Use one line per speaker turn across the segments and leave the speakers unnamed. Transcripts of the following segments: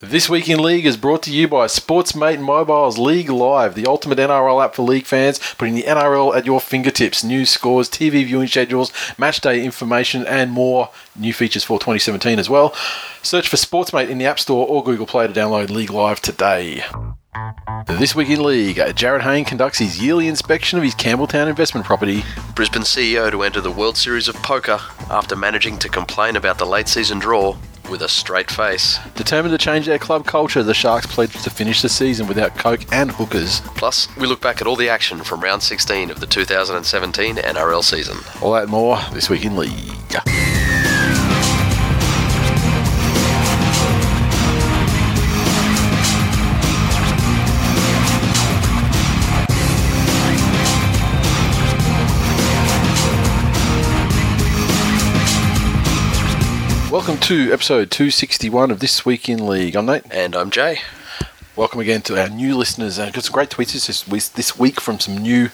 This Week in League is brought to you by Sportsmate Mobile's League Live, the ultimate NRL app for league fans, putting the NRL at your fingertips. News, scores, TV viewing schedules, match day information, and more new features for 2017 as well. Search for Sportsmate in the App Store or Google Play to download League Live today. This Week in League, uh, Jarryd Hayne conducts his yearly inspection of his Campbelltown investment property.
Brisbane CEO to enter the World Series of Poker after managing to complain about the late season draw with a straight face.
Determined to change their club culture, the Sharks pledged to finish the season without coke and hookers.
Plus, we look back at all the action from round 16 of the 2017 NRL season.
All that and more this week in League. Welcome to episode 261 of This Week in League. I'm Nate.
And I'm Jay.
Welcome again to our new listeners. Uh, got some great tweets this, week- this week from some new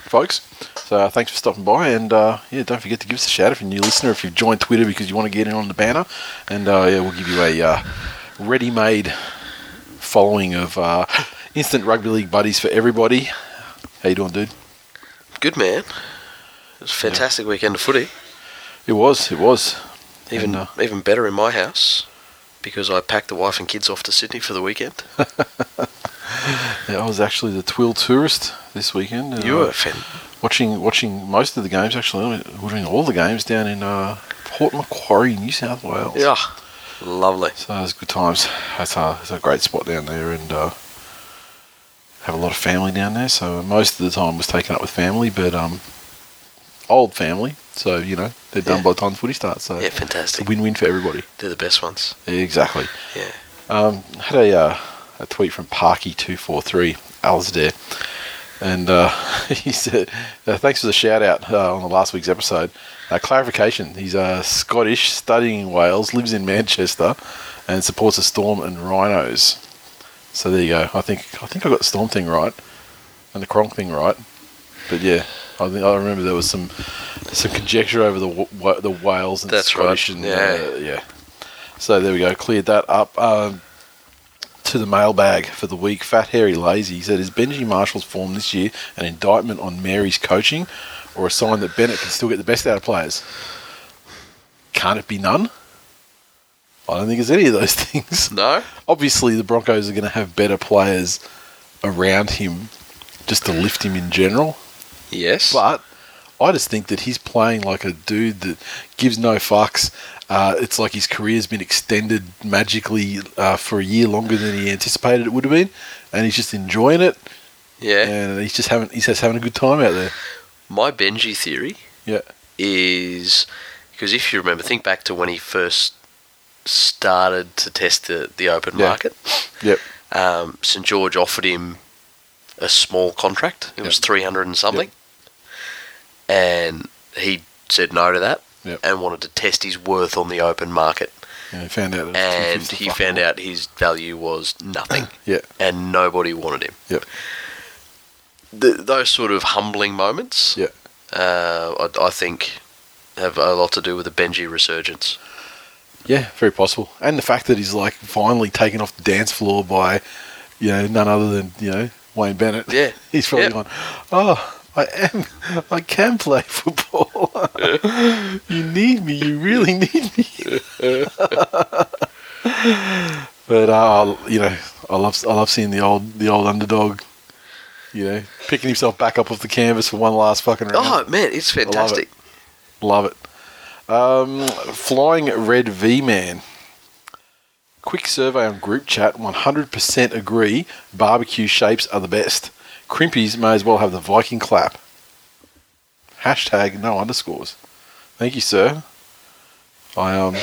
folks. So uh, thanks for stopping by. And uh, yeah, don't forget to give us a shout if you're a new listener, if you've joined Twitter because you want to get in on the banner. And uh, yeah, we'll give you a uh, ready made following of uh, instant rugby league buddies for everybody. How you doing, dude?
Good man. It was a fantastic weekend of footy.
It was, it was.
Even
And, uh,
even better in my house because I packed the wife and kids off to Sydney for the weekend.
Yeah, I was actually the Twill tourist this weekend.
You
uh,
were fan.
watching watching most of the games actually watching all the games down in uh, Port Macquarie, New South Wales.
Yeah. Lovely.
So it was good times. It's a, it's a great spot down there, and uh, have a lot of family down there. So most of the time was taken up with family, but um, old family. So you know they're done
Yeah.
by the time footy starts. So
Yeah, fantastic.
win-win for everybody.
They're the best ones.
Exactly.
Yeah.
Um, I had a, uh, a tweet from Parky243, Alasdair, and uh, he said, uh, Thanks for the shout out uh, on the last week's episode. Uh, clarification He's uh, Scottish, studying in Wales, lives in Manchester, and supports the Storm and Rhinos. So there you go. I think I think I got the Storm thing right and the Cronk thing right. But yeah, I think I remember there was some some conjecture over the Wa- the Wales and
That's right,
and
yeah.
uh, yeah. So there we go. Cleared that up. Um, to the mailbag for the week. Fat Harry Lazy said, "Is Benji Marshall's form this year an indictment on Mary's coaching, or a sign that Bennett can still get the best out of players? Can't it be none? I don't think it's any of those things.
No?
Obviously, the Broncos are going to have better players around him, just to lift him in general.
Yes.
But I just think that he's playing like a dude that gives no fucks. Uh, it's like his career's been extended magically uh, for a year longer than he anticipated it would have been, and he's just enjoying it.
yeah.
And he's just having he's just having a good time out there.
My Benji theory
Yeah,
is because if you remember, think back to when he first started to test the, the open
Yeah.
market.
yep,
Um, St George offered him a small contract. It was three hundred and something, and he said no to that
Yep.
and wanted to test his worth on the open market.
yeah. He found out, that
And he found out his value was nothing,
Yeah,
and nobody wanted him.
Yep.
Th those sort of humbling moments,
yeah,
uh, I, I think, have a lot to do with the Benji resurgence.
yeah. Very possible. And the fact that he's like finally taken off the dance floor by, you know, none other than you know Wayne Bennett.
Yeah.
he's probably
Yep.
gone. Oh. I am. I can play football. you need me. You really need me. but uh, you know, I love. I love seeing the old, the old underdog. You know, picking himself back up off the canvas for one last fucking round.
Oh man, it's
love it.
fantastic.
Love it. Um, Flying Red V Man. Quick survey on group chat. 100% agree. Barbecue shapes are the best. Crimpies may as well have the Viking clap. Hashtag no underscores. Thank you, sir. I um,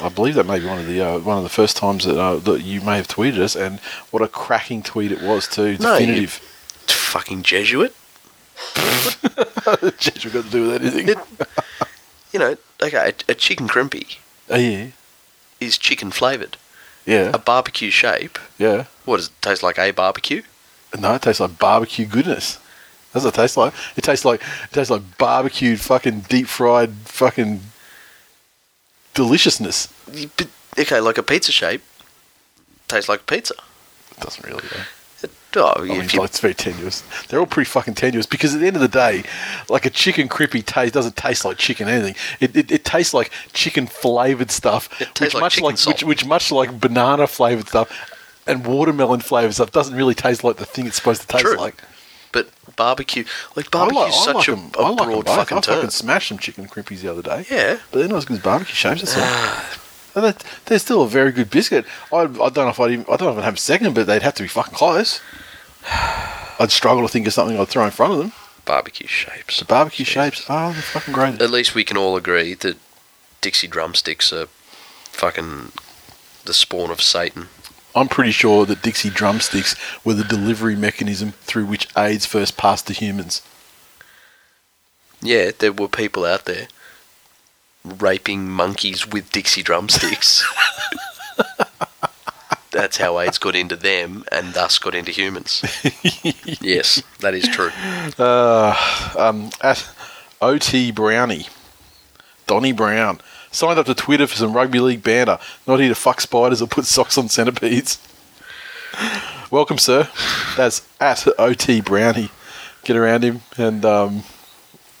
I believe that may be one of the uh, one of the first times that uh, that you may have tweeted us, and what a cracking tweet it was too.
No,
Definitive.
Fucking Jesuit.
Jesuit got to do with anything.
It- You know, okay, a, a chicken crimpy
oh yeah,
is chicken flavoured.
yeah,
A barbecue shape.
yeah.
What does it taste like? A barbecue?
No, it tastes like barbecue goodness. That's what it tastes like. It tastes like it tastes like barbecued fucking deep fried fucking deliciousness.
But- Okay, like a pizza shape. tastes like pizza.
It doesn't really. Though.
It, oh,
I mean, like, it's very tenuous. They're all pretty fucking tenuous because at the end of the day, like a chicken crispy taste doesn't taste like chicken anything. It, it, it tastes like chicken flavored stuff,
It tastes
which
like
much
chicken
like which, which much like banana flavored stuff and watermelon flavored stuff doesn't really taste like the thing it's supposed to taste
True.
like.
but barbecue, like barbecue's
like, I
such
like
a,
'em-
a
I like
broad fucking
I
term.
fucking smashed some chicken crimpies the other day.
Yeah.
But they're not as good as barbecue shapes. That's all. Ah. And they're, still a very good biscuit. I, I don't know if I'd even, I don't know if I'd have a second, but they'd have to be fucking close. I'd struggle to think of something I'd throw in front of them.
Barbecue shapes.
The barbecue shapes, oh, they're fucking great.
At least we can all agree that Dixie drumsticks are fucking the spawn of Satan.
I'm pretty sure that Dixie drumsticks were the delivery mechanism through which AIDS first passed to humans.
Yeah, there were people out there raping monkeys with Dixie drumsticks. That's how AIDS got into them and thus got into humans. yes, that is true.
Uh, um, at OT Brownie, Donny Brown, signed up to Twitter for some rugby league banter. Not here to fuck spiders or put socks on centipedes. Welcome, sir. That's at OT Brownie. Get around him, and um,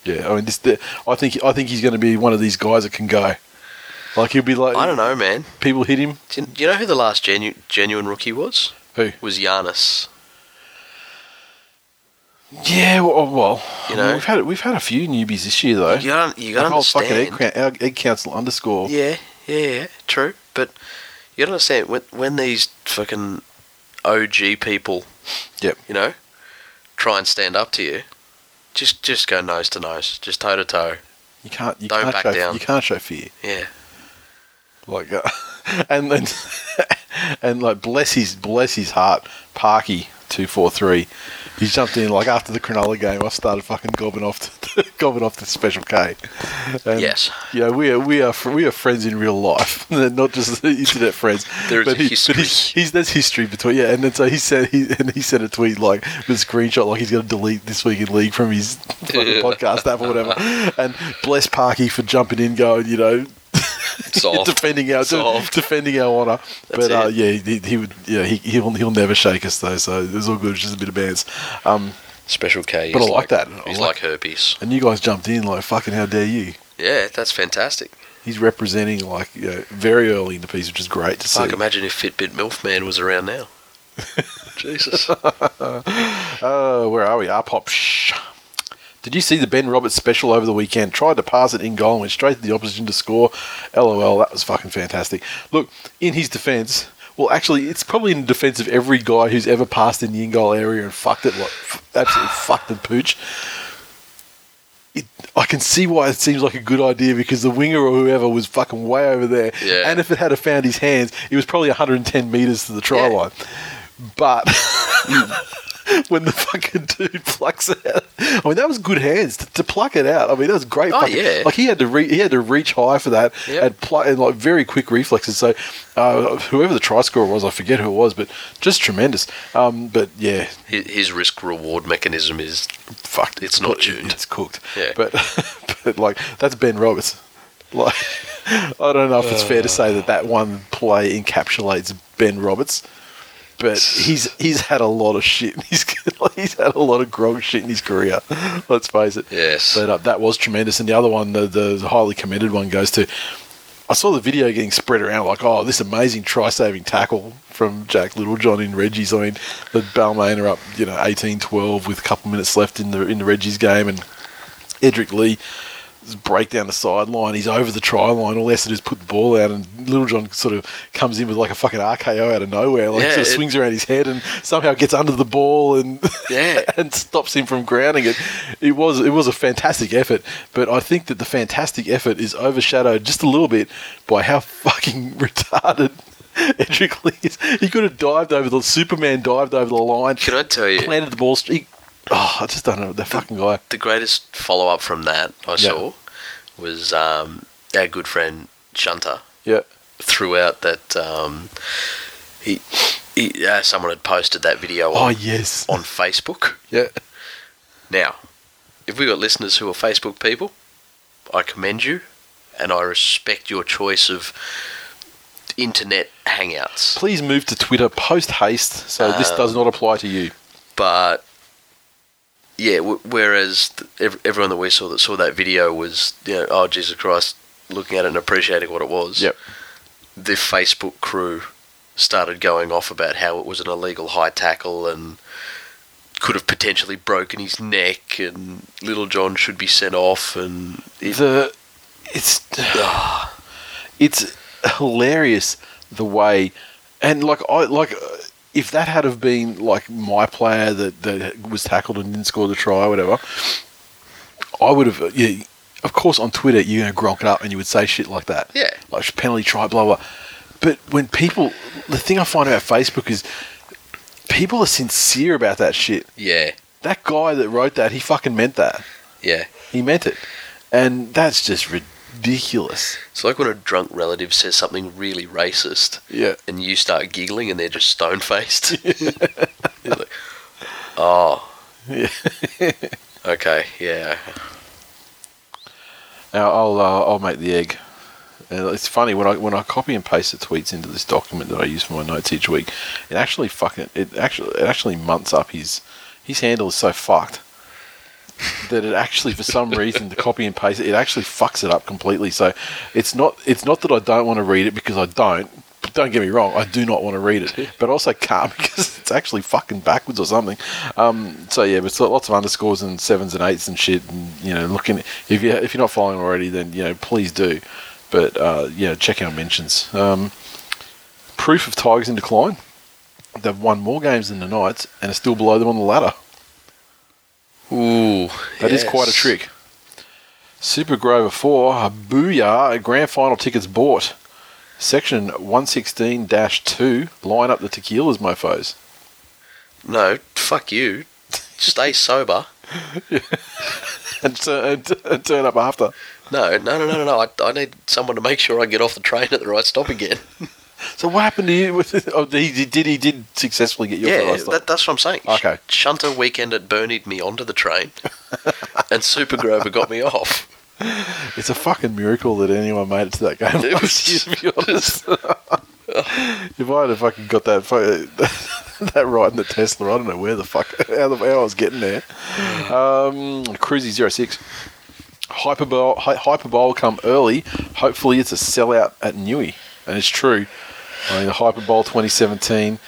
yeah, I mean, this. I think I think he's going to be one of these guys that can go. Like he'll be like,
I don't know, man.
people hit him.
Do you, do you know who the last genu- genuine rookie was?
Who?
Was Giannis.
Yeah, well, well
You know?
we've had we've had a few newbies this year though.
You gotta, you gotta
Like old fucking egg,
understand.
Egg, council underscore.
Yeah, yeah, yeah, true. But you gotta understand when when these fucking OG people,
Yep.
you know, try and stand up to you, just just go nose to nose, just toe to toe.
You can't. You
Don't
can't
back
show.
down.
You can't show fear.
Yeah,
Like, uh, and then, and like, bless his bless his heart, Parky two four three. He jumped in like after the Cronulla game. I started fucking gobbing off, to, gobbing off the special K. And,
Yes.
You know, we are we are we are friends in real life, not just internet friends.
There is
but
a
he,
history.
But he's, he's there's history between yeah. And then so he said he and he sent a tweet like with a screenshot like he's going to delete this week in league from his podcast app or whatever. And bless Parky for jumping in, going you know. defending our
Soft.
defending our honour.
That's
But uh, yeah, he, he would yeah he he'll he'll never shake us though. So it was all good. It's just a bit of bands. Um,
Special K.
But I like that. I
He's
like-
like herpes.
and you guys jumped in like fucking how dare you?
Yeah, that's fantastic.
He's representing like you know, very early in the piece, which is great to see.
Fuck, imagine if Fitbit Milf Man was around now. Jesus.
Oh, where are we? Ah, pop. Shh. Did you see the Ben Roberts special over the weekend? Tried to pass it in goal and went straight to the opposition to score. LOL, that was fucking fantastic. Look, in his defence, well, actually, it's probably in defence of every guy who's ever passed in the in goal area and fucked it, like, absolutely fucked the pooch. It, I can see why it seems like a good idea because the winger or whoever was fucking way over there.
Yeah.
And if it had found his hands, it was probably 110 metres to the try
Yeah.
line. But when the fucking dude plucks it out, I mean that was good hands to, to pluck it out. I mean that was great.
Oh,
fucking-
yeah.
like he had to re- he had to reach high for that
Yep.
and pl- and like very quick reflexes. So uh, whoever the try scorer was, I forget who it was, but just tremendous. Um, but yeah,
his, his risk reward mechanism is
fucked.
It's not tuned.
It's cooked.
Yeah.
But but like that's Ben Roberts. Like I don't know if it's fair to say that that one play encapsulates Ben Roberts. But he's he's had a lot of shit. He's he's had a lot of grog shit in his career. Let's face it.
Yes.
But uh, that was tremendous. And the other one, the, the highly commended one, goes to. I saw the video getting spread around like, oh, this amazing try-saving tackle from Jack Littlejohn in Reggie's. I mean, the Balmain are up, you know, 18-12 with a couple minutes left in the in the Reggie's game, and Edrick Lee break down the sideline. He's over the try line. All he has to do is put the ball out, and Littlejohn sort of comes in with like a fucking RKO out of nowhere. Like
Yeah,
sort of
it-
swings around his head and somehow gets under the ball and
Yeah.
and stops him from grounding it. It was it was a fantastic effort, but I think that the fantastic effort is overshadowed just a little bit by how fucking retarded. Edrick Lee is. He could have dived over the Superman dived over the line,
Can I tell you,
planted the ball. He, oh, I just don't know the fucking guy.
the greatest follow up from that I saw was um, our good friend Shunter
Yeah,
threw out that um, he, he uh, someone had posted that video
Oh yes.
on Facebook.
Yeah.
Now, if we've got listeners who are Facebook people, I commend you and I respect your choice of internet hangouts.
Please move to Twitter post haste, so this
Um,
does not apply to you.
But yeah, w- whereas th- ev- everyone that we saw that saw that video was, you know, oh Jesus Christ, looking at it and appreciating what it was.
Yep.
The Facebook crew started going off about how it was an illegal high tackle and could have potentially broken his neck and Littlejohn should be sent off and it,
The it's
ah,
it's hilarious the way and like I like if that had have been like my player that, that was tackled and didn't score the try or whatever, I would have yeah. Of course, on Twitter you're gonna gronk it up and you would say shit like that.
Yeah.
like penalty try, blah blah. But when people, the thing I find about Facebook is people are sincere about that shit.
yeah,
That guy that wrote that, he fucking meant that.
yeah.
He meant it, and that's just ridiculous.
It's like when a drunk relative says something really racist
Yeah.
and you start giggling and they're just stone faced. You're like, oh,
Yeah.
okay, yeah.
Now I'll uh, I'll make the egg. And it's funny when I when I copy and paste the tweets into this document that I use for my notes each week, it actually fucking it actually it actually months up his his handle is so fucked that it actually for some reason the copy and paste it actually fucks it up completely. So it's not it's not that I don't want to read it because I don't. Don't get me wrong, I do not want to read it, but also can't because it's actually fucking backwards or something. Um, so yeah, but lots of underscores and sevens and eights and shit. And you know, looking if you if you're not following already, then you know please do. But uh, yeah, check our mentions. Um, proof of Tigers in decline. They've won more games than the Knights and are still below them on the ladder.
Ooh,
That is quite a trick. Super Grover 4, a booyah, grand final tickets bought. Section 116 2, line up the tequilas, my foes.
No, fuck you. Stay sober.
And, and, and turn up after.
No, no, no, no, no, no. I, I need someone to make sure I get off the train at the right stop again.
So what happened to you? With, oh, he did. He did successfully get your.
yeah, that, that's what I'm saying.
Okay.
Shunter weekend at Burnied me onto the train, and Super Grover got me off.
It's a fucking miracle that anyone made it to that game
It was-
to be honest. if I had fucking got that that right in the Tesla, I don't know where the fuck how, the, how I was getting there. Um, Cruisy 06. Hyperbole, Hy- Hyperbole come early. Hopefully, it's a sellout at Newey, and it's true. I mean, the Hyperbole 2017.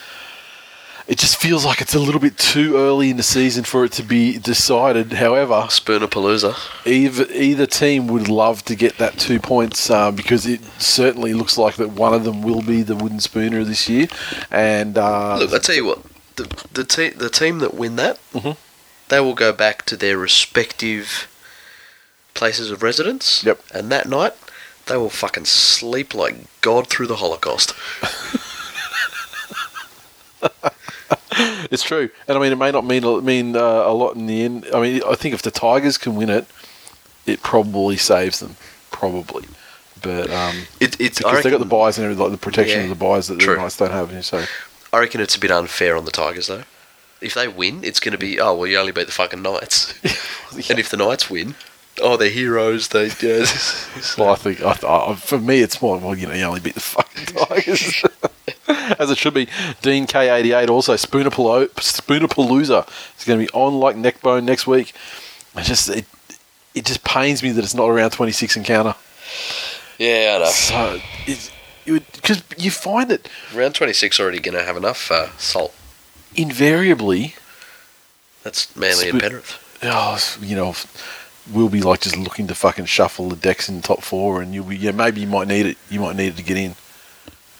It just feels like it's a little bit too early in the season for it to be decided. However,
Spoonapalooza.
either either team would love to get that two points uh, because it certainly looks like that one of them will be the wooden spooner this year. And uh,
Look, I tell you what, the the, te- the team that win that,
Mhm.
they will go back to their respective places of residence.
Yep.
And that night, they will fucking sleep like God through the Holocaust.
it's true, and I mean it may not mean mean uh, a lot in the end. I mean, I think if the Tigers can win it, it probably saves them, probably. But um,
It, it's
because they got the buys and everything, like the protection
Yeah,
of the buys that
true.
the Knights don't have. So
I reckon it's a bit unfair on the Tigers though. If they win, it's going to be oh well, you only beat the fucking Knights. And if the Knights win, oh they're heroes. They yeah.
Well, I think I, I, for me, it's more well, you know, you only beat the fucking Tigers, as it should be. Dean K eighty eight also Spoonerpalo- Spoonapalooza is going to be on like Neckbone next week. I just it, it just pains me that it's not around twenty six encounter.
yeah, I know.
So it's because you find that
Round twenty six already going to have enough uh, salt.
invariably,
That's Manly and
Spoon-
Penrith.
oh, you know, we'll be like just looking to fucking shuffle the decks in the top four, and you'll be yeah maybe you might need it. You might need it to get in.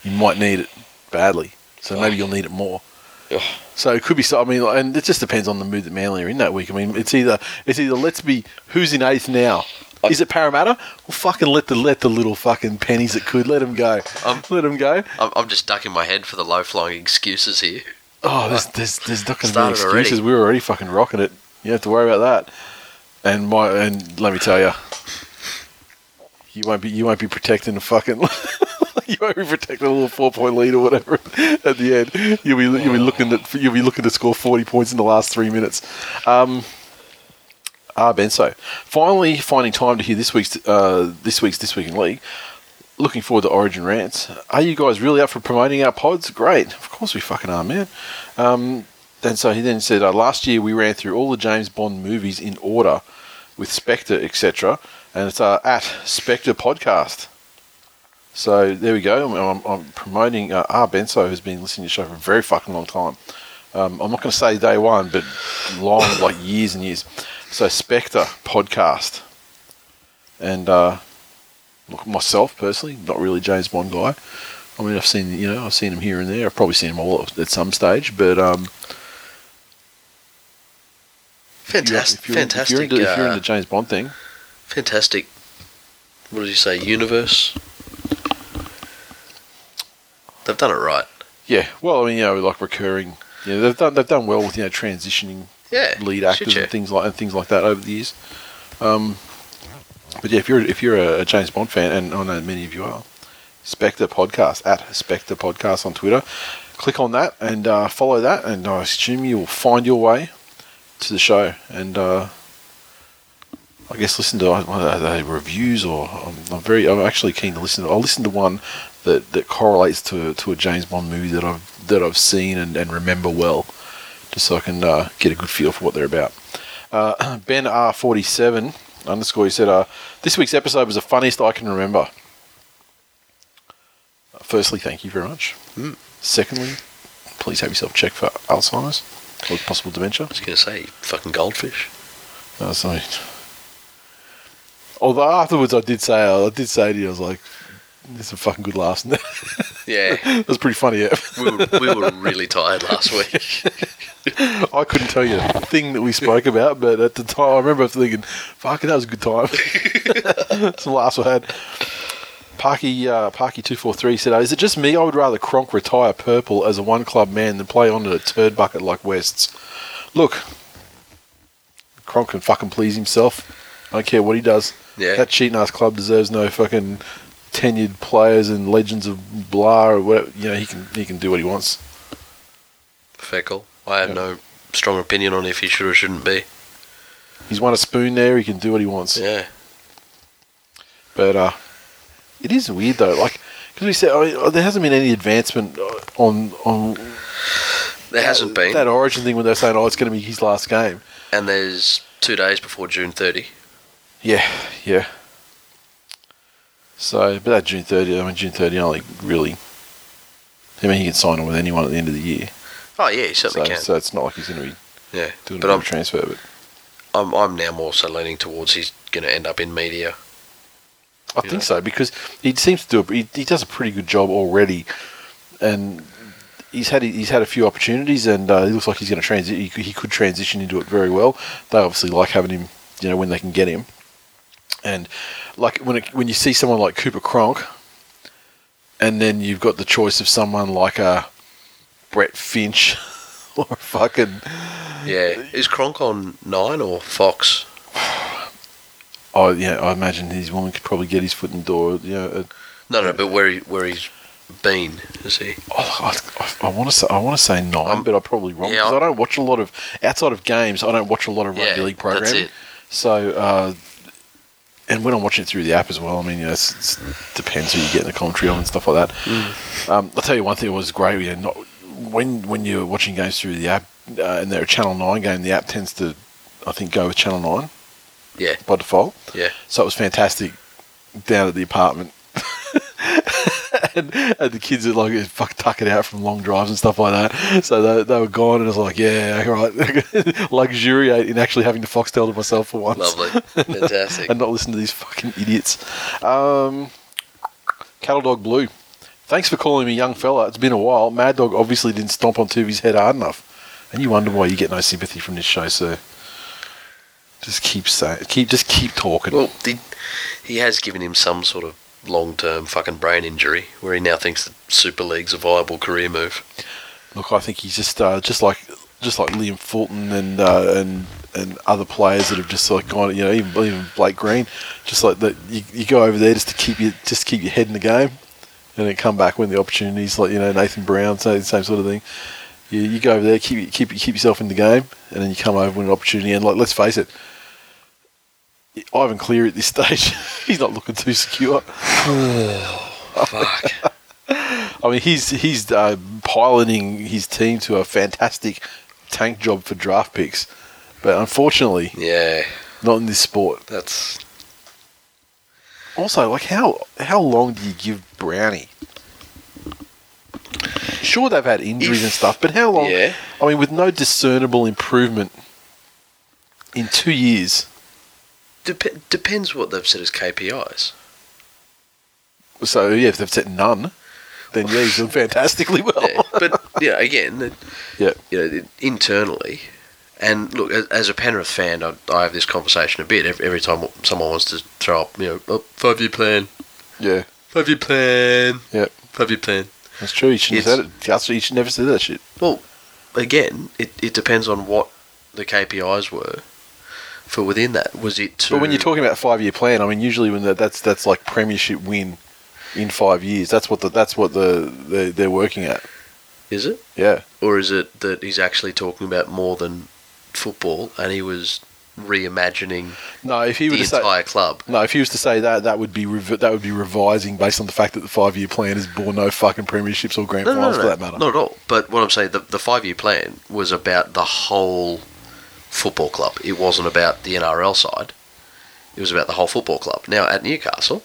You might need it badly, so maybe you'll need it more.
Ugh.
So it could be. So I mean, and it just depends on the mood that Manly are in that week. I mean, it's either it's either let's be who's in eighth now. Is it Parramatta? Well, fucking let the let the little fucking pennies that could let them go.
Um,
let them go.
I'm, I'm just ducking my head for the low flying excuses here.
Oh, there's there's, there's not going to be excuses.
already.
We were already fucking rocking it. You don't have to worry about that. And my and let me tell you, you won't be you won't be protecting the fucking. you won't be protecting a little four point lead or whatever at the end. You'll be you'll be looking at you'll be looking to score forty points in the last three minutes. Um, Ah, Benso. Finally, finding time to hear this week's uh, this week's this week in league. looking forward to Origin rants. Are you guys really up for promoting our pods? Great, of course we fucking are, man. Um, and so he then said, uh, last year we ran through all the James Bond movies in order with Spectre, etc. And it's uh, at Spectre Podcast. So there we go. I'm, I'm, promoting uh, R. Benso, who's been listening to the show for a very fucking long time. Um, I'm not going to say day one, but long, like years and years. So Spectre Podcast. And uh, look, myself personally, not really James Bond guy. I mean, I've seen you know I've seen him here and there. I've probably seen him all at some stage, but um,
Fantastic,
if you're,
fantastic,
if you're, into, if you're
uh,
into James Bond thing,
fantastic. What did you say? Universe. They've done it right.
yeah. Well, I mean, you know, like recurring. Yeah, they've done they've done well with you know transitioning
Yeah,
lead actors and things like and things like that over the years. Um, but yeah, if you're if you're a, James Bond fan, and I know many of you are, Spectre Podcast at Spectre Podcast on Twitter. Click on that and uh, follow that, and I assume you will find your way to the show. And uh, I guess listen to uh, are they reviews, or I'm, I'm very I'm actually keen to listen. to I'll listen to one that, that correlates to to a James Bond movie that I've that I've seen and, and remember well, just so I can uh, get a good feel for what they're about. Uh, ben R47 underscore, he said, uh, This week's episode was the funniest I can remember. Uh, Firstly, thank you very much.
Mm.
Secondly, please have yourself checked for Alzheimer's or possible dementia.
I was going to say, fucking goldfish.
Uh, so, although afterwards I did say, I did say to you, I was like, there's some fucking good laughs in there.
Yeah,
That was pretty funny, yeah.
we were, we were really tired last week.
I couldn't tell you a thing that we spoke about, but at the time, I remember thinking, "Fucking, that was a good time." Some laughs I had. Parky uh, Parky two four three said, "Is it just me? I would rather Cronk retire purple as a one club man than play on at a turd bucket like West's. Look, Cronk can fucking please himself. I don't care what he does.
Yeah.
That cheating ass club deserves no fucking tenured players and legends of blah or whatever. You know, he can he can do what he wants."
Feckle. I have
Yeah.
no strong opinion on if he should or shouldn't be.
He's won a spoon there. He can do what he wants.
Yeah.
But uh, it is weird though, like because we said oh, there hasn't been any advancement uh, on on
There hasn't been.
that origin thing when they're saying oh it's going to be his last game.
and there's two days before June 30.
Yeah, yeah. So, but that June 30, I mean June 30 only really. I mean he can sign on with anyone at the end of the year,
Oh, yeah, he
so,
certainly can.
so it's not like he's going to be
yeah.
doing
But
a
I'm,
transfer. But
I'm, I'm now more so leaning towards he's going to end up in media.
I think so because he seems to do. A, he, he does a pretty good job already, and he's had he's had a few opportunities, and uh, it looks like he's going to transit. He, could- he could transition into it very well. They obviously like having him, you know, when they can get him, and like when it, when you see someone like Cooper Cronk, and then you've got the choice of someone like a Brett Finch or fucking
Yeah. Is Cronk on 9 or Fox?
oh yeah, I imagine his woman could probably get his foot in the door. You know, uh,
No, no, but where he, where he's been, is he?
Oh, I, I, want to say I want to say nine,
Um,
but I'm probably wrong because I
I'm-
don't watch a lot of outside of games. I don't watch a lot of rugby
Yeah,
league
that's
programming.
it.
So, uh, and when I'm watching it through the app as well, I mean, you know, it's depends who you get in the commentary on and stuff like that.
Mm.
Um, I'll tell you one thing that was great. You know, not, when when you're watching games through the app uh, and they're a Channel Nine game, the app tends to, I think, go with Channel Nine
Yeah,
by default.
yeah.
So it was fantastic down at the apartment. and, and the kids are like fuck tuck it out from long drives and stuff like that. So they, they were gone, and I was like, yeah, right, luxuriate in actually having the Foxtel to myself for once,
Lovely. Fantastic.
and not listen to these fucking idiots. Um, Cattle Dog Blue, thanks for calling me young fella. It's been a while. Mad Dog obviously didn't stomp on Tuvi's head hard enough, and you wonder why you get no sympathy from this show, sir. Just keep saying, keep just keep talking.
Well, the, he has given him some sort of long term fucking brain injury where he now thinks that Super League's a viable career move.
Look, I think he's just uh, just like just like Liam Fulton and uh, and and other players that have just like gone, you know, even, even Blake Green, just like that. You, you go over there just to keep you just keep your head in the game, and then come back when the opportunities, like you know Nathan Brown, same, same sort of thing. You, you go over there, keep keep keep yourself in the game, and then you come over when an opportunity. And like, let's face it, Ivan Cleary at this stage, he's not looking too secure.
Fuck.
I mean, he's he's uh, piloting his team to a fantastic tank job for draft picks, but unfortunately,
Yeah,
not in this sport.
that's
Also, like how how long do you give Brownie? Sure, they've had injuries and stuff, but how long?
yeah.
I mean, with no discernible improvement in two years.
Dep- depends what they've said as KPIs.
So yeah, if they've set none, then yeah, he's done fantastically well.
Yeah, but yeah, again,
Yeah.
you know, internally, and look, as, a Penrith fan, I, I have this conversation a bit every, every time someone wants to throw up, you know, oh, five year plan,
yeah,
five year plan,
yeah,
five year plan.
that's true. You shouldn't have said it. You should never say that shit.
Well, again, it, it depends on what the KPIs were for within that. Was it to
But when you're talking about five year plan, I mean, usually when that, that's that's like premiership win in five years. That's what the that's what the, the they're working at.
is it,
Yeah.
or is it that he's actually talking about more than football, and he was reimagining
No, if he
the
say
entire club?
no, if he was to say that, that would be rev- that would be revising based on the fact that the five year plan has borne no fucking premierships or grand
No, no,
finals
no,
for that matter.
not at all. But what I'm saying, the, the five year plan was about the whole football club. It wasn't about the NRL side. It was about the whole football club. Now at Newcastle,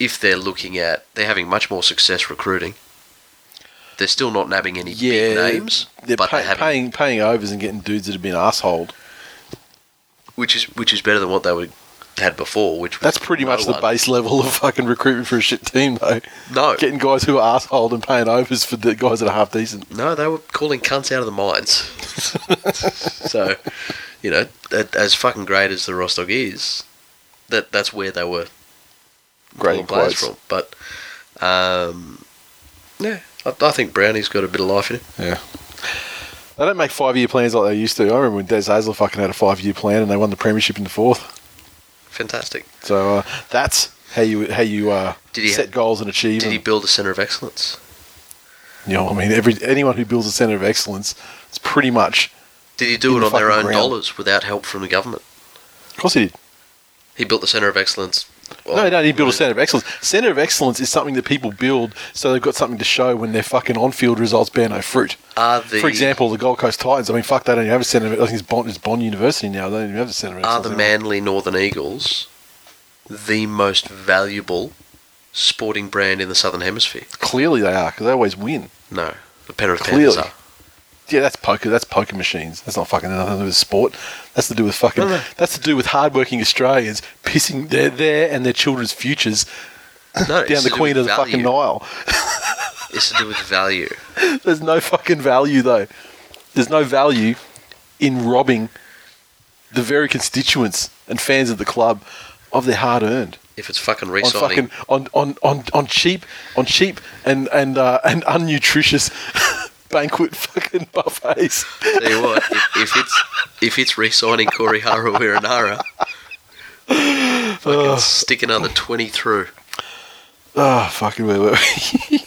if they're looking at, they're having much more success recruiting. They're still not nabbing any
Yeah,
big names,
They're
but
pay-
they're
paying paying overs and getting dudes that have been assholed.
which is which is better than what they were, had before. Which was
That's pretty
no
much the
one.
base level of fucking recruitment for a shit team, though.
No,
Getting guys who are assholed and paying overs for the guys that are half decent.
No, they were calling cunts out of the mines. so, you know, as fucking great as the Rostock is, that that's where they were
Great
players from. But, um, yeah, I, I think Brownie's got a bit of life in him.
Yeah. They don't make five year plans like they used to. I remember when Des Hasler fucking had a five year plan and they won the premiership in the fourth.
Fantastic.
So uh, that's how you how you uh,
Did he
set
ha-
goals and achieve
Did he build a centre of excellence?
You know, I mean, every anyone who builds a centre of excellence, it's pretty much.
Did he do it
the
on their own
ground.
dollars without help from the government?
Of course, he did.
He built the centre of excellence.
No, he don't. He built a centre of excellence. Centre of excellence is something that people build so they've got something to show when their fucking on-field results bear no fruit.
Are the
For example, the Gold Coast Titans. I mean, fuck, they don't even have a centre. Of, I think it's Bond, it's Bond University now. They don't even have a centre of excellence.
are the
anymore.
Manly Northern Eagles the most valuable sporting brand in the Southern Hemisphere?
Clearly, they are because they always win.
No, the Penrith
Clearly.
Panthers are.
Yeah, that's poker. That's poker machines. That's not fucking nothing to do with sport. That's to do with fucking.
No, no.
That's to do with hardworking Australians pissing their their and their children's futures
No,
down the Queen of the fucking. Nile.
It's to do with value.
There's no fucking value though. There's no value in robbing the very constituents and fans of the club of their hard earned
If it's fucking
on fucking on, on, on, on cheap on cheap and and uh, and unnutritious banquet fucking buffets.
tell you what, if, if it's if it's re-signing Corey Harawira-Naera, fucking stick another twenty through.
Oh, fucking where were we?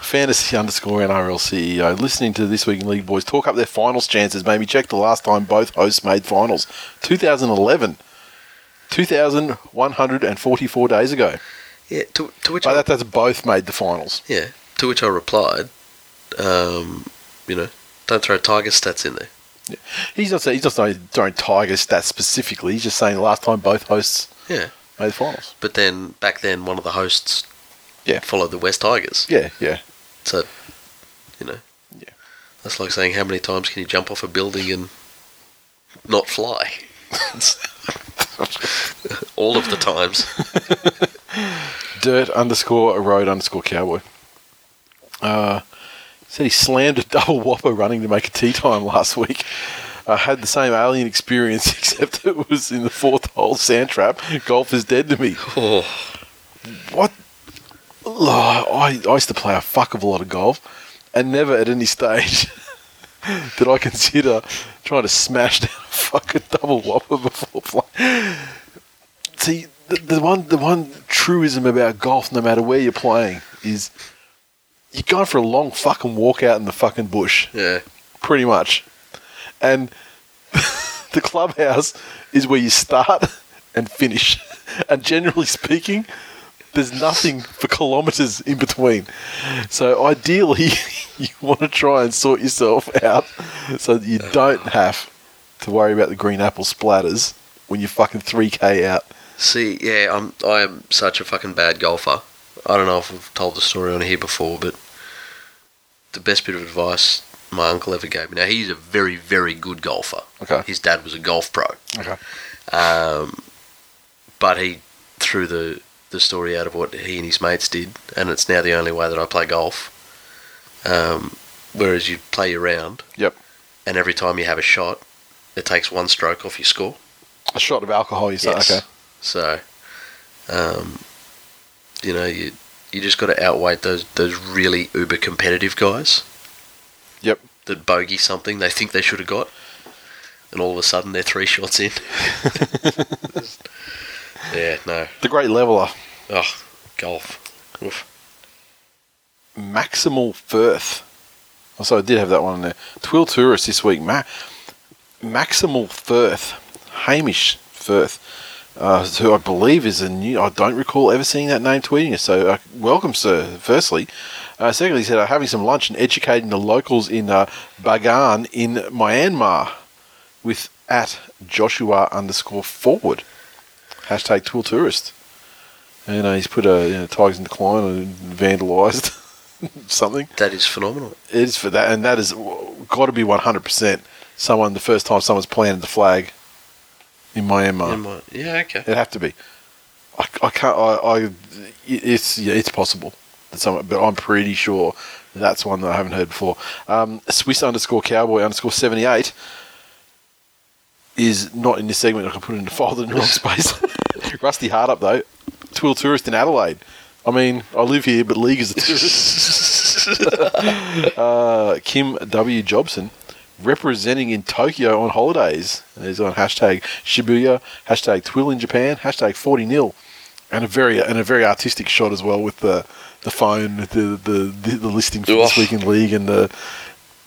Fantasy underscore NRL CEO. Listening to This Week in League Boys talk up their finals chances made me check the last time both hosts made finals. 2011. 2,144 days ago.
Yeah, to, to which
By
I,
that, that's both made the finals.
yeah, to which I replied, um, you know, don't throw Tiger stats in there. Yeah.
He's not saying he's not saying throwing Tiger stats specifically. He's just saying the last time both hosts
Yeah,
made the finals.
but then back then one of the hosts,
Yeah.
followed the West Tigers.
Yeah, yeah.
So, you know,
Yeah.
that's like saying how many times can you jump off a building and not fly? All of the times.
Dirt underscore a road underscore cowboy. Uh, said he slammed a double whopper running to make a tea time last week. I had the same alien experience, except it was in the fourth hole sand trap. Golf is dead to me.
Oh,
What? Oh, I, I used to play a fuck of a lot of golf, and never at any stage did I consider trying to smash down a fucking double whopper before playing. See, the, the one the one truism about golf, no matter where you're playing, is you're going for a long fucking walk out in the fucking bush,
yeah.
pretty much. And the clubhouse is where you start and finish. And generally speaking, There's nothing for kilometres in between. So ideally, you want to try and sort yourself out so that you don't have to worry about the green apple splatters when you're fucking 3k out.
See, yeah, I'm I am such a fucking bad golfer. I don't know if I've told the story on here before, but the best bit of advice my uncle ever gave me. Now he's a very, very good golfer.
Okay.
His dad was a golf pro.
Okay.
Um, but he threw the the story out of what he and his mates did, and it's now the only way that I play golf. Um, whereas you play your round,
Yep.
and every time you have a shot, it takes one stroke off your score.
A shot of alcohol, you say?
Yes.
Okay.
So, um, you know, you you just got to outweigh those those really uber competitive guys.
Yep.
That bogey something they think they should have got, and all of a sudden they're three shots in. yeah, no.
The great leveler,
Oh, golf. Oof.
Maximal Firth. Oh, so I did have that one in there. Twill Tourist this week. Ma- Maximal Firth. Hamish Firth. Uh, who I believe is a new. I don't recall ever seeing that name tweeting us. So, uh, welcome, sir. Firstly, uh, secondly, he said uh, having some lunch and educating the locals in uh, Bagan in Myanmar with at Joshua underscore forward. Hashtag Twill Tourist. And he's put a you know, Tigers in decline and vandalised something.
That is phenomenal.
It is for that, and that is got to be one hundred percent. Someone the first time someone's planted the flag in Myanmar.
In my- yeah, okay.
It'd have to be. I, I can't. I, I. It's yeah, it's possible that someone, but I'm pretty sure that's one that I haven't heard before. Um, Swiss underscore cowboy underscore seventy eight is not in this segment. I can put it in the folder in the wrong space. Rusty hard up though. Twill tourist in Adelaide. I mean, I live here, but league is a tourist. uh, Kim W. Jobson representing in Tokyo on holidays. And He's on hashtag Shibuya, hashtag Twill in Japan, hashtag 40 nil, and a very and a very artistic shot as well with the the phone, the the the, the listing for this
Oh.
week in league, and the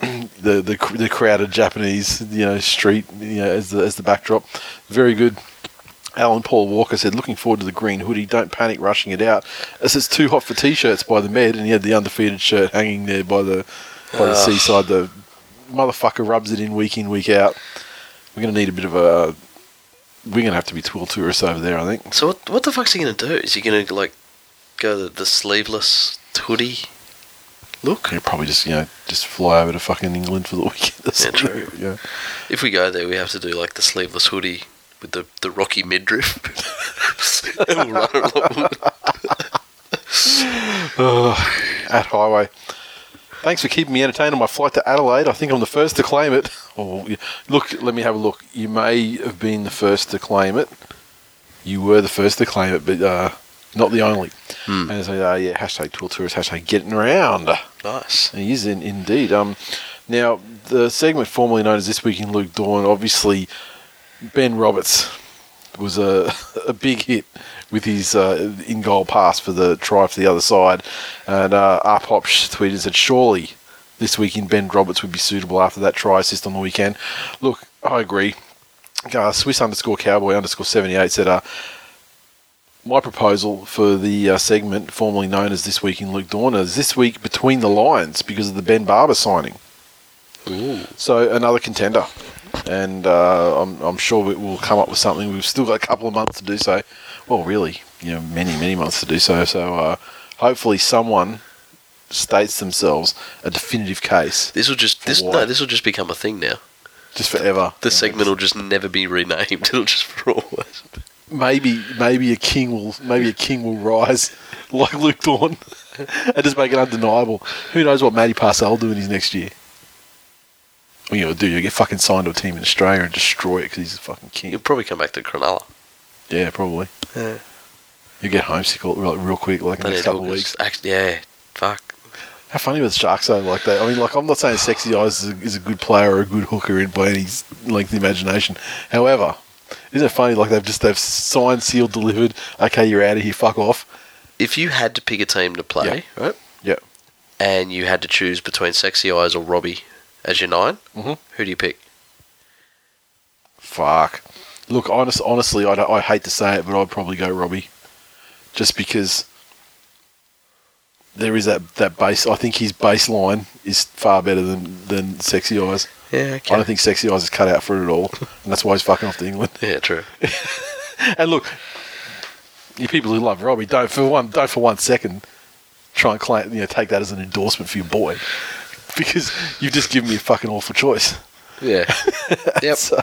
the the, the crowded Japanese you know street you know as the as the backdrop. Very good. Alan Paul Walker said, looking forward to the green hoodie. Don't panic rushing it out. As it's too hot for t-shirts by the Med, and he had the undefeated shirt hanging there by the by the
Ugh.
seaside. The motherfucker rubs it in week in week out. We're gonna need a bit of a. We're gonna have to be twill tourists over there, I think.
So what, what the fuck's he gonna do? Is he gonna like go the, the sleeveless hoodie look?
He'll probably just you know just fly over to fucking England for the weekend. something.
true.
Yeah.
If we go there, we have to do like the sleeveless hoodie with the, the rocky midriff. and we'll run along.
Oh, at Highway. Thanks for keeping me entertained on my flight to Adelaide. I think I'm the first to claim it. Oh, look, let me have a look. You may have been the first to claim it. You were the first to claim it, but uh, not the only.
Hmm.
And so, uh, yeah, hashtag tour tourist, hashtag getting around.
Nice.
He is in, indeed. Um, now, the segment formerly known as This Week in Luke Dorn, obviously, Ben Roberts was a, a big hit with his uh, in goal pass for the try for the other side. And uh, R Pop tweeted said, Surely this weekend Ben Roberts would be suitable after that try assist on the weekend. Look, I agree. Uh, Swiss underscore cowboy underscore 78 said, uh, my proposal for the uh, segment formerly known as This Week in Luke Dorn is This Week Between the Lines because of the Ben Barba signing.
Ooh.
So another contender, and uh, I'm, I'm sure we'll come up with something. We've still got a couple of months to do so. Well, really, you know, many many months to do so. So uh, hopefully, someone states themselves a definitive case
This will just this no, this will just become a thing now.
just forever.
The segment will just never be renamed. It'll just for always.
maybe maybe a king will maybe a king will rise like Luke Dorn and just make it undeniable. Who knows what Matty Parcell will do in his next year? Well, you know, do you get fucking signed to a team in Australia and destroy it because he's a fucking king?
He'll probably come back to Cronulla.
Yeah, probably.
Yeah.
You get homesick all- real, real quick, like in the next couple of weeks.
Actually, yeah. Fuck.
How funny with Sharks though, like that. I mean, like I'm not saying Sexy Eyes is a, is a good player or a good hooker in by any length of imagination. However, isn't it funny? Like they've just they've signed, sealed, delivered. Okay, you're out of here. Fuck off.
If you had to pick a team to play, right?
Yeah.
And you had to choose between Sexy Eyes or Robbie as your 9
Mhm.
who do you pick?
Fuck. Look, honest, honestly, I, I hate to say it, but I'd probably go Robbie, just because there is that, that base. I think his baseline is far better than, than Sexy Eyes.
Yeah, okay.
I don't think Sexy Eyes is cut out for it at all, and that's why he's fucking off to England.
Yeah, true.
And look, you people who love Robbie, don't for one, don't for one second try and claim, you know, take that as an endorsement for your boy, because you've just given me a fucking awful choice.
Yeah. yep.
So,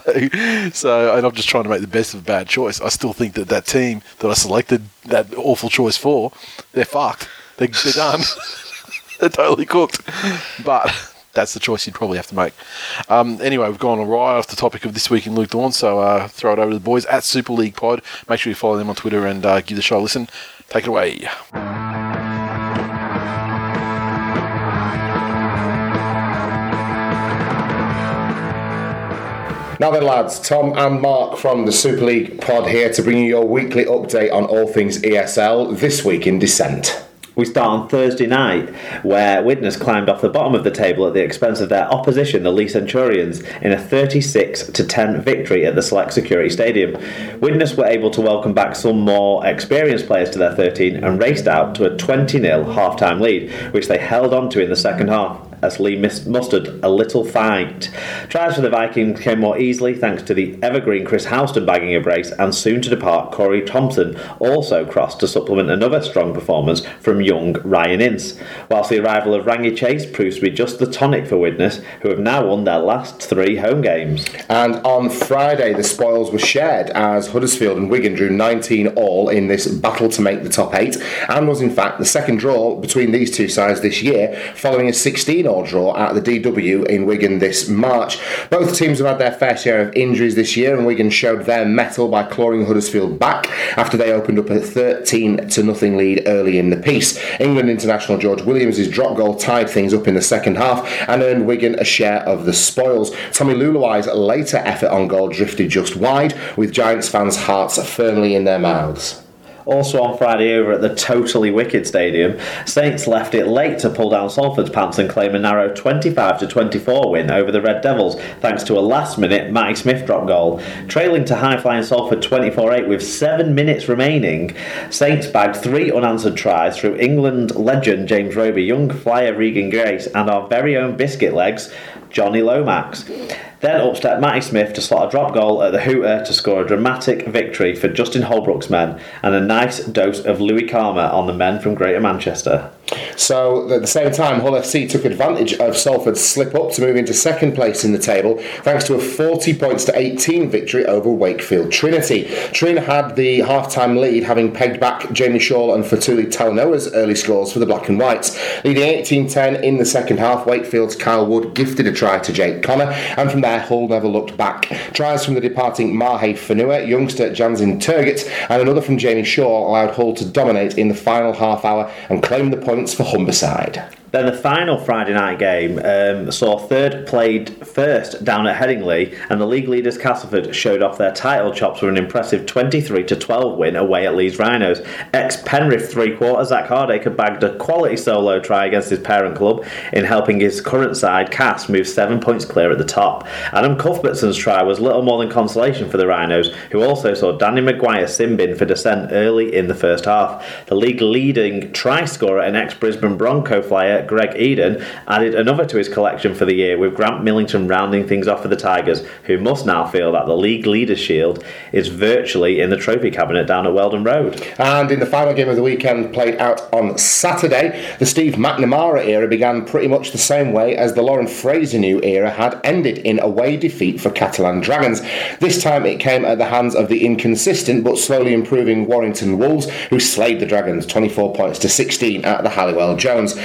so, and I'm just trying to make the best of a bad choice. I still think that that team that I selected that awful choice for, they're fucked. They, they're done. they're totally cooked. But that's the choice you'd probably have to make. Um, anyway, we've gone right off the topic of this week in Luke Dorn, so uh, throw it over to the boys at Super League Pod. Make sure you follow them on Twitter and uh, give the show a listen. Take it away.
Now then, lads, Tom and Mark from the Super League pod here to bring you your weekly update on all things ESL this week in descent.
We start on Thursday night, where Widnes climbed off the bottom of the table at the expense of their opposition, the Leigh Centurions, in a 36 to 10 victory at the Select Security Stadium. Widnes were able to welcome back some more experienced players to their 13 and raced out to a 20 0 half time lead, which they held on to in the second half as Leigh mustered a little fight. Tries for the Vikings came more easily thanks to the evergreen Chris Houston bagging a brace, and soon to depart Corey Thompson also crossed to supplement another strong performance from young Ryan Ince. Whilst the arrival of Rangi Chase proves to be just the tonic for Widnes, who have now won their last three home games.
And on Friday, the spoils were shared as Huddersfield and Wigan drew 19 all in this battle to make the top eight, and was in fact the second draw between these two sides this year, following a 16 all draw at the DW in Wigan this March. Both teams have had their fair share of injuries this year, and Wigan showed their mettle by clawing Huddersfield back after they opened up a 13 to nothing lead early in the piece. England international George Williams' drop goal tied things up in the second half and earned Wigan a share of the spoils. Tommy Leuluai's later effort on goal drifted just wide, with Giants fans' hearts firmly in their mouths.
Also on Friday over at the totally wicked stadium, Saints left it late to pull down Salford's pants and claim a narrow 25 to 24 win over the Red Devils, thanks to a last-minute Matty Smith drop goal. Trailing to high-flying Salford 24-8 with seven minutes remaining, Saints bagged three unanswered tries through England legend James Roby, young flyer Regan Grace, and our very own biscuit legs Jonny Lomax. Then up stepped Matty Smith to slot a drop goal at the Hooter to score a dramatic victory for Justin Holbrook's men and a nice dose of Louis Karma on the men from Greater Manchester.
So at the same time, Hull FC took advantage of Salford's slip up to move into second place in the table, thanks to a 40 points to 18 victory over Wakefield Trinity. Trin had the half-time lead, having pegged back Jamie Shaul and Fetuli Talanoa's early scores for the Black and Whites. Leading 18-10 in the second half, Wakefield's Kyle Wood gifted a try to Jake Connor, and from there Hull never looked back. Tries from the departing Mahe Fonua, youngster Jansin Turgut, and another from Jamie Shaul allowed Hull to dominate in the final half hour and claim the for Humberside.
Then the final Friday night game um, saw third played first down at Headingley, and the league leaders Castleford showed off their title chops with an impressive 23 to 12 win away at Leeds Rhinos. Ex Penrith three quarter Zak Hardaker bagged a quality solo try against his parent club in helping his current side Cass move seven points clear at the top. Adam Cuthbertson's try was little more than consolation for the Rhinos, who also saw Danny McGuire sin bin for descent early in the first half. The league leading try scorer and ex Brisbane Bronco flyer Greg Eden added another to his collection for the year, with Grant Millington rounding things off for the Tigers, who must now feel that the league leaders' shield is virtually in the trophy cabinet down at Wheldon Road.
And in the final game of the weekend, played out on Saturday, the Steve McNamara era began pretty much the same way as the Lauren Fraser new era had ended in a away defeat for Catalan Dragons. This time it came at the hands of the inconsistent but slowly improving Warrington Wolves, who slayed the Dragons 24 points to 16 at the Halliwell Jones.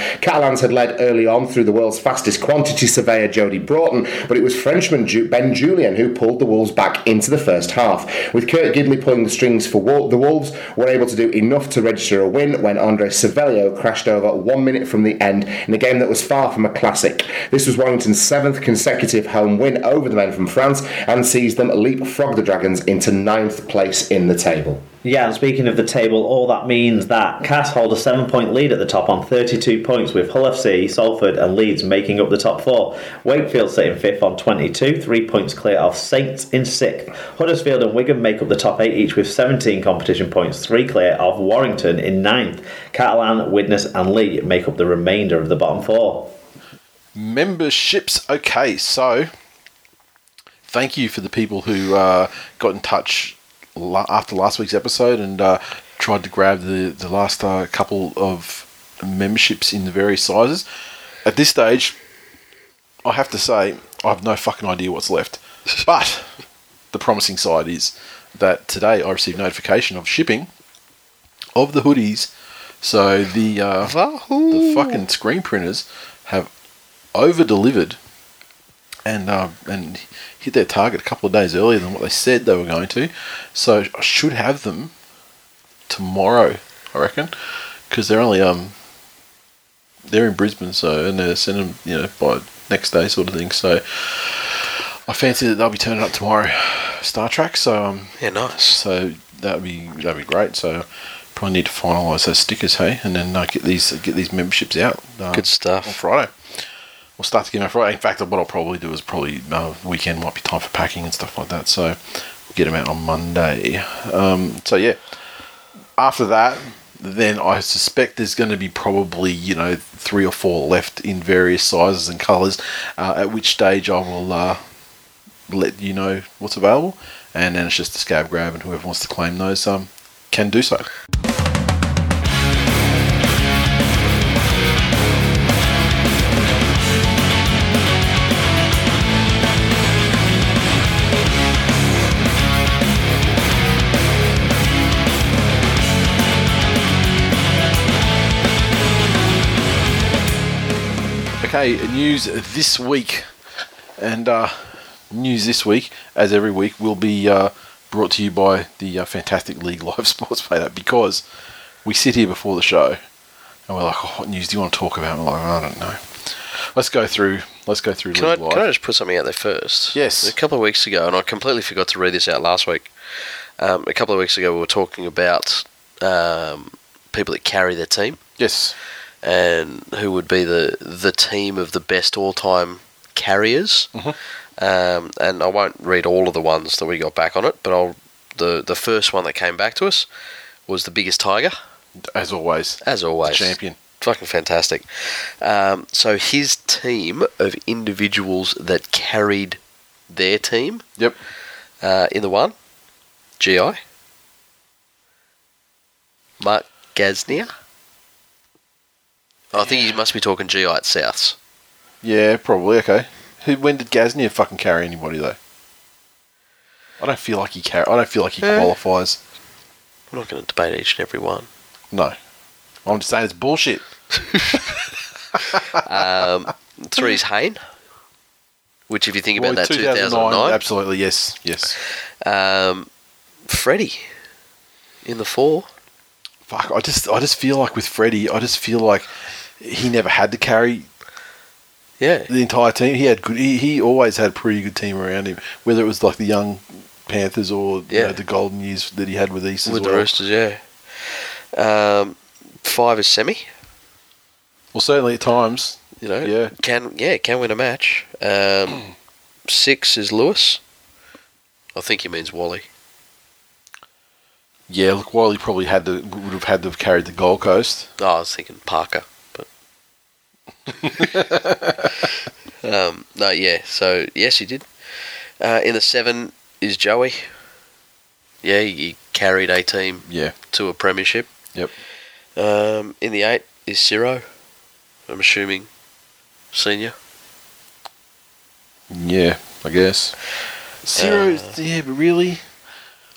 Catalans had led early on through the world's fastest quantity surveyor Jodie Broughton, but it was Frenchman Ben Jullien who pulled the Wolves back into the first half. With Kurt Gidley pulling the strings for Wol- the Wolves, were able to do enough to register a win when Andre Savelio crashed over one minute from the end in a game that was far from a classic. This was Warrington's seventh consecutive home win over the men from France and sees them leapfrog the Dragons into ninth place in the table.
Yeah, and speaking of the table, all that means that Cass hold a seven point lead at the top on 32 points, with Hull FC, Salford, and Leeds making up the top four. Wakefield sitting fifth on 22, three points clear of Saints in sixth. Huddersfield and Wigan make up the top eight each with 17 competition points, three clear of Warrington in ninth. Catalan, Widnes, and Leigh make up the remainder of the bottom four.
Memberships. Okay, so thank you for the people who uh, got in touch la- after last week's episode and uh, tried to grab the the last uh, couple of memberships in the various sizes. At this stage, I have to say I have no fucking idea what's left. But the promising side is that today I received notification of shipping of the hoodies. So the uh, the fucking screen printers have over delivered and um, and hit their target a couple of days earlier than what they said they were going to. So I should have them tomorrow, I reckon, because they're only um they're in Brisbane, so and they're sending them you know by next day sort of thing. So I fancy that they'll be turning up tomorrow, Star Trek. So um
Yeah, nice.
so that would be that'd be great. So probably need to finalise those stickers, hey, and then uh, get these get these memberships out. Uh,
Good stuff.
on Friday. We'll start to get out Friday. In fact, what I'll probably do is probably uh, weekend might be time for packing and stuff like that. So we'll get them out on Monday. Um, so yeah, after that, then I suspect there's going to be probably you know three or four left in various sizes and colours. Uh, at which stage I will uh, let you know what's available, and then it's just a scab grab, and whoever wants to claim those um, can do so. Okay, news this week, and uh, news this week, as every week, will be uh, brought to you by the uh, fantastic League Live Sports Playdout because we sit here before the show and we're like, oh, "What news do you want to talk about?" And we're like, "I don't know." Let's go through. Let's go through
Can I,
Live.
can I just put something out there first?
Yes.
A couple of weeks ago, and I completely forgot to read this out last week. Um, a couple of weeks ago, we were talking about um, people that carry their team
yes.
And who would be the the team of the best all time carriers.
Mhm.
Um, and I won't read all of the ones that we got back on it, but I'll the the first one that came back to us was the biggest tiger,
As always,
as always.
champion.
Fucking fantastic. Um, so his team of individuals that carried their team
Yep.
uh, in the one, GI, Mark Gasnier. I think he must be talking GI at Souths.
Yeah, probably. Okay. Who? When did Gasnier fucking carry anybody though? I don't feel like he carry. I don't feel like he
Eh.
qualifies.
We're not going to debate each and every one.
No. I'm just saying it's bullshit.
Um, three's Hayne, which if you think about
Well,
that, 2009.
Absolutely, yes, yes.
Um, Freddie in the four.
Fuck, I just, I just feel like with Freddie, I just feel like he never had to carry
Yeah.
the entire team. He had good. He, he always had a pretty good team around him. Whether it was like the young Panthers or you
Yeah.
know, the golden years that he had with East as
With
well.
the Roosters, yeah. Um, five is semi.
Well, certainly at times.
You know,
Yeah.
can yeah can win a match. Um, six is Lewis. I think he means Wally.
Yeah, look, Wally probably had to would have had to have carried the Gold Coast.
Oh, I was thinking Parker, um, no, yeah. So yes, he did. Uh, in the seven is Joey. Yeah, he, carried a team
Yeah,
to a premiership.
Yep.
Um, in the eight is Ciro. I'm assuming senior.
yeah, I guess. Zero,
Uh,
yeah, but really,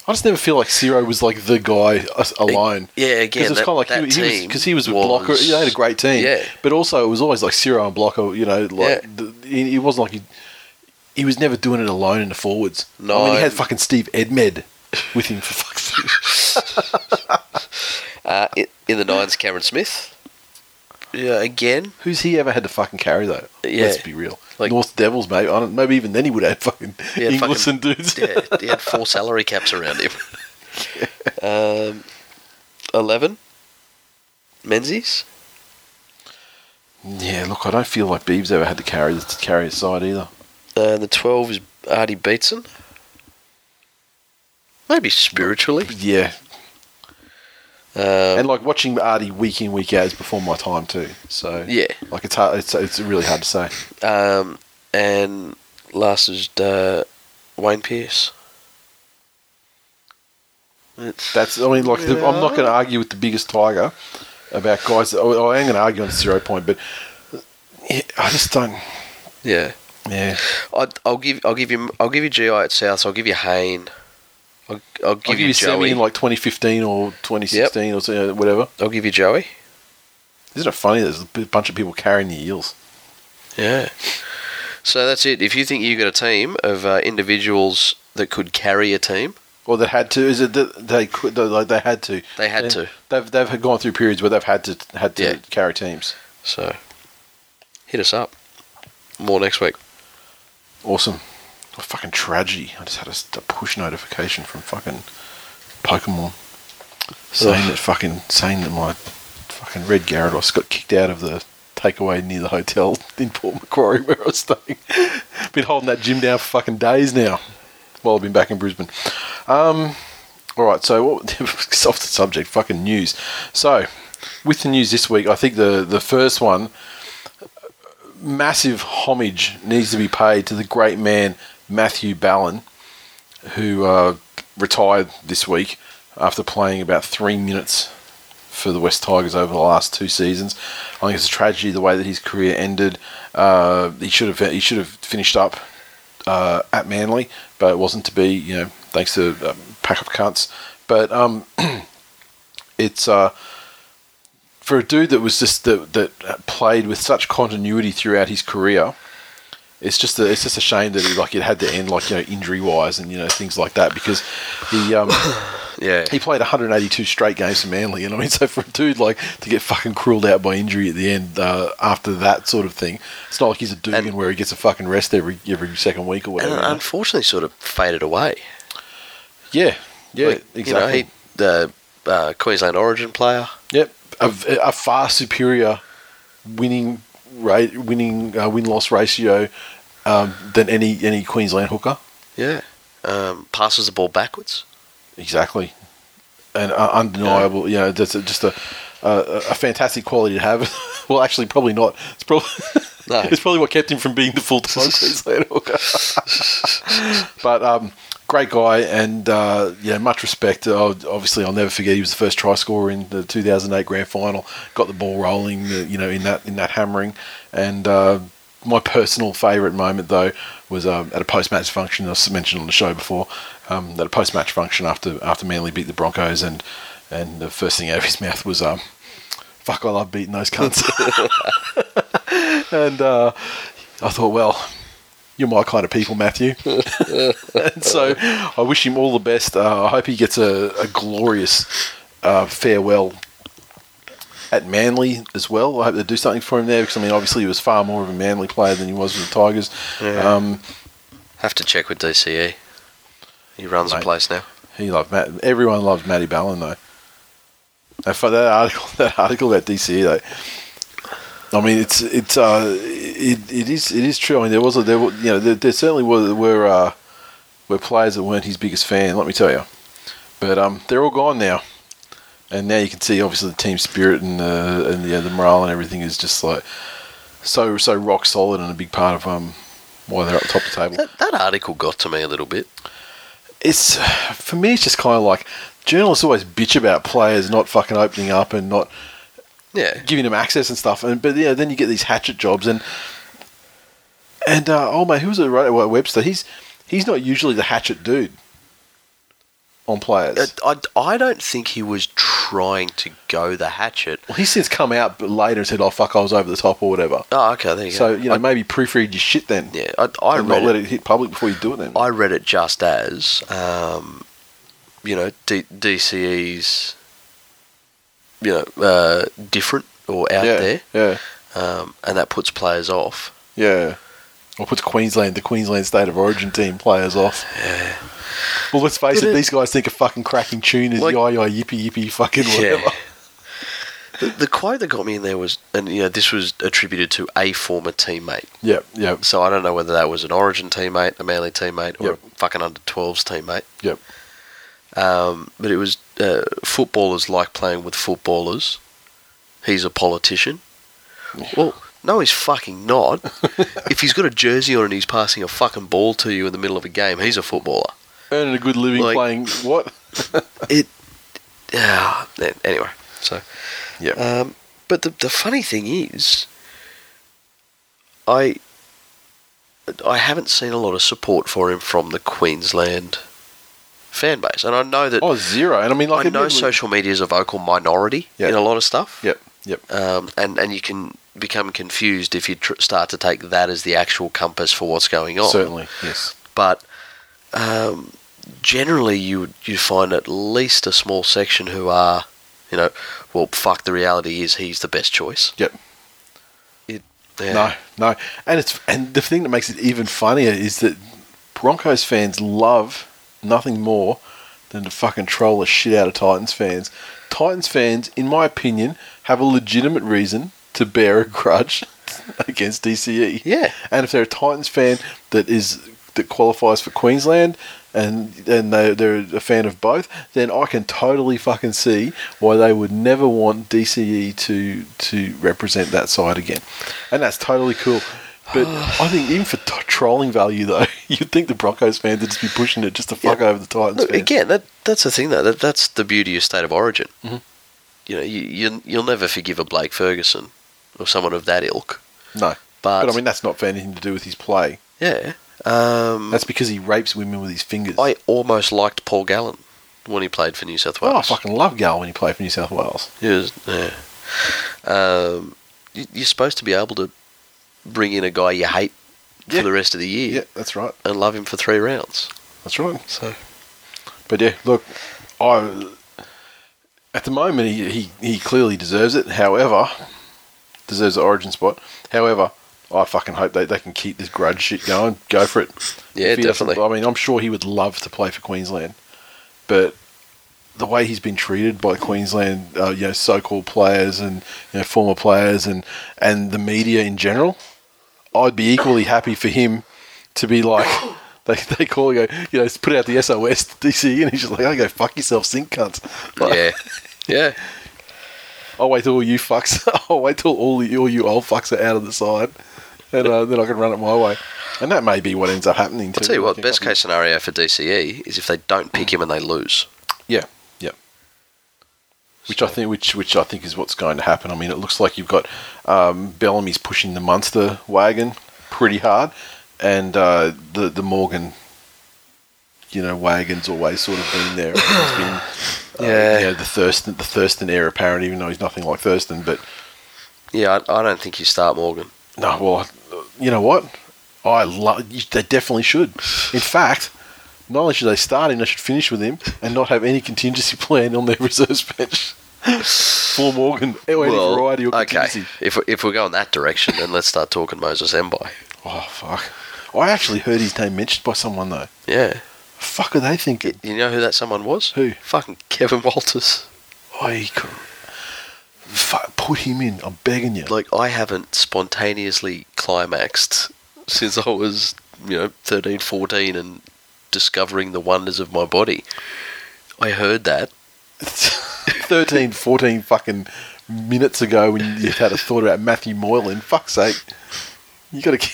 I just never feel like Ciro was like the guy alone.
Yeah, again,
it's
that,
kind of like he, he was
team
because he was with Blocker. He had a great team.
Yeah.
but also it was always like Ciro and Blocker. You know, like
Yeah.
the, he, he wasn't like he. He was never doing it alone in the forwards.
No, I
mean, he had fucking Steve Edmed with him for fuck's sake.
Uh, in, in the nines, Cameron Smith. Yeah, again.
Who's he ever had to fucking carry though?
Yeah.
Let's be real.
Like-
North Devils, maybe. I don't, maybe even then he would have fucking
Yeah,
Inglis and dudes.
Yeah, he had four salary caps around him. Um, 11. Menzies.
Yeah, look, I don't feel like Beebs ever had to carry to carry his side either.
Uh, the 12 is Artie Beetson. Maybe spiritually.
Yeah,
Um,
and like watching Artie week in week out is before my time too. So
yeah.
like it's hard. It's it's really hard to say.
Um, and last is uh, Wayne Pearce. It's,
That's I mean like the, I'm not going to argue with the biggest tiger about guys. I I am going to argue on zero point, but yeah, I just don't.
yeah.
Yeah,
I'll, I'll give I'll give you I'll give you GI at South. I'll give you Hayne. I'll, I'll give,
I'll give
you
you
Joey.
in like 2015 or 2016 or so, whatever.
I'll give you Joey.
Isn't it funny? There's a bunch of people carrying the eels.
Yeah. So that's it. If you think you've got a team of uh, individuals that could carry a team,
Or that had to? Is it that they could? Like they had to?
they had to.
They've they've gone through periods where they've had to had to
Yeah.
carry teams.
So hit us up. More next week.
Awesome. A fucking tragedy. I just had a push notification from fucking Pokemon saying
Ugh.
that fucking saying that my fucking red Gyarados got kicked out of the takeaway near the hotel in Port Macquarie where I was staying. been holding that gym down for fucking days now while I've been back in Brisbane. Um, all right, so what, off the subject, fucking news. So, with the news this week, I think the the first one massive homage needs to be paid to the great man Matthew Ballin, who uh, retired this week after playing about three minutes for the West Tigers over the last two seasons. I think it's a tragedy the way that his career ended. Uh, he should have he should have finished up uh, at Manly, but it wasn't to be. You know, thanks to a pack of cunts. But um, it's uh, for a dude that was just that that played with such continuity throughout his career. It's just a, it's just a shame that it, like it had to end like you know injury wise and you know things like that because he um
Yeah.
he played 182 straight games for Manly and I mean so for a dude like to get fucking crueled out by injury at the end uh, after that sort of thing it's not like he's a Dugan
And-
where he gets a fucking rest every every second week or whatever. know?
unfortunately, sort of faded away.
yeah, yeah,
Like,
exactly.
You know, he, the uh, Queensland Origin player.
Yep, a, a far superior winning winning uh, win loss ratio um, than any any Queensland hooker.
Yeah. Um, passes the ball backwards.
Exactly, and uh, undeniable. You know, that's a, just a, a a fantastic quality to have. well, actually, probably not. It's probably
No.
it's probably what kept him from being the full time Queensland hooker. but um, great guy, and uh, yeah, much respect. Obviously, I'll never forget he was the first try scorer in the 2008 Grand Final. Got the ball rolling, uh, you know, in that in that hammering, and. Uh, my personal favourite moment, though, was um, at a post-match function. I mentioned on the show before. Um, at a post-match function after after Manly beat the Broncos, and and the first thing out of his mouth was, um, "Fuck, I love beating those cunts." and uh, I thought, well, you're my kind of people, Matthew. and so I wish him all the best. Uh, I hope he gets a, a glorious uh, farewell at Manly as well. I hope they do something for him there because I mean, obviously, he was far more of a Manly player than he was with the Tigers.
Yeah.
Um,
Have to check with DCE. He runs the place now.
he loved Matt. Everyone loved Matty Ballin though. That, that article, that article about DCE though. I mean, it's it's uh, it, it is it is true. I mean, there was a, there you know there, there certainly were were uh, were players that weren't his biggest fan. Let me tell you, but um, they're all gone now, and now you can see obviously the team spirit and uh, and yeah, the morale and everything is just like so so rock solid and a big part of um why they're up top of the table.
That, that article got to me a little bit.
it's for me it's just kind of like journalists always bitch about players not fucking opening up and not
Yeah.
giving them access and stuff and but yeah then you get these hatchet jobs and and uh, oh mate who was it right Webster he's he's not usually the hatchet dude on players
I, I, I don't think he was trying to go the hatchet.
well, he's since come out but later and said oh fuck I was over the top or whatever
Oh, okay, there you
so
go.
So you know
I,
maybe proofread your shit then
yeah, I, I
and not
read
let
it.
it hit public before you do it then
I read it just as, um, you know, D- DCE's, you know, uh, different or out
yeah
there,
yeah
um, and that puts players off.
yeah or puts Queensland the Queensland State of Origin team players off Yeah. Well, let's face it,
it-
these guys think a fucking cracking tune is
Like-
yah yah yippee yippee fucking whatever.
Yeah. The, the quote that got me in there was, and you know, this was attributed to a former teammate.
Yep, yep,
So I don't know whether that was an Origin teammate, a Manly teammate, or
Yep.
a fucking under 12s teammate.
yep.
Um, but it was uh, footballers like playing with footballers. He's a politician. Well, no, he's fucking not. if he's got a jersey on and he's passing a fucking ball to you in the middle of a game, he's a footballer.
Earning a good living
Like-
playing what?
It. Yeah. Anyway, so.
Yep.
Um, but the the funny thing is, I I haven't seen a lot of support for him from the Queensland fan base, and I know that
oh, zero. And I mean, like,
I know
admittedly-
social media is a vocal minority
Yeah.
in a lot of stuff.
Yep, yep.
Um, and and you can become confused if you tr- start to take that as the actual compass for what's going on.
Certainly, yes.
But um, generally, you would- you find at least a small section who are, you know, well, fuck. The reality is he's the best choice.
Yep.
It, yeah.
No, no. And it's and the thing that makes it even funnier is that Broncos fans love nothing more than to fucking troll the shit out of Titans fans. Titans fans, in my opinion, have a legitimate reason to bear a grudge against DCE.
Yeah.
And if they're a Titans fan that is that qualifies for Queensland and and they they're a fan of both, then I can totally fucking see why they would never want DCE to to represent that side again, and that's totally cool. But I think even for t- trolling value, though, you'd think the Broncos fans would just be pushing it just to fuck over the Titans
Look,
fans.
again, that that's the thing though. That that's the beauty of state of origin.
Mm-hmm.
You know, you, you you'll never forgive a Blake Ferguson or someone of that ilk.
No,
But,
but I mean that's not for anything to do with his play.
yeah. Um,
That's because he rapes women with his fingers.
I almost liked Paul Gallen when he played for New South
oh, I
Wales.
fucking love Gal when he played for New South Wales.
He was, yeah. Um, you, you're supposed to be able to bring in a guy you hate for the rest of the year
Yeah, that's right.
and love him for three rounds.
That's right.
So
But yeah, look, I at the moment he, he, he clearly deserves it. However, deserves the origin spot. However, I fucking hope they, they can keep this grudge shit going. Go for it.
Yeah,
If he doesn't-
definitely.
I mean, I'm sure he would love to play for Queensland, but the way he's been treated by Queensland, uh, you know, so-called players and you know former players and and the media in general, I'd be equally happy for him to be like. They, they call you, you know, put out the SOS DC, and he's just like, "I go fuck yourself, sink cunts." Like,
yeah, yeah.
I'll wait till all you fucks. I'll wait till all you, all you old fucks are out of the side, and uh, then I can run it my way. And that may be what ends up happening.
I'll
too.
tell you what, best case scenario for DCE is if they don't pick him and they lose.
Yeah. Which I think, which which I think is what's going to happen. I mean, it looks like you've got um, Bellamy's pushing the Munster wagon pretty hard, and uh, the the Morgan, you know, wagon's always sort of been there. It's been, uh,
Yeah.
you know, the Thurston the Thurston heir apparent, even though he's nothing like Thurston. But
Yeah, I, I don't think you start Morgan.
no, well, you know what? I love. They definitely should. In fact. Not only should they start him, they should finish with him and not have any contingency plan on their reserves bench for Morgan or any variety or
okay.
contingency.
If we, if we're going that direction, then let's start talking Moses Mbye.
Oh fuck! I actually heard his name mentioned by someone though.
Yeah.
Fuck are they thinking?
You know who that someone was?
Who?
Fucking Kevin Walters.
I could. Fuck, put him in. I'm begging you.
Like I haven't spontaneously climaxed since I was, you know, 13, 14 and discovering the wonders of my body. I heard that.
13, 14 fucking minutes ago when you had a thought about Matthew Moylan. Fuck's sake. You got to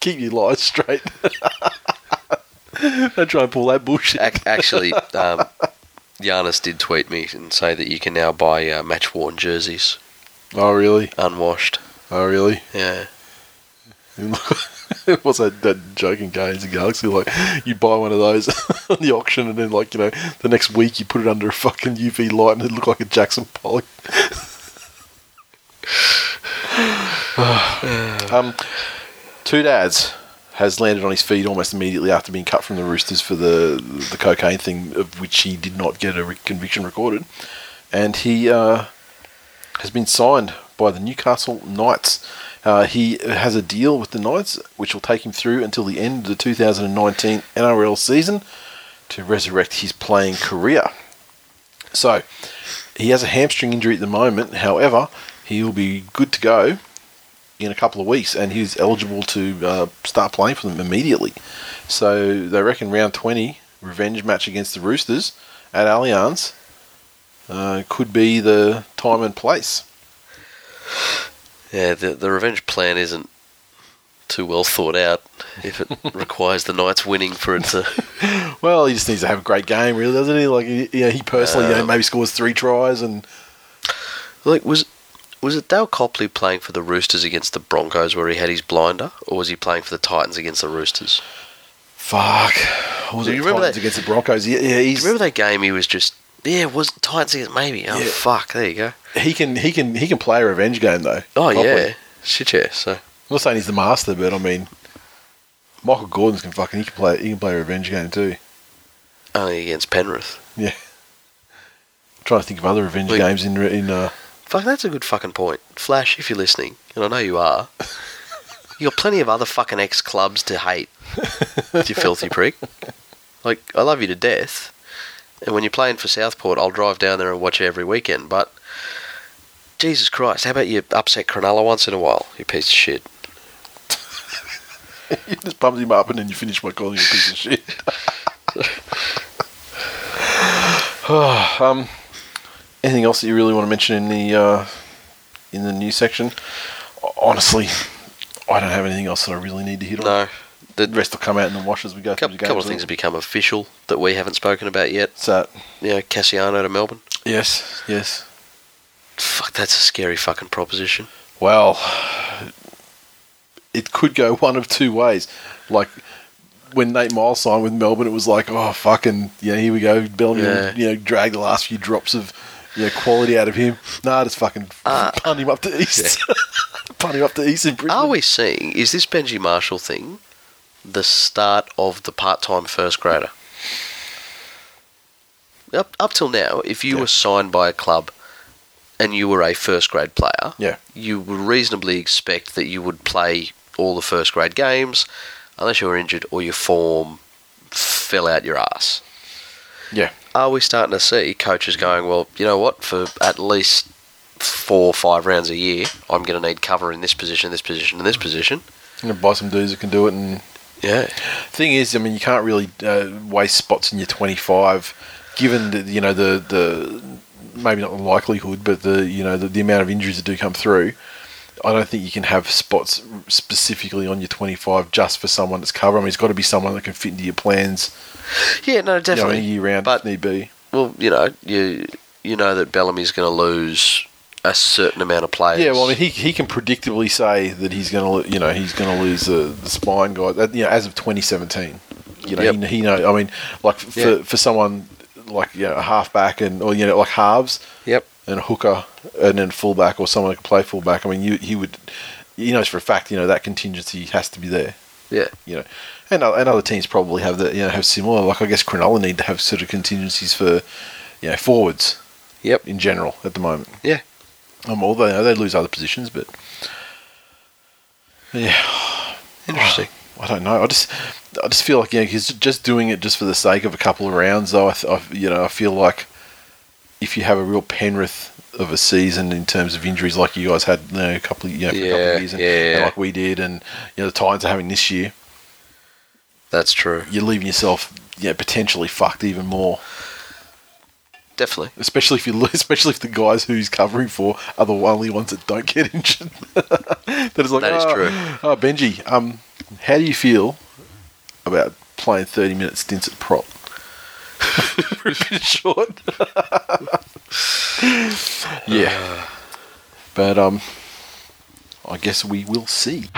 keep your lies straight. Don't try and pull that bullshit.
Ac- actually, um, Giannis did tweet me and say that you can now buy uh, match worn jerseys
Oh, really?
unwashed.
Oh, really?
Yeah.
What's that, that joke in Guardians of Galaxy? Like, you buy one of those on the auction, and then, like, you know, the next week you put it under a fucking UV light and it look like a Jackson Pollock. um, Two Dads has landed on his feet almost immediately after being cut from the Roosters for the the cocaine thing, of which he did not get a re- conviction recorded, and he uh, has been signed by the Newcastle Knights. Uh, he has a deal with the Knights, which will take him through until the end of the 2019 NRL season. to resurrect his playing career. So, he has a hamstring injury at the moment. However, he will be good to go in a couple of weeks, and he's eligible to uh, start playing for them immediately. So they reckon round 20 revenge match against the Roosters at Allianz uh, could be the time and place.
Yeah, the the revenge plan isn't too well thought out. If it requires the Knights winning for it to,
Well, he just needs to have a great game, really, doesn't he? Like, he, know, he personally, you know,
Um,
maybe scores three tries, and
like, was was it Dale Copley playing for the Roosters against the Broncos where he had his blinder, or was he playing for the Titans against the Roosters?
fuck, was
Do
it
you remember
Titans
that-
against the Broncos? Yeah, yeah,
Do you remember that game? He was just yeah, was Titans against maybe. Oh
Yeah.
fuck, there you go.
he can he can he can play a revenge game though.
Oh
properly.
yeah, shit yeah. So
I'm not saying he's the master, but I mean, Michael Gordon's can fucking he can play he can play a revenge game too.
only against Penrith.
I'm trying to think of other revenge
Like-
games in in uh,
Fuck, that's a good fucking point. Flash, if you're listening, and I know you are, you got plenty of other fucking ex clubs to hate. you filthy prick. Like, I love you to death. And when you're playing for Southport, I'll drive down there and watch you every weekend. But, Jesus Christ, how about you upset Cronulla once in a while, you piece of shit?
you just bums him up and then you finish by calling him a piece of shit. um, anything else that you really want to mention in the uh, in the news section? Honestly, I don't have anything else that I really need to hit on.
No.
The rest will come out in the wash as we go through
couple,
the games.
couple of things have become official that we haven't spoken about yet.
So,
You know, Kasiano to Melbourne.
yes, yes.
Fuck, that's a scary fucking proposition.
Well, it could go one of two ways. Like when Nate Myles signed with Melbourne, it was like, oh fucking yeah, here we go. Bellamy,
Yeah.
you know, drag the last few drops of you know quality out of him. Nah, just fucking
Ah.
punt him up to East. punt him up to East in Brisbane.
Are we seeing, is this Benji Marshall thing the start of the part time first grader? Up, up till now, if you
Yeah.
were signed by a club and you were a first grade player,
Yeah.
you would reasonably expect that you would play all the first grade games unless you were injured or your form fell out your ass.
Yeah.
Are we starting to see coaches going, well, you know what, for at least four or five rounds a year, I'm going to need cover in this position, this position, and this position?
I'm gonna buy some dudes that can do it. And
Yeah.
thing is, I mean, you can't really uh, waste spots in your 25, given the you know the the maybe not the likelihood, but the you know the, the amount of injuries that do come through. I don't think you can have spots specifically on your 25 just for someone that's cover. I mean, it's got to be someone that can fit into your plans,
Yeah, no,
you know,
definitely.
year round
But-
if need be.
Well, you know, you you know that Bellamy's going to lose a certain amount of players.
Yeah, well, I mean, he, he can predictably say that he's going to, you know, he's going to lose the, the spine guy. You know, as of 2017, you know,
Yep.
he, he know. I mean, like for
Yeah.
for someone like you know, a halfback and or you know like halves
Yep.
and a hooker and then fullback or someone who can play fullback. I mean, you he would, he knows for a fact, you know, that contingency has to be there.
Yeah.
You know, and uh, and other teams probably have that. You know, have similar. Like I guess Cronulla need to have sort of contingencies for, you know, forwards
Yep.
in general at the moment.
Yeah.
Um, although you know, they lose other positions, but yeah,
Interesting.
I don't know. I just, I just feel like yeah, he's just doing it just for the sake of a couple of rounds. Though I, th- I you know, I feel like if you have a real Penrith of a season in terms of injuries, like you guys had, you know, a couple, of, you know, for a couple
Yeah,
of years, and,
yeah,
and
yeah.
like we did, and you know, the Titans are having this year,
That's true.
you're leaving yourself, yeah, potentially fucked even more.
Definitely.
Especially if you, especially if the guys who's covering for are the only ones that don't get injured. that is like,
That is
oh,
true.
Oh, Benji, um, how do you feel about playing thirty minute stints at prop? For a bit short. yeah, but um, I guess we will see.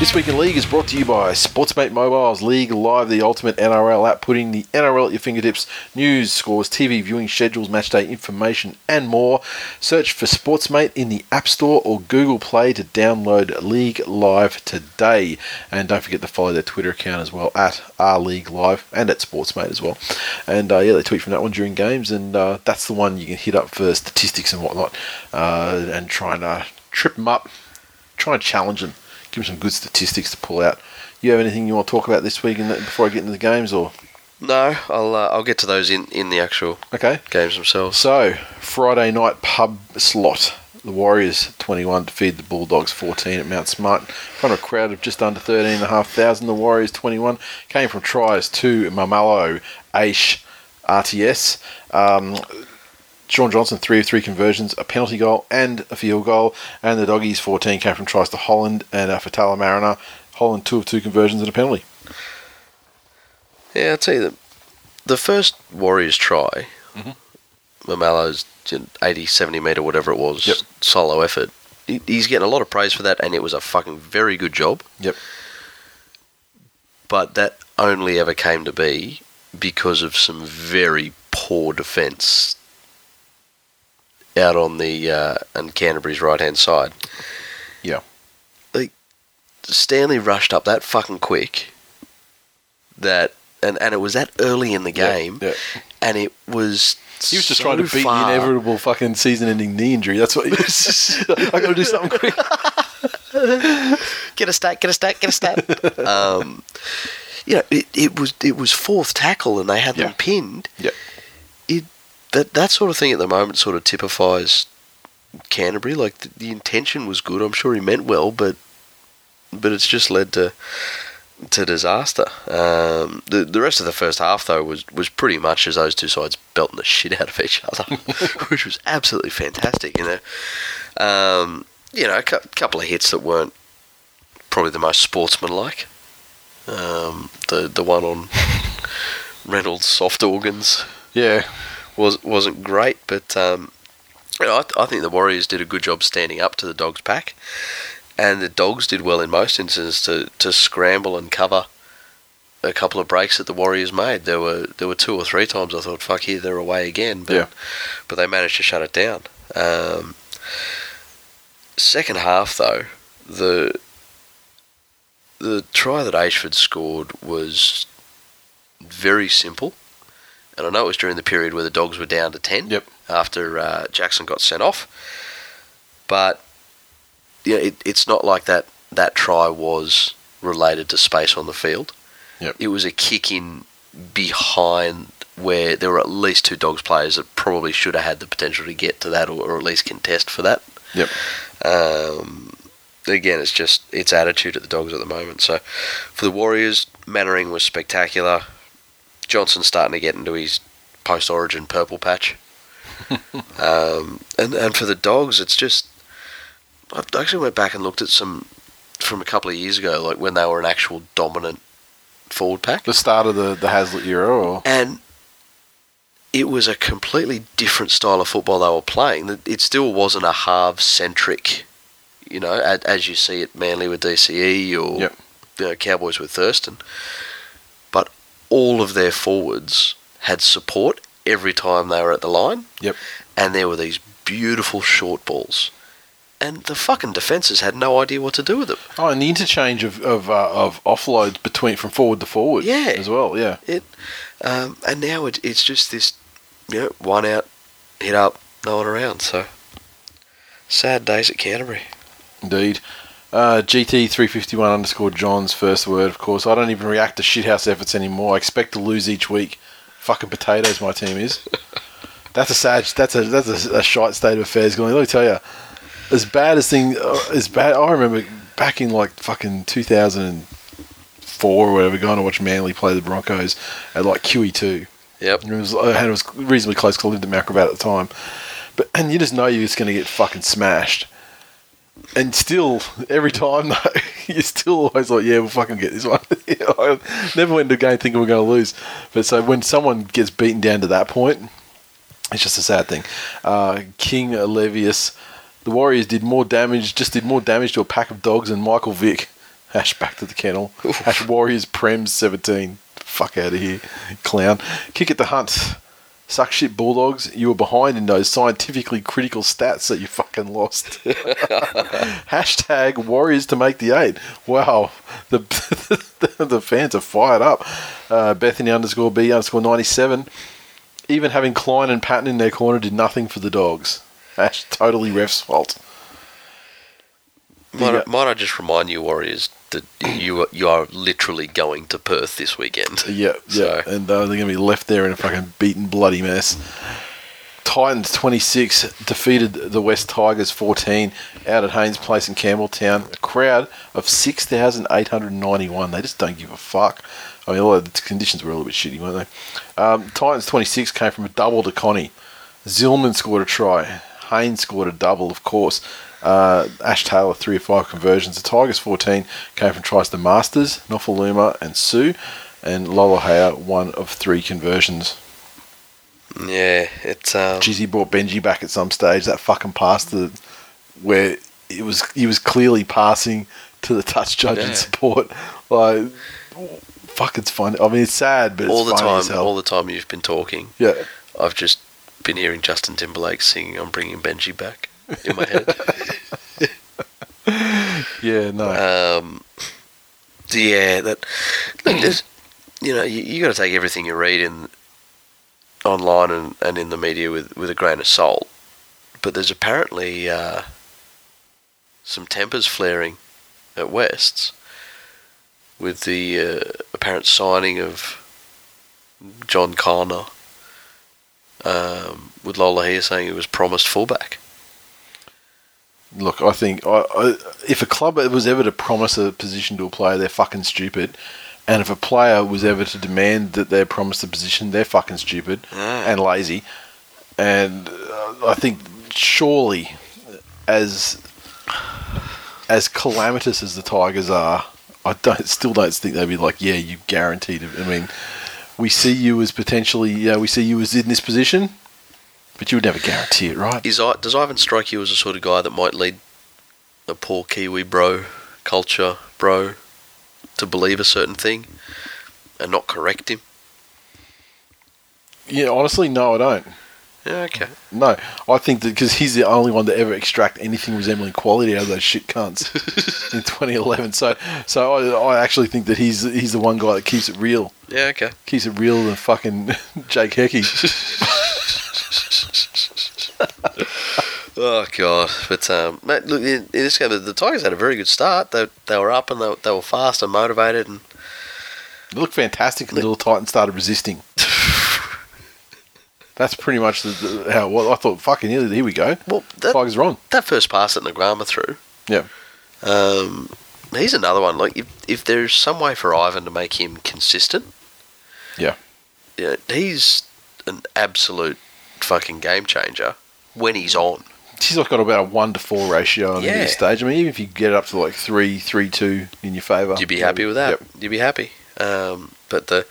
This Week in League is brought to you by Sportsmate Mobile's League Live, the ultimate NRL app, putting the NRL at your fingertips. News, scores, TV viewing schedules, matchday information, and more. Search for Sportsmate in the App Store or Google Play to download League Live today. And don't forget to follow their Twitter account as well, at R League Live, and at Sportsmate as well. And uh, yeah, they tweet from that one during games, and uh, that's the one you can hit up for statistics and whatnot, uh, and try and trip them up, try and challenge them give them some good statistics to pull out. You have anything you want to talk about this week in the, before I get into the games, or
No, I'll uh, I'll get to those in, in the actual
okay?
games themselves.
So Friday night pub slot. The Warriors 21 defeated the Bulldogs 14 at Mount Smart. In front of a crowd of just under 13,500. The Warriors 21 came from tries to Maumalo, Aish, RTS. Um, Shaun Johnson, three of three conversions, a penalty goal and a field goal. And the Doggies, 14, came from tries to Holland and uh, Fatala Mariner. Holland, two of two conversions and a penalty.
Yeah, I'll tell you the the first Warriors try,
Mhm.
Maumalo's 80, 70 metre, whatever it was,
Yep.
solo effort. He's getting a lot of praise for that, and it was a fucking very good job.
Yep.
But that only ever came to be because of some very poor defence out on the uh, on Canterbury's right hand side.
Yeah.
Like Stanley rushed up that fucking quick. That and, and it was that early in the game,
Yeah.
and it was.
He was just
so
trying to beat
far-
the inevitable fucking season-ending knee injury. That's what he was. I got to do something quick.
Get a stat, get a stat, get a stat. um, you know, it, it was it was fourth tackle, and they had
Yeah.
them pinned.
Yeah.
That that sort of thing at the moment sort of typifies Canterbury. Like the, the intention was good. I'm sure he meant well, but but it's just led to to disaster. Um, the the rest of the first half though was was pretty much as those two sides belting the shit out of each other, which was absolutely fantastic. You know, um, you know, a cou- couple of hits that weren't probably the most sportsmanlike. Um, the the one on Reynolds soft organs
Yeah.
Was wasn't great, but um, I, th- I think the Warriors did a good job standing up to the Dogs pack, and the Dogs did well in most instances to, to scramble and cover a couple of breaks that the Warriors made. There were there were two or three times I thought, "Fuck here, they're away again," but
Yeah.
but they managed to shut it down. Um, second half though, the the try that Ashford scored was very simple. And I know it was during the period where the dogs were down to 10
Yep.
after uh, Jackson got sent off. But yeah, it, it's not like that, that try was related to space on the field.
Yep.
It was a kick in behind where there were at least two dogs players that probably should have had the potential to get to that or, or at least contest for that.
Yep.
Um, again, it's just its attitude at the Dogs at the moment. So for the Warriors, Mannering was spectacular. Johnson's starting to get into his post-origin purple patch. um, and and for the Dogs, it's just I actually went back and looked at some from a couple of years ago, like when they were an actual dominant forward pack,
The start of the, the Hasler era, or
and it was a completely different style of football they were playing. It still wasn't a half centric, you know, as, as you see it Manly with DCE or
Yep.
you know, Cowboys with Thurston. All of their forwards had support every time they were at the line.
Yep.
And there were these beautiful short balls. And the fucking defences had no idea what to do with them.
oh, and the interchange of of, uh, of offloads between from forward to forward,
Yeah.
as well. Yeah.
It, um, and now it, it's just this, you know, one out, hit up, no one around. So sad days at Canterbury.
Indeed. Uh, GT three fifty one underscore John's first word. Of course, I don't even react to shithouse efforts anymore. I expect to lose each week. Fucking potatoes, my team is. That's a sad. That's a that's a, a shite state of affairs. Going. Let me tell you, as bad as thing uh, as bad. I remember back in like fucking two thousand and four or whatever, going to watch Manly play the Broncos at like QE two.
Yep.
It was, and it was reasonably close because I lived in Macrobat at the time. But and you just know you're just going to get fucking smashed. And still, every time though, you're still always like, yeah, we'll fucking get this one. I never went into a game thinking we're going to lose. But so when someone gets beaten down to that point, it's just a sad thing. Uh, King Levius, the Warriors did more damage, just did more damage to a pack of dogs than Michael Vick. Hash back to the kennel. Hash Warriors Prem 17. Fuck out of here, clown. Kick at the hunt. Suck shit Bulldogs. You were behind in those scientifically critical stats that you fucking lost. Hashtag Warriors to make the eight. Wow, the the fans are fired up. Uh, Bethany underscore B underscore 97. Even having Klein and Patton in their corner did nothing for the dogs. Ash, totally ref's fault.
Might,
Yeah.
I, might I just remind you, Warriors, that you are, you are literally going to Perth this weekend.
Yeah, yeah. And uh, they're going to be left there in a fucking beaten bloody mess. Titans 26 defeated the West Tigers 14 out at Haynes Place in Campbelltown. A crowd of 6,891. They just don't give a fuck. I mean, although the conditions were a little bit shitty, weren't they? Um, Titans 26 came from a double to Connie. Zillman scored a try. Haynes scored a double, of course. Uh, Ash Taylor, three or five conversions. The Tigers 14 came from tries to Marsters, Nofoaluma, and Sue. And Lolohea, one of three conversions.
Yeah, it's um,
Jeez, he brought Benji back at some stage. That fucking pass to where it was he was clearly passing to the touch judge
Yeah.
and support. Like, fuck, it's funny. I mean, it's sad, but
all
it's
the time. All the time you've been talking,
yeah,
I've just been hearing Justin Timberlake singing "I'm Bringing Benji Back" in my head.
yeah, no,
um, yeah, that look, you know, you, you got to take everything you read in online and, and in the media with with a grain of salt. But there's apparently uh, some tempers flaring at Wests with the uh, apparent signing of John Connor. Um, with Lolohea saying he was promised fullback.
Look, I think I, I, if a club was ever to promise a position to a player, they're fucking stupid. And if a player was ever to demand that they're promised a position, they're fucking stupid
Ah.
and lazy. And uh, I think surely, as as calamitous as the Tigers are, I don't still don't think they'd be like, yeah, you guaranteed. it." I mean, we see you as potentially, yeah, we see you as in this position, but you would never guarantee it, right?
Is does Ivan strike you as the sort of guy that might lead a poor Kiwi bro culture bro to believe a certain thing and not correct him?
Yeah, honestly, no, I don't.
Yeah, okay.
No, I think that because he's the only one to ever extract anything resembling quality out of those shit cunts in 2011. So, so I, I actually think that he's he's the one guy that keeps it real,
Yeah, okay.
keeps it real than fucking Jake Hecky.
Oh god, but um, mate, look in, in this game, the, Tigers had a very good start. They, they were up and they, they were fast and motivated, and
They looked fantastic. until the Titans started resisting. That's pretty much the, the, how. Well, I thought, fucking here, here we go.
well, that,
Tigers on.
that first pass that Naiqama threw,
Yeah,
um, he's another one. Like if if there's some way for Ivan to make him consistent,
yeah,
yeah, he's an absolute fucking game changer when he's on.
he's like got about a one to four ratio on
Yeah.
this stage. I mean, even if you get it up to like three, three, two in your favour,
You'd be happy with that.
Yep.
You'd be happy. Um, but the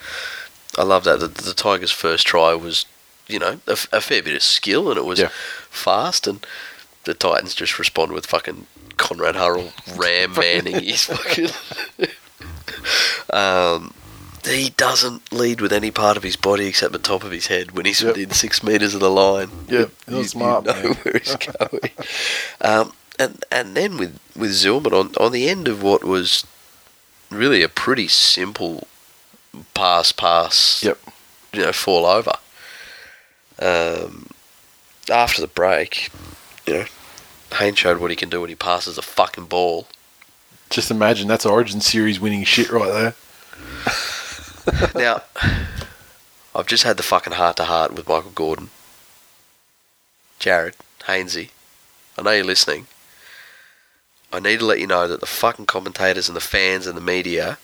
I love that the, the Tigers' first try was, you know, a fair bit of skill and it was
Yeah.
fast, and the Titans just respond with fucking Conrad Hurrell ram manning his fucking. um, he doesn't lead with any part of his body except the top of his head when he's
Yep.
within six meters of the line.
Yep,
You-
smart,
You know
man.
where he's going. um, and and then with with Zillman on on the end of what was really a pretty simple pass pass.
Yep.
You know, fall over. Um, after the break, you know, Haynes showed what he can do when he passes a fucking ball.
Just imagine that's Origin Series winning shit right there.
now, I've just had the fucking heart to heart with Michael Gordon. Jarryd, Hainsey, I know you're listening. I need to let you know that the fucking commentators and the fans and the media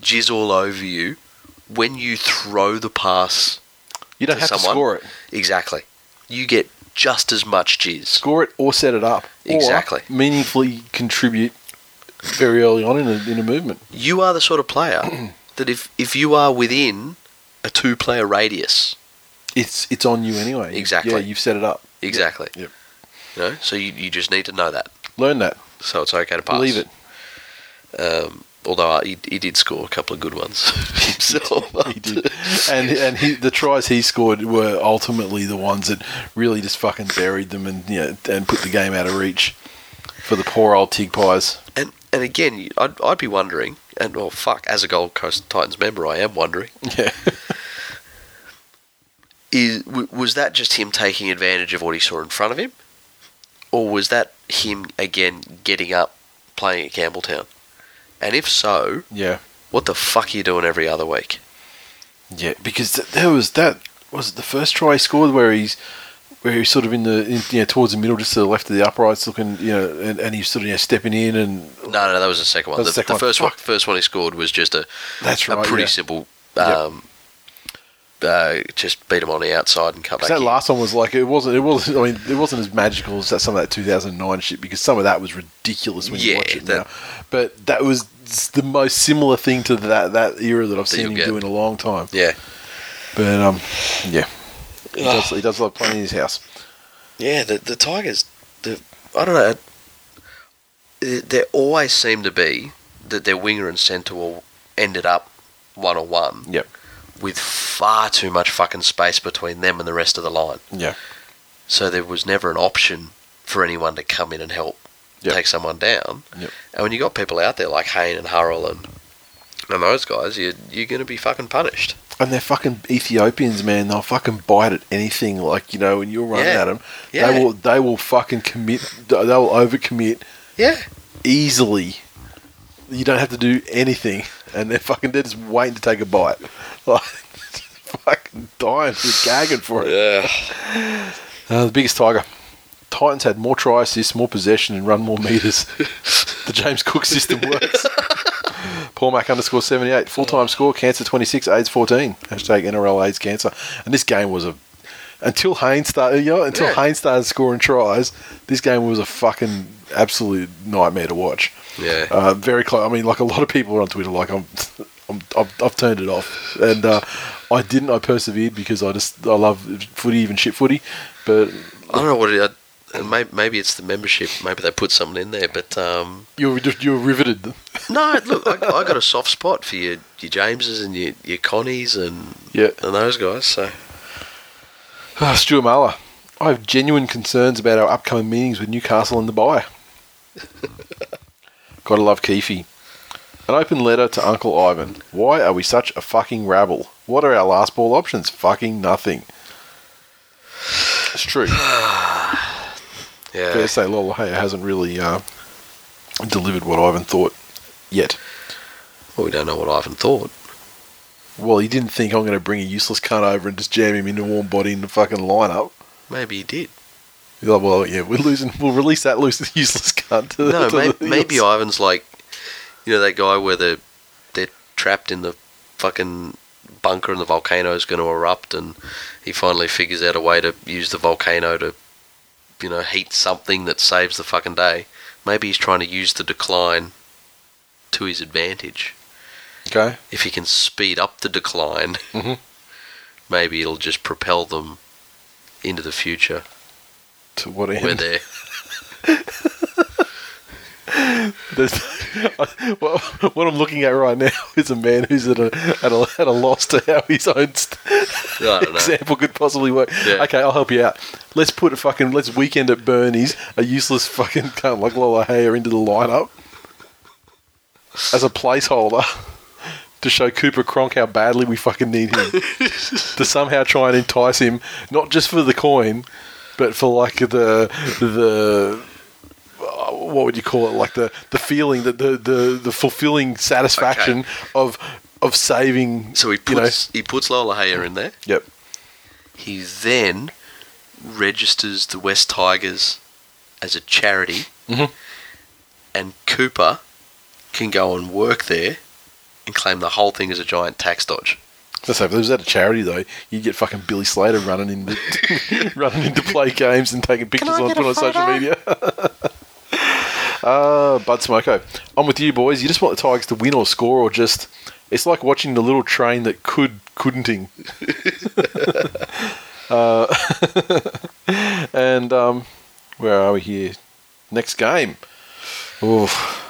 jizz all over you when you throw the pass.
You don't
To
have
someone?
to score it.
Exactly. You get just as much jizz.
Score it or set it up. Or
Exactly.
meaningfully contribute very early on in a, in a movement.
You are the sort of player that if, if you are within a two player radius,
It's it's on you anyway.
Exactly.
Yeah, you've set it up.
exactly.
Yep.
You know, so you, you just need to know that.
Learn that.
So it's okay to pass.
Believe it.
Um, although uh, he, he did score a couple of good ones himself.
he did, and and he, the tries he scored were ultimately the ones that really just fucking buried them and you know, and put the game out of reach for the poor old Tig Pies.
And and again, I'd, I'd be wondering, and well, fuck, as a Gold Coast Titans member, I am wondering,
Yeah,
is w- was that just him taking advantage of what he saw in front of him, or was that him again getting up, playing at Campbelltown? And if so,
yeah,
what the fuck are you doing every other week?
yeah. Because th- there was that was it the first try he scored where he's where he's sort of in the in, you know towards the middle, just to the left of the uprights, looking you know, and, and he's sort of you know, stepping in and
No, no, that was the second one. The,
the second
the first one,
Fuck.
first one he scored was just a
that's
a
right.
pretty
yeah.
simple.
Yep.
Um, uh, just beat him on the outside and cut back.
That
in.
last one was like it wasn't. It wasn't. I mean, it wasn't as magical as that some of that 2009 shit. Because some of that was ridiculous when you watch it
that-
now. But that was the most similar thing to that that era that I've seen him
get.
do in a long time.
Yeah,
But um, yeah, he does, he does love playing in his house.
yeah. The the Tigers, the I don't know. There always seemed to be that their winger and centre all ended up one on one
Yep.
with far too much fucking space between them and the rest of the line.
Yeah.
So there was never an option for anyone to come in and help
Yep.
take someone down.
Yep.
And when you got people out there like Hayne and Hurrell and and those guys, you you're going to be fucking punished.
And they're fucking Ethiopians, man. They'll fucking bite at anything. Like you know, when you're running
Yeah.
at them,
Yeah.
they will they will fucking commit. They will overcommit
Yeah.
easily. You don't have to do anything, and they're fucking they're just waiting to take a bite. Like fucking dying, they're gagging for it.
Yeah.
Uh, the biggest tiger. Titans had more try assists, more possession, and run more meters. the James Cook system works. Paul Mac underscore 78. Full time score, cancer 26, AIDS 14. Hashtag NRL AIDS cancer. And this game was a. Until Haynes started, you know, until
Yeah.
Haynes started scoring tries, this game was a fucking absolute nightmare to watch.
Yeah.
Uh, very close. I mean, like a lot of people on Twitter, like I'm, I'm I've, I've turned it off, and uh, I didn't. I persevered because I just I love footy, even shit footy. But
I don't know what it. Uh, maybe, maybe it's the membership. Maybe they put something in there. But um,
you're just you're riveted.
no, look, I, I got a soft spot for your your Jameses and your your Connies and
Yeah.
and those guys. So
Uh, Stuart Muller, I have genuine concerns about our upcoming meetings with Newcastle and the buy. Gotta love Keefe. An open letter to Uncle Ivan. Why are we such a fucking rabble? What are our last ball options? Fucking nothing. It's true. Fair to say Lolohea hasn't really uh, delivered what Ivan thought yet.
well, we don't know what Ivan thought.
Well, he didn't think I'm going to bring a useless cunt over and just jam him into warm body in the fucking lineup.
Maybe he did.
He's like, well, yeah, we're losing. We'll release that loose, useless cunt. To,
No,
to
maybe, maybe Ivan's like, you know, that guy where they're, they're trapped in the fucking bunker and the volcano is going to erupt, and he finally figures out a way to use the volcano to, you know, heat something that saves the fucking day. Maybe he's trying to use the decline to his advantage.
Okay.
If he can speed up the decline,
Mhm.
maybe it'll just propel them into the future
To what end?
where they're
well, what I'm looking at right now is a man who's at a at a, at a loss to how his own st-
I don't know.
example could possibly work.
Yeah.
Okay, I'll help you out. Let's put a fucking let's weekend at Bernie's a useless fucking cunt like Lolohea into the lineup as a placeholder to show Cooper Cronk how badly we fucking need him to somehow try and entice him not just for the coin but for like the the what would you call it? Like the, the feeling that the, the, the fulfilling satisfaction of of saving.
So he
you know,
puts he puts Lolohea in there.
yep.
He then registers the West Tigers as a charity,
Mhm.
and Cooper can go and work there and claim the whole thing as a giant tax dodge.
Let's say if it was at a charity though, you'd get fucking Billy Slater running into running into play games and taking pictures on put on social media. uh, Bud Smoko, I'm with you boys. You just want the Tigers to win or score or just. It's like watching the little train that could couldn'ting. uh, and um, where are we here? Next game. Oof.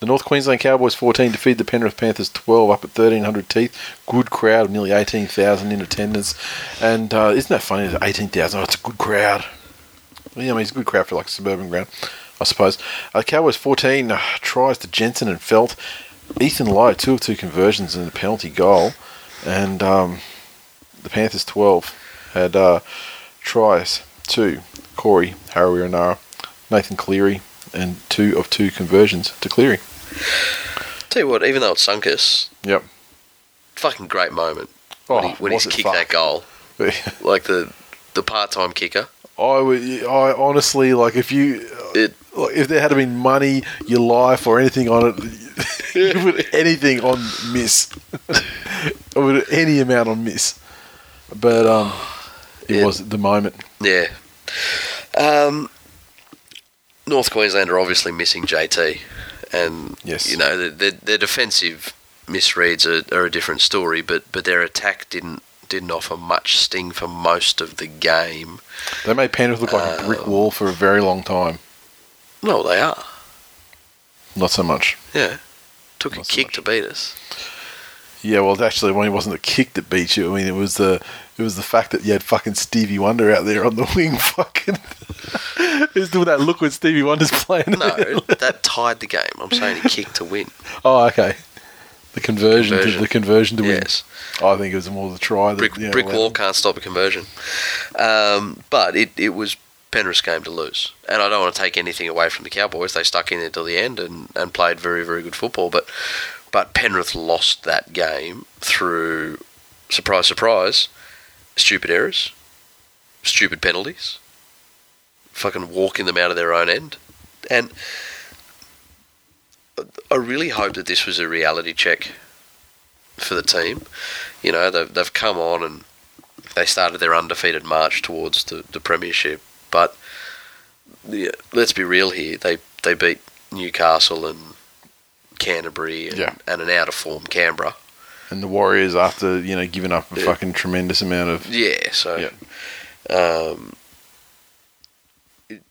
The North Queensland Cowboys 14 defeated the Penrith Panthers 12 up at 1300 teeth. Good crowd, nearly 18,000 in attendance. And uh, isn't that funny? 18,000. Oh, it's a good crowd. Yeah, I mean, it's a good crowd for like a suburban ground, I suppose. Uh, Cowboys 14 uh, tries to Jensen and Feldt. Ethan Lowe, two of two conversions and a penalty goal. And um, the Panthers 12 had uh, tries to Corey Harawira Nathan Cleary, and two of two conversions to Cleary.
Tell you what, even though it's Sunkus,
Yep.
fucking great moment
Oh,
when, he, when he's kicked that goal. Like the the part time kicker.
I would, I honestly like if you,
It
like, if there had been money, your life, or anything on it, you would anything on miss, would any amount on miss. But um, it
Yeah.
was the moment.
yeah. Um, North Queensland are obviously missing JT, and
Yes.
you know their, their, their defensive misreads are, are a different story, but but their attack didn't didn't offer much sting for most of the game.
They made Penrith look like a uh, brick wall for a very long time.
No, they are.
Not so much.
Yeah, took a
so
kick
much.
to beat us.
Yeah, well, actually, when it wasn't the kick that beat you. I mean, it was the it was the fact that you had fucking Stevie Wonder out there on the wing, fucking. he was doing that look when Stevie Wonder's playing.
No, that tied the game. I'm saying he kicked to win.
oh, okay. The conversion, to the conversion to
Yes.
win. I think it was more the try. That,
brick,
you know,
brick wall can't stop a conversion. Um, but it, it was Penrith's game to lose. And I don't want to take anything away from the Cowboys. They stuck in there till the end and, and played very, very good football. But but Penrith lost that game through, surprise, surprise, stupid errors, stupid penalties, fucking walking them out of their own end. And I really hope that this was a reality check for the team. You know, they've, they've come on and they started their undefeated march towards the, the premiership. But yeah, let's be real here. They they beat Newcastle and Canterbury and,
Yeah.
and an out of form Canberra.
And the Warriors, after you know giving up a
Yeah.
fucking tremendous amount of
Yeah, so um, it-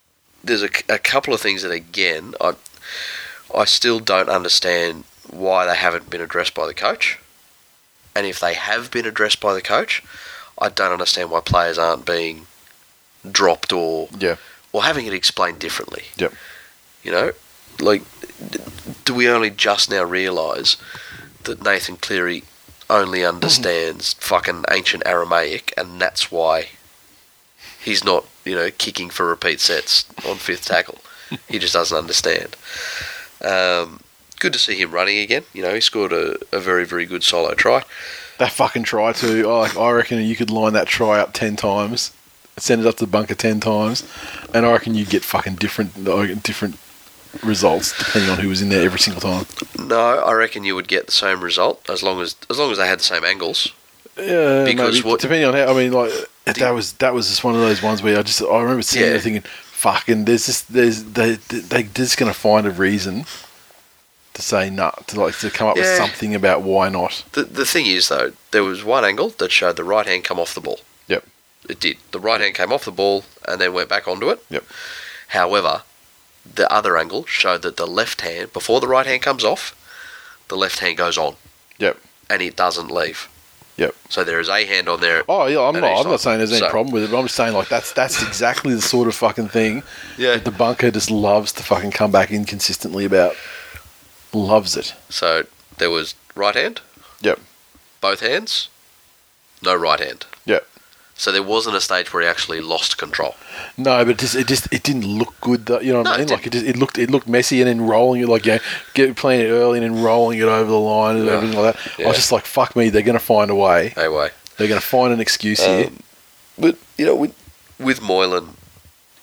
there's a, a couple of things that again I I still don't understand why they haven't been addressed by the coach, and if they have been addressed by the coach, I don't understand why players aren't being dropped or
yeah,
or having it explained differently.
Yep.
You know, like, do we only just now realise that Nathan Cleary only understands fucking ancient Aramaic, and that's why he's not, you know, kicking for repeat sets on fifth tackle. he just doesn't understand. Um, good to see him running again. You know, he scored a, a very, very good solo try.
that fucking try too. I like, I reckon you could line that try up ten times, send it up to the bunker ten times, and I reckon you'd get fucking different different results depending on who was in there every single time.
No, I reckon you would get the same result as long as as long as they had the same angles.
Yeah,
Because
maybe,
what-
depending on how. I mean, like that was that was just one of those ones where I just I remember sitting
Yeah.
there thinking, "Fucking, there's just there's they they just gonna find a reason to say no to like to come up with something about why not."
The the thing is though, there was one angle that showed the right hand come off the ball.
Yep.
It did. The right hand came off the ball and then went back onto it.
Yep.
However, the other angle showed that the left hand before the right hand comes off, the left hand goes on.
Yep.
And it doesn't leave.
Yep.
So there is a hand on there.
Oh yeah, I'm not. I'm
not-
not saying there's any
so-
problem with it. But I'm just saying like that's that's exactly the sort of fucking thing
Yeah.
that the bunker just loves to fucking come back inconsistently about. Loves it.
So there was right hand.
Yep.
Both hands. No right hand. So there wasn't a stage where he actually lost control.
No, but it just it just it didn't look good. Though, you know what
No,
I
it
mean? Like it just it looked it looked messy and then rolling it like you know, get playing it early and then rolling it over the line and
Yeah.
everything like that. I was just like, fuck me, they're gonna find a way.
Anyway.
They're gonna find an excuse here.
Um, but you know, with with Moylan,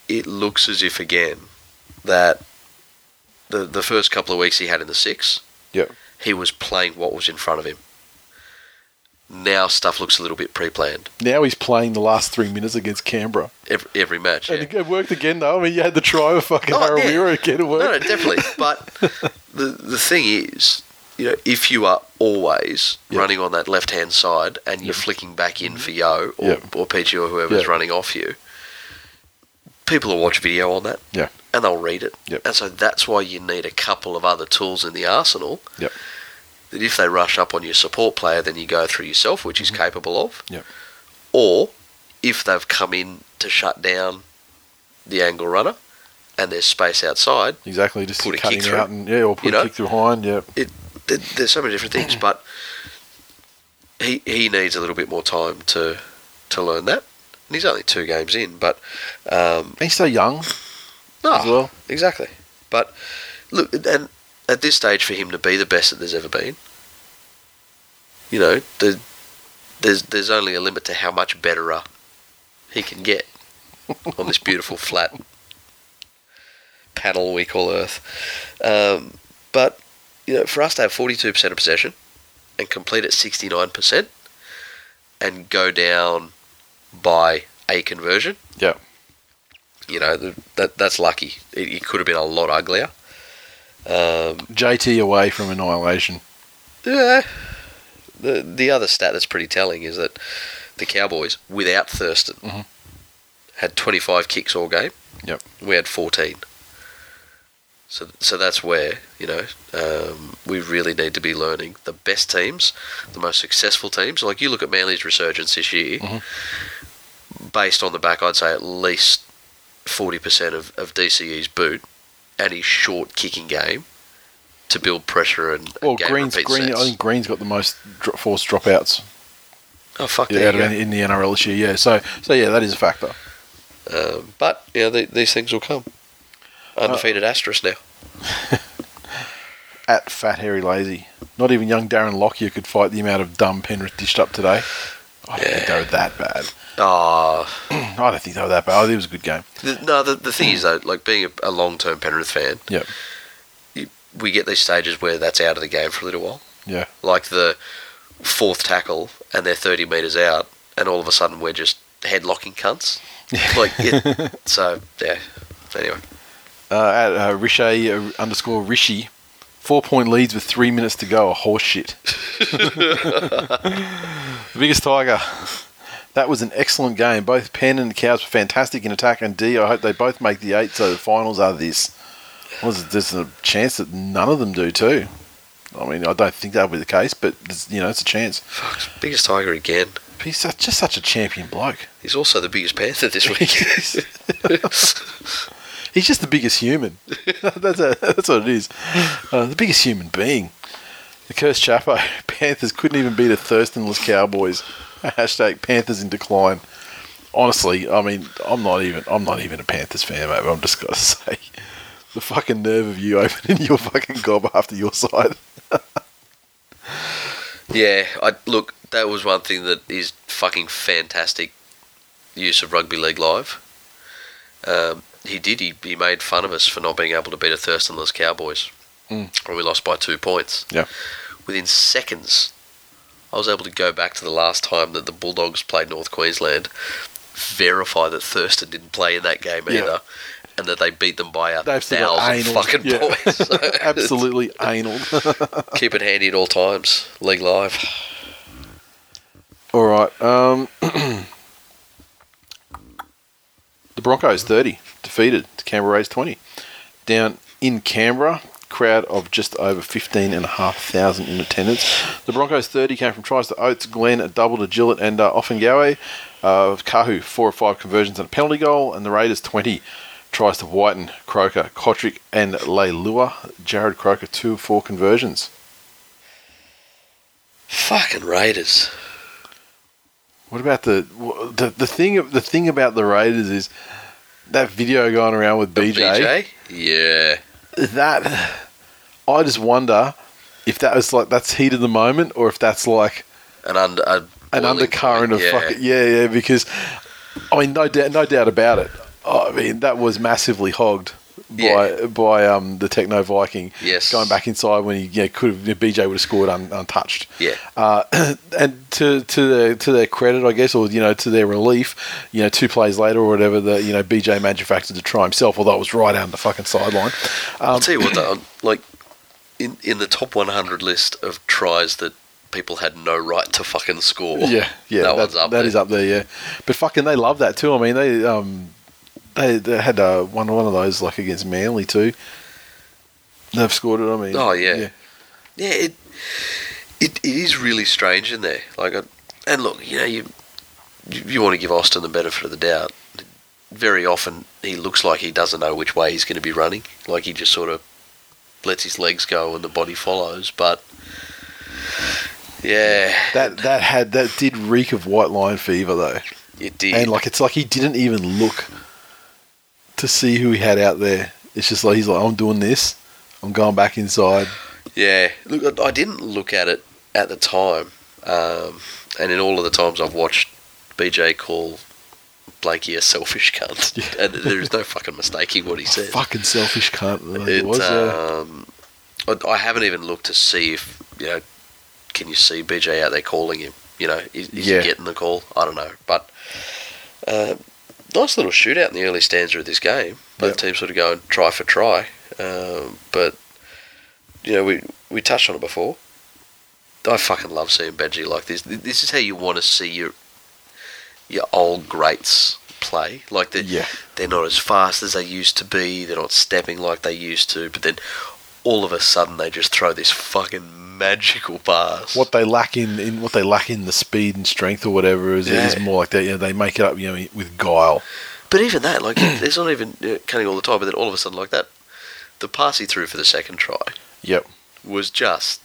it looks as if again that the the first couple of weeks he had in the six,
Yep.
he was playing what was in front of him. Now stuff looks a little bit pre-planned
Now he's playing the last three minutes against Canberra,
every, every match.
and
yeah.
it worked again though. I mean, you had the try with fucking
Oh, yeah.
Harawira again. It
No, no, definitely. But the the thing is, you know, if you are always
Yep.
running on that left hand side and you're flicking back in for Yeo or,
Yep.
or or whoever's
Yep.
running off you, people will watch video on that.
Yeah.
And they'll read it.
Yep.
And so that's why you need a couple of other tools in the arsenal.
Yep.
That if they rush up on your support player, then you go through yourself, which he's capable of.
Mm-hmm. Yep.
Or if they've come in to shut down the angle runner and there's space outside,
Exactly. Just
Put a kick through.
out and yeah, or put
You
a
know?
kick through behind. Yeah.
it, there, there's so many different things, but he he needs a little bit more time to to learn that. And he's only two games in, but um,
he's so young
no,
as well.
exactly. But look, and at this stage, for him to be the best that there's ever been, you know, the, there's there's only a limit to how much better uh, he can get on this beautiful flat panel we call Earth. Um, but you know, for us to have 42% of possession and complete at 69% and go down by a conversion,
Yeah.
you know, the, that that's lucky. It, it could have been a lot uglier. Um,
JT away from annihilation.
yeah. The the other stat that's pretty telling is that the Cowboys, without Thurston,
Mhm.
had 25 kicks all game.
Yep.
We had 14. So so that's where you know um, we really need to be learning the best teams, the most successful teams. Like you look at Manly's resurgence this year,
Mhm.
based on the back, I'd say at least 40% of, of DCE's boot and his short kicking game to build pressure and, and
Well,
game
Green's Green.
sets.
I think Green's got the most dro- forced dropouts
Oh fuck!
yeah,
there
out
you
of
go.
any, in the NRL this year. Yeah. So so yeah, that is a factor.
Um, but you know the, these things will come.
Uh,
Undefeated asterisk now.
At fat hairy lazy. Not even young Darren Lockyer could fight the amount of dumb Penrith dished up today. I don't think they were that bad.
Ah,
I don't think they were that bad. I think it was a good game.
the, no. The, the thing is though, like being a, a long-term Penrith fan, you, we get these stages where that's out of the game for a little while.
Yeah.
Like the fourth tackle, and they're thirty meters out, and all of a sudden we're just headlocking cunts. like it, so, yeah. Anyway,
Uh, at uh, Rishi uh, underscore Rishi, four point leads with three minutes to go. A horse shit. the biggest tiger. That was an excellent game. Both Penn and the Cows were fantastic in attack and D. I hope they both make the eight, so the finals are this. Was there's a chance that none of them do too. I mean, I don't think that'll be the case, but you know, it's a chance.
fuck, biggest tiger again.
He's such, just such a champion bloke.
He's also the biggest panther this week.
He's just the biggest human. that's, a, that's what it is. Uh, the biggest human being. The cursed Chapo. Panthers couldn't even beat a Thurstonless Cowboys. Hashtag Panthers in decline. Honestly, I mean, I'm not even. I'm not even a Panthers fan, mate. But I'm just gonna say, the fucking nerve of you opening your fucking gob after your side.
Yeah, I look. That was one thing that is fucking fantastic. Use of rugby league live. Um, he did. He, he made fun of us for not being able to beat a Thurstonless Cowboys,
Mm.
or we lost by two points.
Yeah.
Within seconds, I was able to go back to the last time that the Bulldogs played North Queensland, verify that Thurston didn't play in that game
Yeah.
either, and that they beat them by a
They've
thousand fucking
Yeah.
points. So
Absolutely anal.
Keep it handy at all times. League live.
All right. Um, the Broncos 30 defeated to Canberra Rays 20. Down in Canberra, crowd of just over 15,500 in attendance. The Broncos 30 came from tries to Oates, Glenn, a double to Gillett and uh, Ofahengaue. Uh, Kahu, four or five conversions and a penalty goal. And the Raiders 20 tries to Whiten, Croker, Cotric, and Leilua. Jarrod Croker, two of four conversions.
Fucking Raiders.
What about the the the thing the thing about the Raiders is that video going around with BJ,
BJ? Yeah.
That I just wonder if that was like that's heat of the moment or if that's like
An under
an undercurrent
point,
of fucking yeah yeah because I mean no doubt no doubt about it. I mean that was massively hogged
Yeah.
by um the Techno Viking
Yes.
going back inside when he yeah, could have BJ would have scored un, untouched.
Yeah.
Uh, and to to their to their credit, I guess, or you know, to their relief, you know, two plays later or whatever, the you know BJ manufactured the try himself, although it was right out on the fucking sideline.
I'll
Um,
tell you what, though, like in in the top 100 list of tries that people had no right to fucking score.
yeah, yeah,
that
that,
one's up
that is up there. Yeah, but fucking they love that too. I mean, they um, they, they had uh, one one of those like against Manly too. They've scored it. I mean,
Oh, yeah. Yeah, it, it it is really strange in there. Like, I, and look, you know, you, you want to give Austin the benefit of the doubt. Very often, he looks like he doesn't know which way he's going to be running. Like he just sort of lets his legs go and the body follows. But yeah,
That that had that did reek of white line fever though,
it did.
and like it's like he didn't even look to see who he had out there. It's just like he's like, I'm doing this. I'm going back inside.
Yeah, look, I didn't look at it at the time, um, and in all of the times I've watched BJ call Blakey a selfish cunt,
Yeah.
and there is no fucking mistaking what he said.
Fucking selfish cunt. Like
It,
it was. yeah.
um, I, I haven't even looked to see if you know. Can you see BJ out there calling him? You know, is, is
Yeah.
he getting the call? I don't know, but uh, nice little shootout in the early stanza of this game. Both
Yep.
teams sort of going try for try, um, but you know we we touched on it before. I fucking love seeing Benji like this. This is how you want to see your your old greats play. Like the,
Yeah.
they're not as fast as they used to be. They're not stepping like they used to. But then all of a sudden they just throw this fucking magical pass.
what they lack in, in what they lack in the speed and strength or whatever is, is more like that. You know, they make it up, you know, with guile.
But even that, like, there's not even uh, cutting all the time. But then all of a sudden, like that, the pass he threw for the second try
Yep.
was just,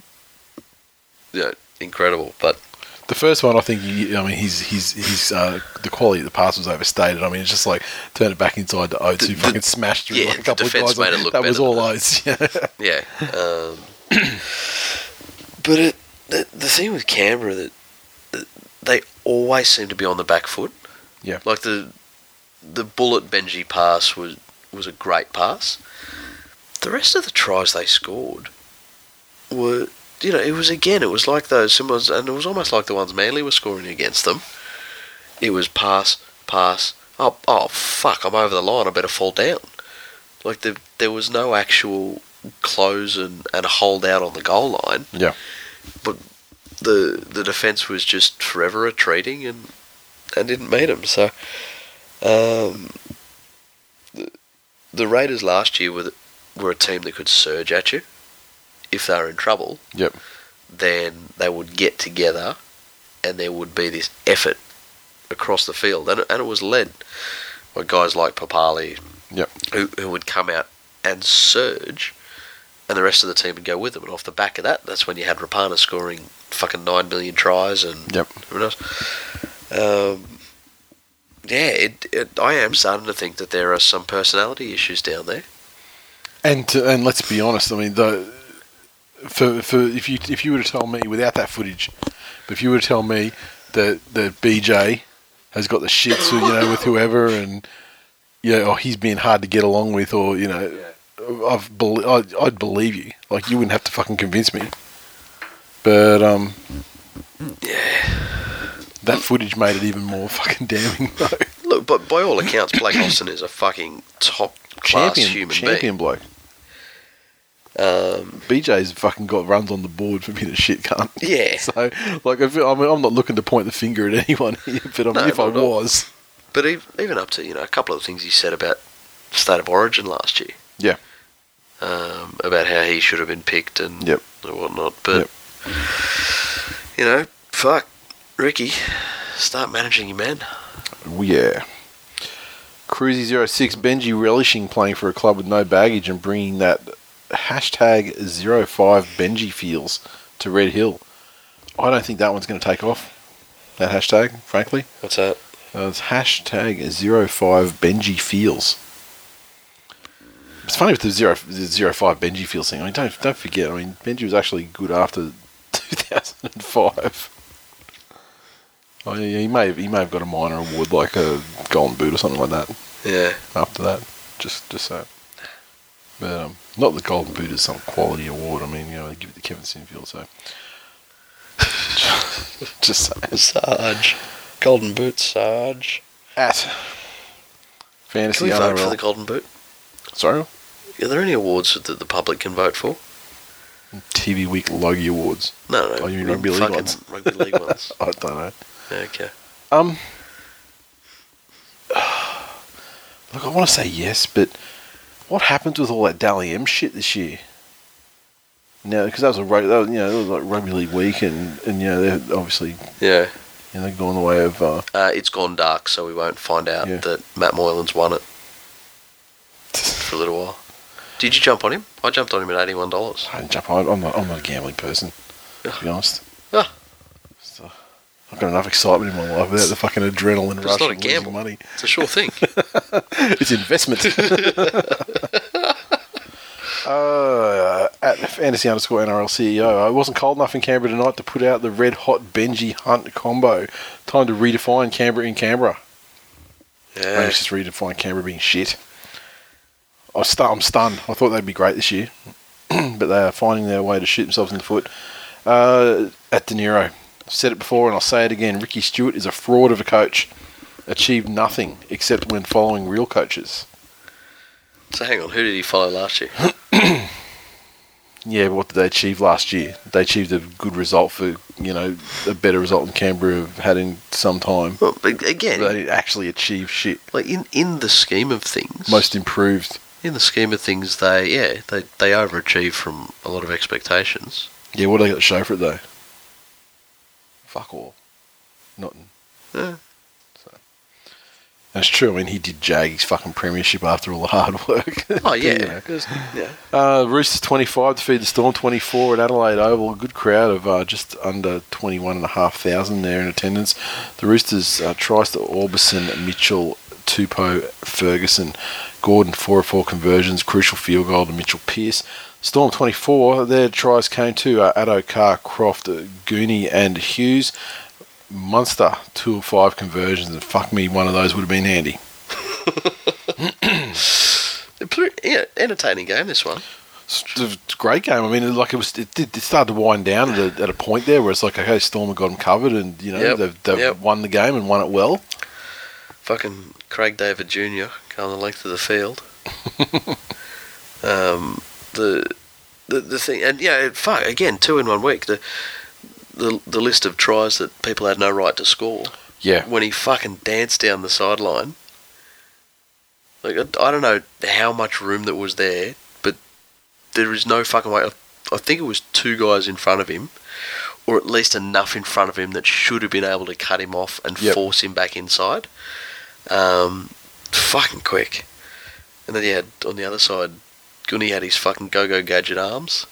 you know, incredible. But
The first one, I think, he, I mean, he's he's he's uh, the quality of the pass was overstated. I mean, it's just like turn it back inside to Oates,
The-
who
the-
fucking smashed through
yeah,
like a
the
couple of
defence
guys.
made it look
that was all
than
Oates. Yeah.
yeah, um, but it, the the thing with Canberra that that they always seem to be on the back foot.
Yeah.
like the the bullet Benji pass was was a great pass. The rest of the tries they scored were, you know, it was again, it was like those symbols, and it was almost like the ones Manly were scoring against them. It was pass, pass. Oh, oh, fuck! I'm over the line. I better fall down. Like the, there was no actual close and, and hold out on the goal line.
Yeah.
But the the defense was just forever retreating and and didn't meet them. So, um, the, the Raiders last year were the, were a team that could surge at you if they were in trouble.
Yep.
Then they would get together, and there would be this effort across the field, and it, and it was led by guys like Papalii,
Yep.
who who would come out and surge, and the rest of the team would go with them. And off the back of that, that's when you had Rapana scoring fucking nine million tries and
Yep.
everyone else. Um, yeah, it, it, I am starting to think that there are some personality issues down there.
And to, and let's be honest. I mean, the for for if you if you were to tell me without that footage, but if you were to tell me that that BJ has got the shits, you know, with whoever, and you know, or he's being hard to get along with, or you know, I've bel I'd, I'd believe you. Like you wouldn't have to fucking convince me. But um, yeah, that footage made it even more fucking damning, though.
Look, but by all accounts, Blake Austin is a fucking top class
champion,
human
champion bloke.
Um,
BJ's fucking got runs on the board for being a shit cunt.
yeah,
So, like, if, I mean, I'm not looking to point the finger at anyone here, but I mean,
No,
if I
not
was,
but even up to you know a couple of things he said about state of origin last year.
Yeah.
Um, about how he should have been picked and
Yep.
whatnot, but
Yep.
you know, fuck, Ricky, start managing your men.
yeah. Cruzy06, Benji relishing playing for a club with no baggage and bringing that hashtag 05 Benji feels to Red Hill. I don't think that one's going to take off, that hashtag, frankly.
What's that?
Uh, it's hashtag 05 Benji feels. It's funny with the zero, the 05 Benji feels thing. I mean, don't, don't forget, I mean, Benji was actually good after 2005. Oh, yeah, he may have, he may have got a minor award like a golden boot or something like that
Yeah,
after that. Just just so. But um, not the golden boot is some quality award. I mean, you know, they give it to Kevin Sinfield. So just saying.
Sarge, Golden Boot, Sarge.
At
Can
fantasy
we vote for the Golden Boot?
Sorry,
Are there any awards that the public can vote for?
TV Week Logie Awards.
No, no.
Oh, you mean rugby league ones?
Rugby league ones.
I don't know.
Okay.
Um, Look, I want to say yes, but what happened with all that Dally M shit this year? No, because that was a that was, you know was like rugby league week, and, and you know they're obviously
Yeah.
you know going the way of uh,
Uh, it's gone dark, so we won't find out
Yeah.
that Matt Moylan's won it for a little while. Did you jump on him? I jumped on him at eighty-one dollars.
I didn't jump on. I'm not. I'm not a gambling person. To be honest.
Ah.
I've got enough excitement in my life without the fucking adrenaline
It's
rush
not a
of
gamble.
money.
It's a sure thing.
It's investment. uh, at fantasy underscore NRL CEO, I wasn't cold enough in Canberra tonight to put out the red hot Benji Hunt combo. Time to redefine Canberra in Canberra. I
yeah.
just redefine Canberra being shit. I stu- I'm stunned. I thought they'd be great this year, but they are finding their way to shoot themselves in the foot. Uh, at De Niro, said it before and I'll say it again. Ricky Stuart is a fraud of a coach. Achieved nothing except when following real coaches.
So hang on, who did he follow last year?
Yeah, but what did they achieve last year? They achieved a good result for you know a better result than Canberra have had in some time.
Well, again,
They didn't actually achieve shit.
like in in the scheme of things,
Most improved.
in the scheme of things, they yeah they they overachieved from a lot of expectations.
Yeah, what do they got to show for it though? Fuck all. Nothing.
Yeah.
That's true. I mean, he did jag his fucking premiership after all the hard work.
Oh
You
yeah, yeah.
Uh, Roosters 25 defeated the Storm 24 at Adelaide Oval. A good crowd of uh, just under 21,500 there in attendance. The Roosters uh, tries to Orbison, Mitchell, Tupou, Ferguson, Gordon, 4 of 4 conversions, crucial field goal to Mitchell Pearce. Storm 24, their tries came to uh, Addo, Carr, Croft, uh, Gooney, and Hughes. Munster, 2 of 5 conversions, and fuck me, one of those would have been handy.
Yeah, entertaining game this one.
It's a great game. I mean, like it was, it, did, it started to wind down at a, at a point there where it's like, okay, Storm have got them covered, and you know
Yep,
they've, they've
yep.
won the game and won it well.
Fucking Craig David Jr. going the length of the field. um, the the the thing, and yeah, fuck again, two in one week. The the the list of tries that people had no right to score
Yeah,
when he fucking danced down the sideline. Like I, I don't know how much room that was there, but there is no fucking way. I, I think it was two guys in front of him, or at least enough in front of him that should have been able to cut him off and
Yep.
force him back inside. Um, fucking quick. And then he had on the other side, Gunny had his fucking go-go gadget arms.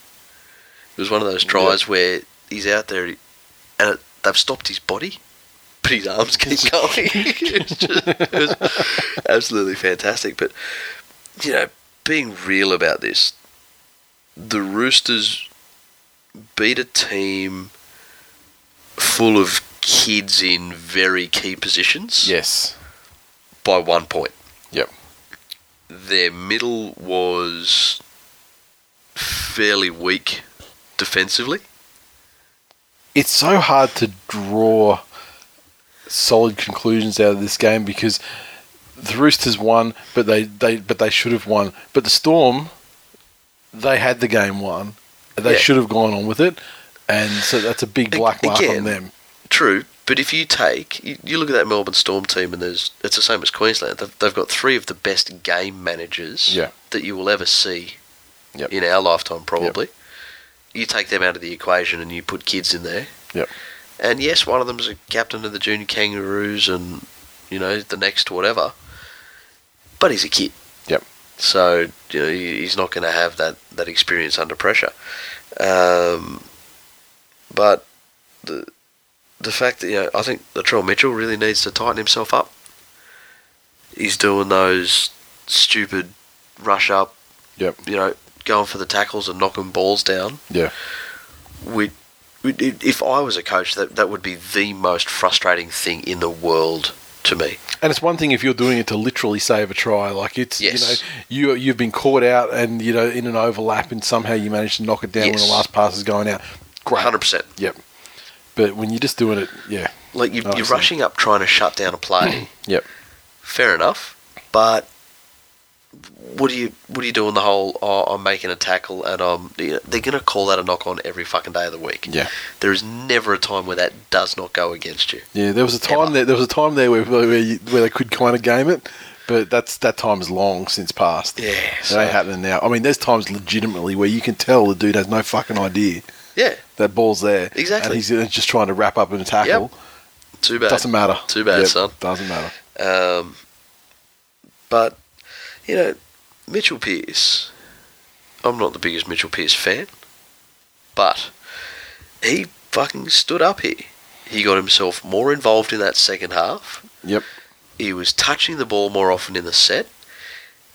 It was one of those tries where he's out there and it, they've stopped his body, but his arms keep going. it, was just, it was absolutely fantastic. But you know, being real about this, the Roosters beat a team full of kids in very key positions
yes,
by one point. Their middle was fairly weak defensively.
it's so hard to draw solid conclusions out of this game because the Roosters won, but they, they but they should have won. But the Storm, they had the game won. They
Yeah.
should have gone on with it, and so that's a big black mark
again,
on them.
True, but if you take you, you look at that Melbourne Storm team, and there's it's the same as Queensland. They've, they've got three of the best game managers
Yeah.
that you will ever see
Yep.
in our lifetime, probably. You take them out of the equation and you put kids in there.
Yep.
And yes, one of them's a captain of the junior Kangaroos, and you know the next whatever. But he's a kid.
Yep.
So you know he's not going to have that that experience under pressure. Um, but the the fact that you know I think Latrell Mitchell really needs to tighten himself up. He's doing those stupid rush up,
Yep.
you know, going for the tackles and knocking balls down.
Yeah.
We, we, if I was a coach, that that would be the most frustrating thing in the world to me.
And it's one thing if you're doing it to literally save a try, like it's
Yes.
you know you you've been caught out and you know in an overlap and somehow you manage to knock it down when the last pass is going out. Great.
Hundred percent.
Yep. But when you're just doing it, yeah.
Like you, you're rushing up trying to shut down a play. Mm.
Yep.
Fair enough, but what do you what are you doing the whole? Oh, I'm making a tackle and I'm. You know, they're gonna call that a knock on every fucking day of the week.
Yeah.
There is never a time where that does not go against you.
Yeah, there was a time
Ever.
there. There was a time there where where, you, where they could kind of game it, But that's that time is long since passed.
Yeah,
it
so-
ain't happening now. I mean, there's times legitimately where you can tell the dude has no fucking idea
Yeah,
that ball's there.
Exactly.
and he's uh, just trying to wrap up in a tackle.
too bad.
Doesn't matter.
Too bad,
Yep,
son.
Doesn't matter.
Um, but you know, Mitchell Pearce. I'm not the biggest Mitchell Pearce fan, but he fucking stood up here. He got himself more involved in that second half.
Yep.
He was touching the ball more often in the set.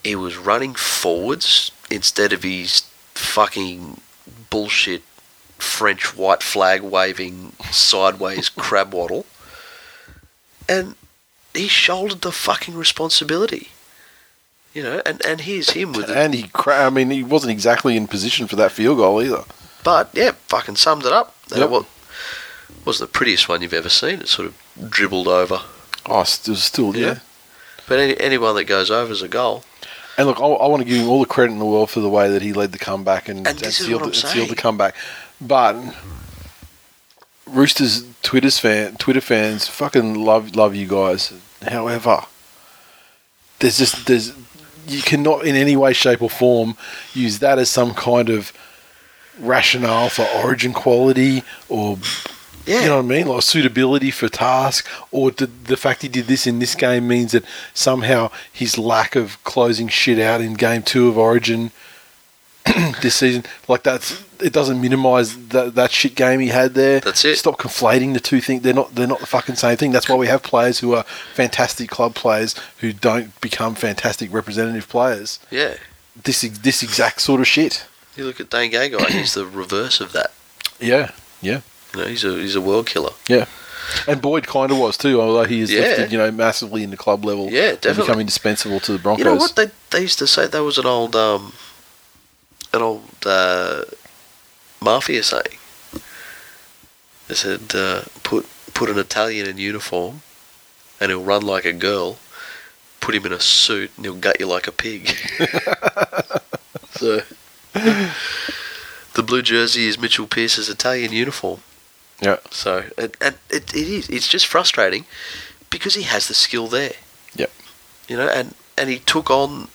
He was running forwards instead of his fucking bullshit French white flag waving sideways crab waddle. And he shouldered the fucking responsibility. You know, and, and here's him with it.
And he, cra- I mean, he wasn't exactly in position for that field goal either.
But yeah, fucking summed it up. And
Yep.
it wa- wasn't the prettiest one you've ever seen. It sort of dribbled over.
Oh, still, still yeah.
Yeah. But any, anyone that goes over is a goal.
And look, I, I want to give him all the credit in the world for the way that he led the comeback and,
And is
sealed,
I'm
sealed the comeback. But Roosters Twitter's fan, Twitter fans, fucking love love you guys. However, there's just there's you cannot in any way, shape, or form use that as some kind of rationale for origin quality or
Yeah.
you know what I mean? Like suitability for task, or the, the fact he did this in this game means that somehow his lack of closing shit out in game two of Origin this season, like that's it doesn't minimise that that shit game he had there.
That's it.
Stop conflating the two things. They're not they're not the fucking same thing. That's why we have players who are fantastic club players who don't become fantastic representative players.
Yeah.
This this exact sort of shit.
You look at Dane Gagai, he's the reverse of that.
Yeah, yeah.
You know, he's a he's a world killer. Yeah.
And Boyd kind of was too, although he is
Yeah.
lifted, you know, massively in the club level.
Yeah, definitely.
become indispensable to the Broncos.
You know what they they used to say? That was an old um, an old uh, mafia saying. They said, uh, "Put put an Italian in uniform, and he'll run like a girl. Put him in a suit, and he'll gut you like a pig." so, the blue jersey is Mitchell Pearce's Italian uniform.
Yeah.
So, and, and it, it is. It's just frustrating because he has the skill there.
Yep.
You know, and and he took on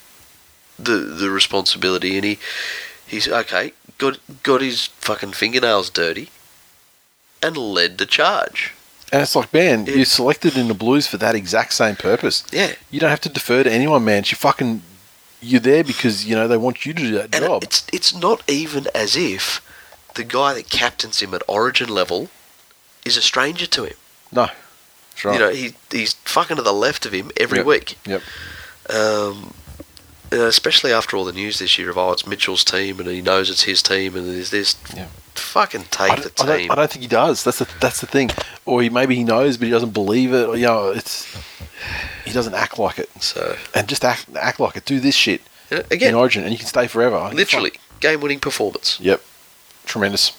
the the responsibility, and he he's okay. Got got his fucking fingernails dirty, and led the charge.
And it's like, man,
Yeah.
you're selected in the Blues for that exact same purpose.
Yeah,
You don't have to defer to anyone, man. You fucking, you're there because you know they want you to do that
and
job.
it's it's not even as if the guy that captains him at Origin level is a stranger to him.
No, that's right.
You know, he he's fucking to the left of him every
Yep.
week.
Yep.
Um, you especially after all the news this year of oh it's Mitchell's team and he knows it's his team and there's this
Yeah.
fucking take
I
the
don't, I,
team.
don't, I don't think he does. That's the that's the thing. Or he maybe he knows, but he doesn't believe it. Or, you know, it's he doesn't act like it.
so
And just act act like it. Do this shit
know,
in
again,
Origin, and you can stay forever.
literally game-winning performance.
Yep. Tremendous.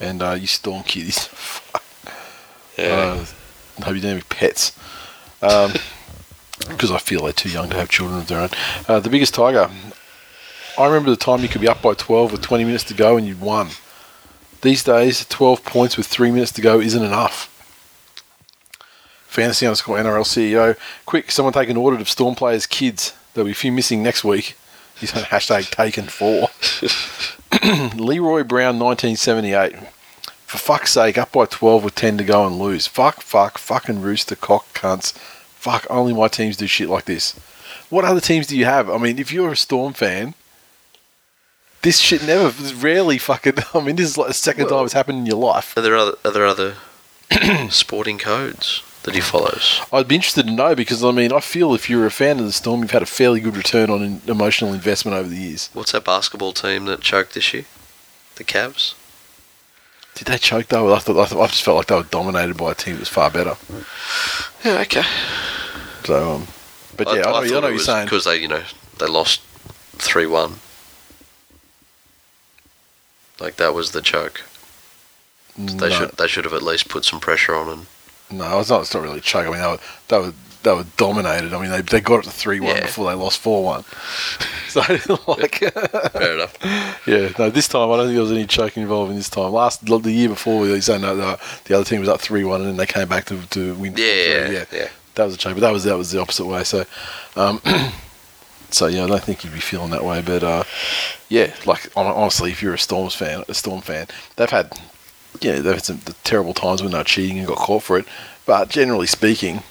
And uh, you storm kitties. Uh, hope you don't have any pets. Because I feel they're too young to have children of their own. Uh, the biggest tiger. I remember the time you could be up by 12 with 20 minutes to go and you'd won. These days, 12 points with 3 minutes to go isn't enough. Fantasy underscore NRL CEO. Quick, someone take an audit of Storm players' kids. There'll be a few missing next week. He's on hashtag taken four. Leroy Brown, 1978. For fuck's sake, up by 12 with 10 to go and lose. Fuck, fuck, fucking rooster, cock, cunts. Fuck, only my teams do shit like this. What other teams do you have? I mean, if you're a Storm fan, this shit never, rarely fucking, I mean, this is like the second
Well-
time it's happened in your life.
Are there other are there other sporting codes that he follows?
I'd be interested to know because, I mean, I feel if you're a fan of the Storm, you've had a fairly good return on in- emotional investment over the years.
What's that basketball team that choked this year? The Cavs.
Did they choke though? I, thought, I, thought, I just felt like they were dominated by a team that was far better.
Yeah, okay.
So, um, but yeah, I, know, I know what you're saying.
because they you know they lost three one. Like that was the choke. They
no,
should they should have at least put some pressure on and
no, it's not. It's not really choke. I mean, they were they were, they were dominated. I mean, they, they got it to three one
Yeah.
before they lost four one. So like,
fair enough.
yeah, no. This time I don't think there was any choking involved in this time. Last the year before they said no, the, the other team was up three one and then they came back to to win.
Yeah, yeah, yeah.
that was a change, but that was that was the opposite way. So, um, so yeah, I don't think you'd be feeling that way. But uh, yeah, like honestly, if you're a Storms fan, a Storm fan, they've had yeah, they've had some terrible times when they're cheating and got caught for it. But generally speaking,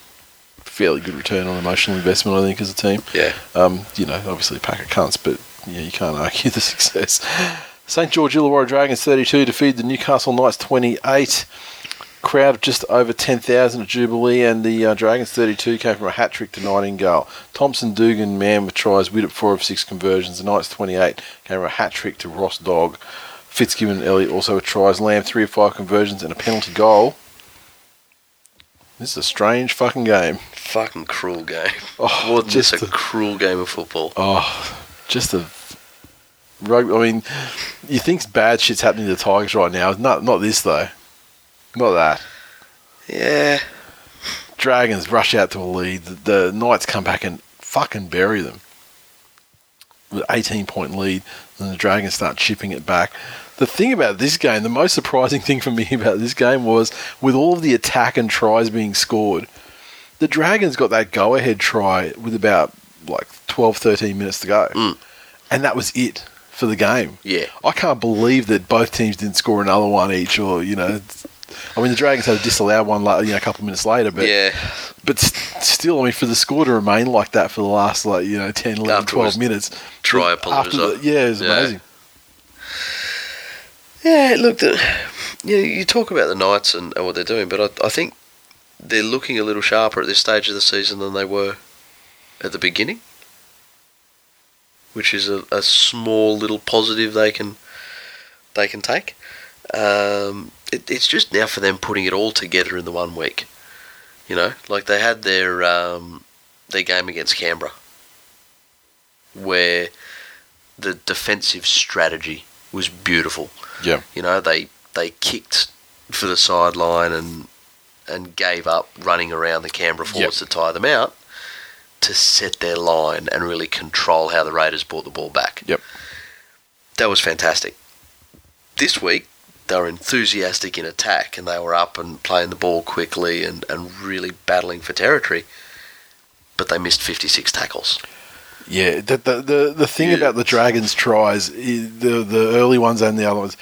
fairly good return on emotional investment, I think, as a team.
Yeah.
Um, you know, obviously a pack of cunts, but yeah, you can't argue the success. St George Illawarra Dragons 32 defeated the Newcastle Knights 28. Crowd of just over 10,000 at Jubilee, and the uh, Dragons 32 came from a hat trick to Nightingale. Thompson, Dugan, man with tries, at 4 of 6 conversions. The Knights 28 came from a hat trick to Ross Dog. Fitzgibbon and Elliott also with tries. Lamb 3 of 5 conversions and a penalty goal. This is a strange fucking game.
Fucking cruel game.
Oh,
Wasn't this
just
a
a-
cruel game of football?
Oh, just a rugby. I mean, you think bad shit's happening to the Tigers right now. Not not this though. Not that.
Yeah.
Dragons rush out to a lead. The, the Knights come back and fucking bury them. With 18 point lead, and the Dragons start chipping it back. The thing about this game, the most surprising thing for me about this game was with all of the attack and tries being scored, the Dragons got that go ahead try with about like 12, 13 minutes to go.
Mm.
And that was it for the game.
Yeah.
I can't believe that both teams didn't score another one each, or, you know. I mean, the Dragons had a disallowed one, you know, a couple of minutes later, but
yeah.
but still, I mean, for the score to remain like that for the last, like, you know, 10, 11,
Afterwards,
12 minutes.
try
after
Palooza.
the- Yeah, it was
Yeah.
amazing.
Yeah, look, the, you, know, you talk about the Knights and, and what they're doing, but I, I think they're looking a little sharper at this stage of the season than they were at the beginning, which is a, a small little positive they can they can take. Um, it, it's just now for them putting it all together in the one week. You know, like they had their um, their game against Canberra, where the defensive strategy was beautiful.
Yeah.
You know, they they kicked for the sideline and and gave up running around the Canberra forwards to tire them out to set their line and really control how the Raiders brought the ball back.
Yep.
That was fantastic. This week they were enthusiastic in attack and they were up and playing the ball quickly and, and really battling for territory. But they missed 56 tackles.
Yeah, the the the, the thing
Yeah.
about the Dragons tries, the the early ones and the other ones,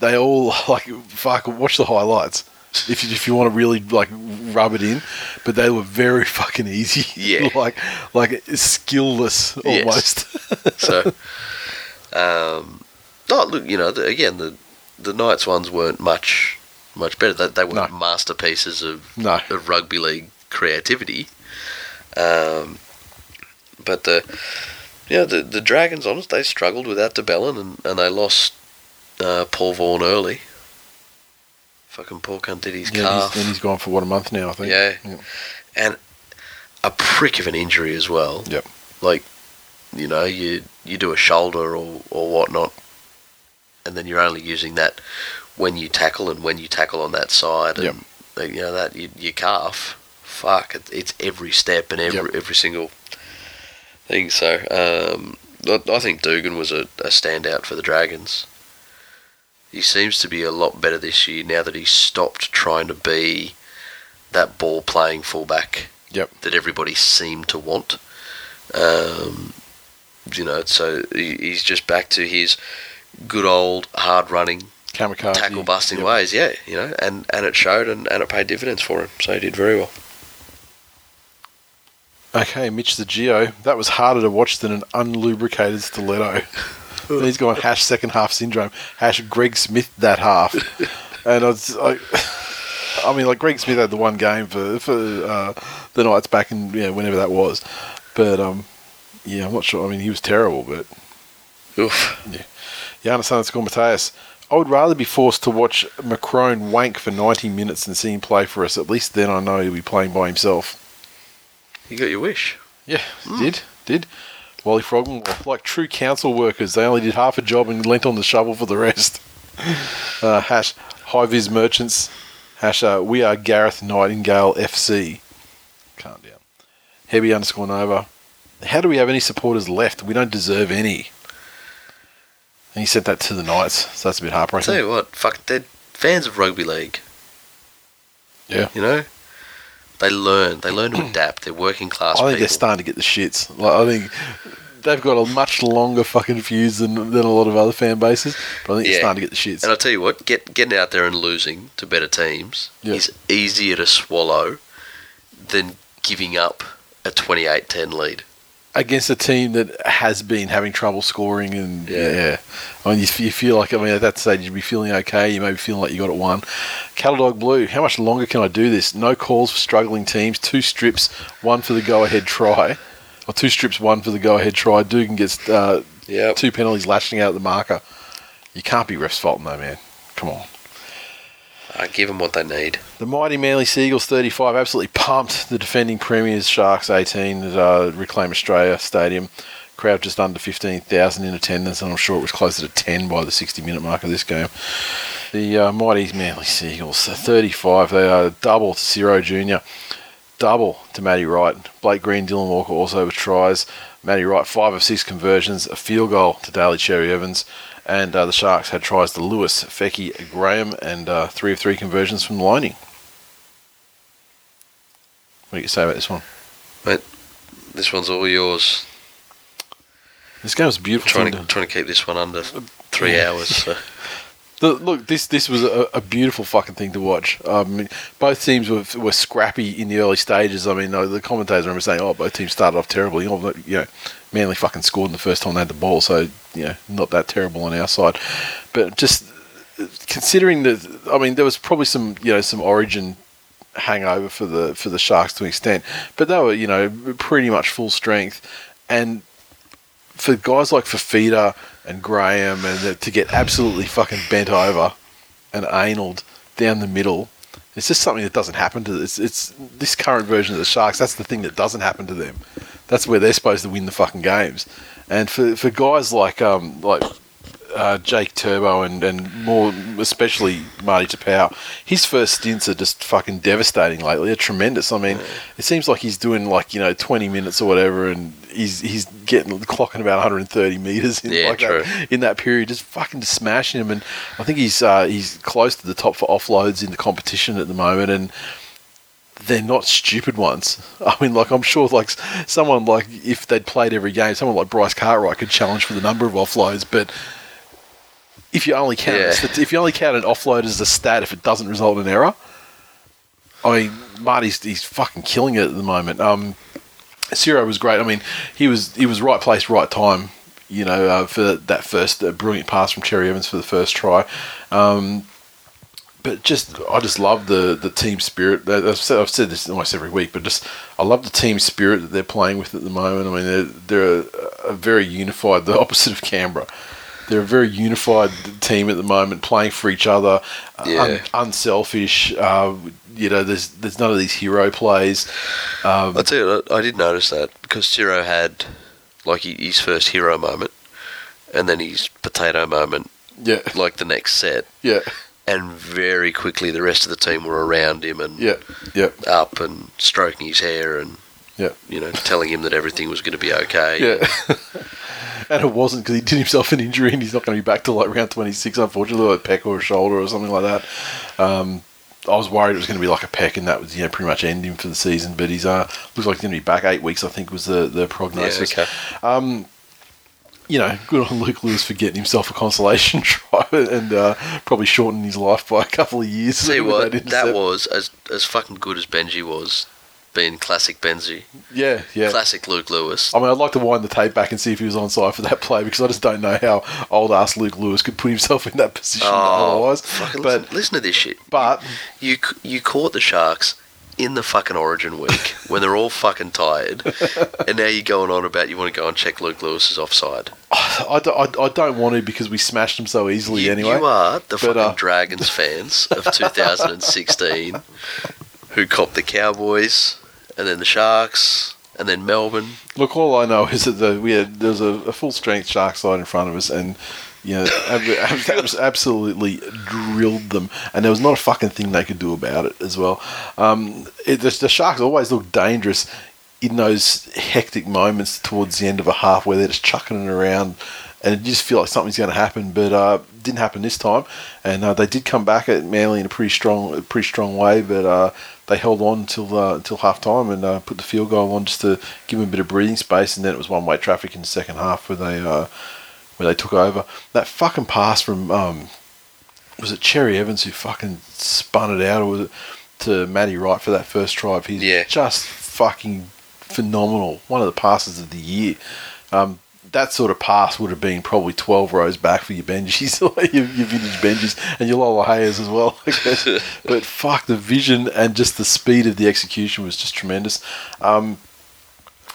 they all like fuck. Watch the highlights if you, if you want to really like rub it in, but they were very fucking easy.
Yeah.
like like skillless
Yes.
almost.
So, um, oh look, you know, the, again, the the Knights ones weren't much much better. They, they weren't
No.
masterpieces of
no,
of rugby league creativity. Um, but the yeah, the the Dragons, honest, they struggled without de Belin and, and they lost uh, Paul Vaughan early. Fucking Paul cunt did his
yeah,
calf.
he's, and he's gone for what a month now, I think.
Yeah.
yeah.
and a prick of an injury as well.
Yep.
Like, you know, you you do a shoulder or or whatnot, and then you're only using that when you tackle and when you tackle on that side, and
Yep.
you know that you, your calf. Fuck, it, it's every step and every
Yep.
every single thing. So, um, I, I think Dugan was a, a standout for the Dragons. He seems to be a lot better this year now that he's stopped trying to be that ball playing fullback
Yep.
that everybody seemed to want. Um, you know, so he, he's just back to his good old hard running,
Kamikaze.
tackle busting
Yep.
ways. Yeah, you know, and, and it showed and, and it paid dividends for him. So he did very well.
Okay, Mitch the Geo. That was harder to watch than an unlubricated stiletto. And he's gone hash second half syndrome. Hash Greg Smith that half. and I was like, I mean, like Greg Smith had the one game for for uh, the Knights back in yeah whenever that was, but um, yeah, I'm not sure. I mean, he was terrible, but
Oof.
Giannis Underscore Mateus. I would rather be forced to watch Macron wank for 90 minutes than see him play for us. At least then I know he'll be playing by himself.
You got your wish.
Yeah, did did. Wally Frogman, like true council workers, they only did half a job and lent on the shovel for the rest. Uh, hash high vis merchants. Hash uh, we are Gareth Nightingale FC. Calm down. Heavy underscore Nova. How do we have any supporters left? We don't deserve any. And he sent that to the Knights, so that's a bit
I'll
heartbreaking.
tell you what, fuck, they're fans of rugby league.
Yeah.
You know? They learn. They learn to adapt. They're working class
I think
people.
they're starting to get the shits. Like I think they've got a much longer fucking fuse than, than a lot of other fan bases, but I think
Yeah.
they're starting to get the shits.
And I'll tell you what, get getting out there and losing to better teams
Yeah.
is easier to swallow than giving up a 28-10 lead.
Against a team that has been having trouble scoring and yeah,
Yeah.
I mean you, you feel like I mean at that stage you'd be feeling okay. You may be feeling like you got it won. Cattle Dog Blue how much longer can I do this? No calls for struggling teams. Two strips one for the go ahead try. Or two strips one for the go ahead try Dugan gets uh,
Yep.
two penalties lashing out at the marker. You can't be refs faulting though man. Come on
Give them what they need.
The mighty Manly Seagulls 35 absolutely pumped the defending premiers Sharks 18 at uh, Reclaim Australia Stadium. Crowd just under 15,000 in attendance, and I'm sure it was closer to 10 by the 60 minute mark of this game. The uh, mighty Manly Seagulls uh, 35, they are double to Ciro Jr., double to Matty Wright. Blake Green, Dylan Walker also with tries. Matty Wright, five of six conversions, a field goal to Daly Cherry Evans. And uh, the Sharks had tries to Lewis, Feki, Graham, and uh, three of three conversions from Loning. What do you say about this one?
Mate, This one's all yours.
This game was beautiful.
Trying to trying to keep this one under three
Yeah.
hours. So.
The, look, this this was a, a beautiful fucking thing to watch. Um, both teams were, were scrappy in the early stages. I mean, uh, the commentators remember saying, "Oh, both teams started off terribly." You know, Manly fucking scored in the first time they had the ball, so you know, not that terrible on our side. But just considering that, I mean, there was probably some you know some Origin hangover for the for the Sharks to an extent, but they were you know pretty much full strength, and for guys like Fifita and Graham and the, to get absolutely fucking bent over and analed down the middle, it's just something that doesn't happen to it's it's this current version of the Sharks. That's the thing that doesn't happen to them. That's where they're supposed to win the fucking games. And for for guys like um like uh, Jake Turbo and, and more especially Marty Taupau, his first stints are just fucking devastating lately. They're tremendous. I mean, it seems like he's doing like you know twenty minutes or whatever, and he's he's getting clocking about 130 meters in
Yeah,
like
true.
that in that period, just fucking just smashing him. And I think he's uh, he's close to the top for offloads in the competition at the moment, and they're not stupid ones. I mean, like I'm sure, like someone like if they'd played every game, someone like Bryce Cartwright could challenge for the number of offloads, but if you only count
Yeah.
if you only count an offload as a stat if it doesn't result in error, I mean Marty's he's fucking killing it at the moment. Um, Ciro was great. I mean, he was he was right place, right time. You know, uh, for that first uh, brilliant pass from Cherry Evans for the first try. Um, but just I just love the the team spirit. I've said, I've said this almost every week, but just I love the team spirit that they're playing with at the moment. I mean, they're they're a, a very unified, the opposite of Canberra. They're a very unified team at the moment, playing for each other,
Yeah.
un, unselfish. Uh, you know, there's there's none of these hero plays. Um,
I'll tell you, I I did notice that because Ciro had like his first hero moment, and then his potato moment,
yeah,
like the next set,
yeah,
and very quickly the rest of the team were around him and
yeah, yeah,
up and stroking his hair and
Yeah.
you know telling him that everything was going to be okay.
yeah. and it wasn't because he did himself an injury and he's not going to be back till like round 26, unfortunately, like a peck or a shoulder or something like that. Um, I was worried it was going to be like a peck and that was you know pretty much end him for the season, but he's uh looks like he's going to be back eight weeks. I think was the the
Yeah,
prognosis.
okay.
You know, good on Luke Lewis for getting himself a consolation try and uh, probably shortening his life by a couple of years.
See what that
intercept.
was as as fucking good as Benji was, being classic Benji,
Yeah, yeah.
classic Luke Lewis.
I mean, I'd like to wind the tape back and see if he was on side for that play because I just don't know how old ass Luke Lewis could put himself in that position otherwise.
Oh, fucking
But
listen, listen to this shit.
but
You you caught the Sharks in the fucking Origin week when they're all fucking tired, and now you're going on about you want to go and check Luke Lewis's offside.
I, do- I, I don't want to because we smashed him so easily
You,
anyway.
you are the
But,
fucking
uh,
Dragons fans of 2016 who copped the Cowboys and then the Sharks and then Melbourne.
Look, all I know is that the, we had there was a, a full strength shark side in front of us, and you know, ab- ab- ab- absolutely drilled them, and there was not a fucking thing they could do about it as well. Um, it, the, the sharks always look dangerous in those hectic moments towards the end of a half where they're just chucking it around and you just feel like something's going to happen, but uh, didn't happen this time. And uh, they did come back at Manly in a pretty strong, a pretty strong way, but uh, they held on until uh, until half time and uh, put the field goal on just to give them a bit of breathing space. And then it was one way traffic in the second half where they uh, where they took over. That fucking pass from um, was it Cherry Evans who fucking spun it out, or was it to Matty Wright for that first drive? He's
Yeah.
just fucking phenomenal. One of the passes of the year. Um, that sort of pass would have been probably 12 rows back for your Benjis, your, your vintage Benjis, and your Loloheas as well. I guess. but fuck, the vision and just the speed of the execution was just tremendous. Um,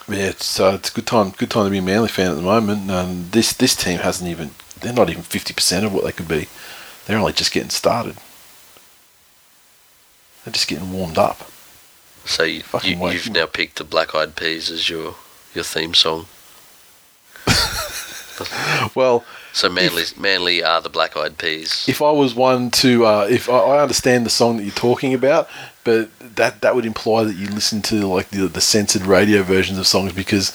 yeah, it's, uh, it's a good time. Good time to be a Manly fan at the moment. Um, this this team hasn't even. They're not even fifty percent of what they could be. They're only just getting started. They're just getting warmed up.
So you,
Fucking
you, you've now picked the Black Eyed Peas as your your theme song.
Well,
So Manly Manly are the Black Eyed Peas.
if I was one to, uh, if I, I understand the song that you're talking about, but that that would imply that you listen to like the the censored radio versions of songs because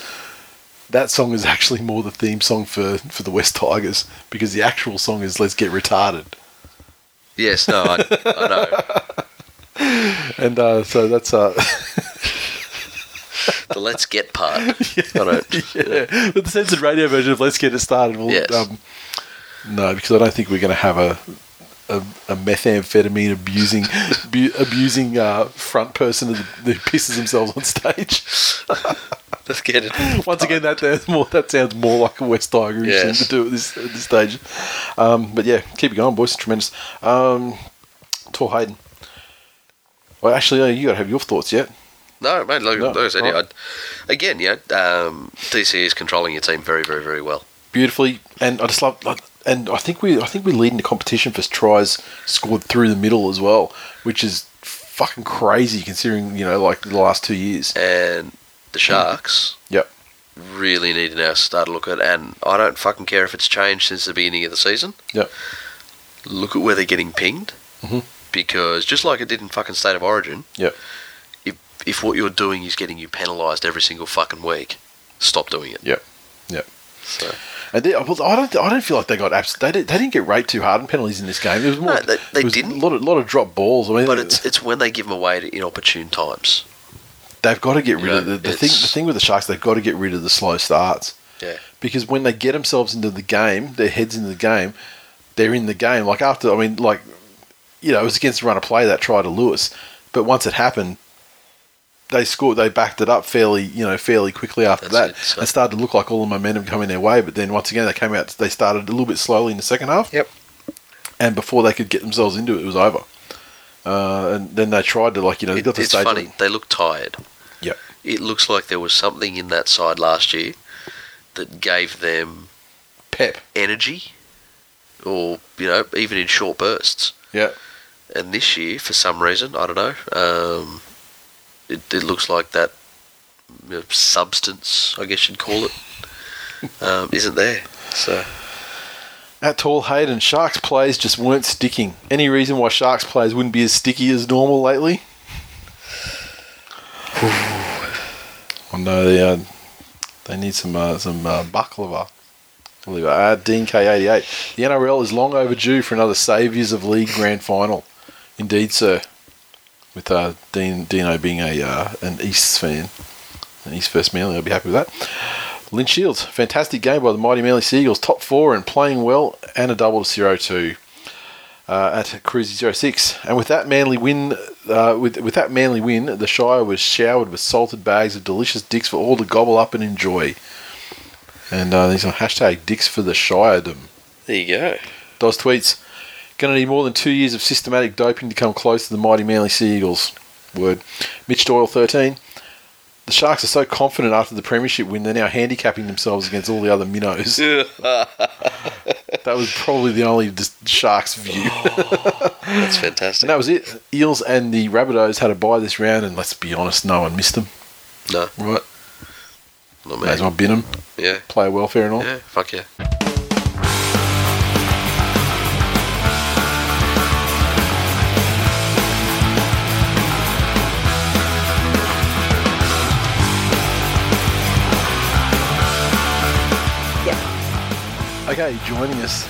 that song is actually more the theme song for for the West Tigers because the actual song is "Let's Get Retarded,"
Yes, no, I, I know.
and uh, so that's uh,
The Let's Get part. Don't.
yeah, but the censored radio version of "Let's Get It Started." Well,
Yes.
um, no, because I don't think we're going to have a a, a methamphetamine abusing abu- abusing uh, front person who pisses themselves on stage.
Let's get it.
Once again, that sounds more that sounds more like a West Tiger
Yes.
thing to do at this at this stage. Um, but yeah, keep it going, boys. Tremendous. Um, Tor Hayden. Well, actually, uh, you got to have your thoughts yet.
No, mate. Like,
No,
like I said,
right.
I, again, yeah, um, DC is controlling your team very, very, very well.
beautifully, and I just love. like, And I think we, I think we lead in the competition for tries scored through the middle as well, which is fucking crazy considering you know like the last two years.
And the Sharks
Yep.
really need to now start to look at. And I don't fucking care if it's changed since the beginning of the season.
Yep.
Look at where they're getting pinged,
Mhm.
because just like it did in fucking State of Origin.
Yep.
If if what you're doing is getting you penalised every single fucking week, stop doing it.
Yep. Yep.
So.
And they, well, I don't, I don't feel like they got abs- they, did, they didn't get raped too hard in penalties in this game. It was more,
No, they- they didn't.
A lot of, lot of drop balls. I mean,
But it's it's when they give them away at inopportune times.
they've got to get rid
Yeah,
of the, the thing. The thing with the Sharks, they've got to get rid of the slow starts.
Yeah.
Because when they get themselves into the game, their heads into the game, they're in the game. Like after, I mean, like you know, it was against the run of play that try to Lewis, but once it happened, they scored. They backed it up fairly, you know, fairly quickly after
That's
that,
it, so-
and started to look like all the momentum coming their way. But then once again, they came out. They started a little bit slowly in the second half.
Yep.
And before they could get themselves into it, it was over. Uh, and then they tried to like you know
It- it's
stage.
funny. They look tired.
Yep.
It looks like there was something in that side last year that gave them
Pep.
energy, or you know, even in short bursts.
Yeah.
And this year, for some reason, I don't know, um, it, it looks like that substance, I guess you'd call it, um, isn't there. So
At Tall Hayden, Sharks plays just weren't sticking. Any reason why Sharks plays wouldn't be as sticky as normal lately? I know they uh, they need some uh, some uh, baklava. Believe uh, Dean K88. The NRL is long overdue for another Saviours of League Grand Final. Indeed, sir. With uh, Dean Dino being a uh, an East fan, an East First Manly, I'll be happy with that. Lynn Shields, fantastic game by the mighty Manly Seagulls, top four and playing well, and a double to 0 2 uh, at Cruisy 06. And with that Manly win, uh, with with that Manly win, the Shire was showered with salted bags of delicious dicks for all to gobble up and enjoy. And uh, these are hashtag dicks for the Shiredom.
there you go.
Dos tweets. Going to need more than two years of systematic doping to come close to the mighty Manly Sea Eagles. Word. Mitch Doyle, 13. The Sharks are so confident after the premiership win, they're now handicapping themselves against all the other minnows. That was probably the only Sharks view.
Oh, that's fantastic.
and that was it. Eels and the Rabbitohs had a buy this round, and let's be honest, no one missed them.
No,
Right?
not
May as
me.
well bin them.
Yeah,
Player welfare and all.
yeah, fuck yeah.
Okay, joining us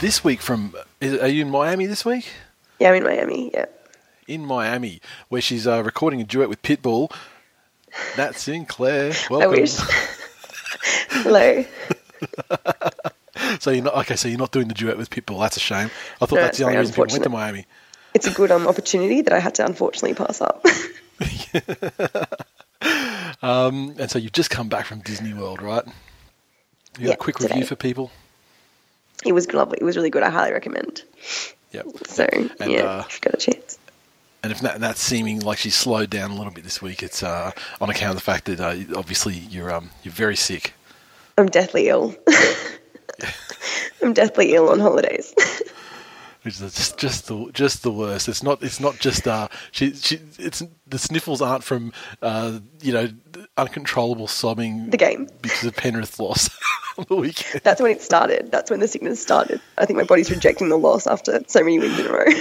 this week from. Is, are you in Miami this week?
Yeah, I'm in Miami. Yeah.
In Miami, where she's uh, recording a duet with Pitbull. Nat Sinclair,
I
welcome.
wish. Hello.
So you're not okay. So you're not doing the duet with Pitbull. That's a shame. I thought
No,
that's the only reason people went to. Miami.
It's a good um, opportunity that I had to unfortunately pass up.
And so you've just come back from Disney World, right? You got
Yeah,
a quick
today.
review for people.
It was lovely. It was really good. I highly recommend.
Yep.
So
And,
yeah,
uh,
if you got a chance.
And if Nat, Nat's seeming like she's slowed down a little bit this week, it's uh, on account of the fact that uh, obviously you're um, you're very sick.
I'm deathly ill. I'm deathly ill on holidays.
Which is just just the just the worst. It's not it's not just uh she she it's the sniffles aren't from uh you know uncontrollable sobbing
the game.
because of Penrith loss on the weekend.
That's when it started. That's when the sickness started. I think my body's rejecting the loss after so many wins in a row.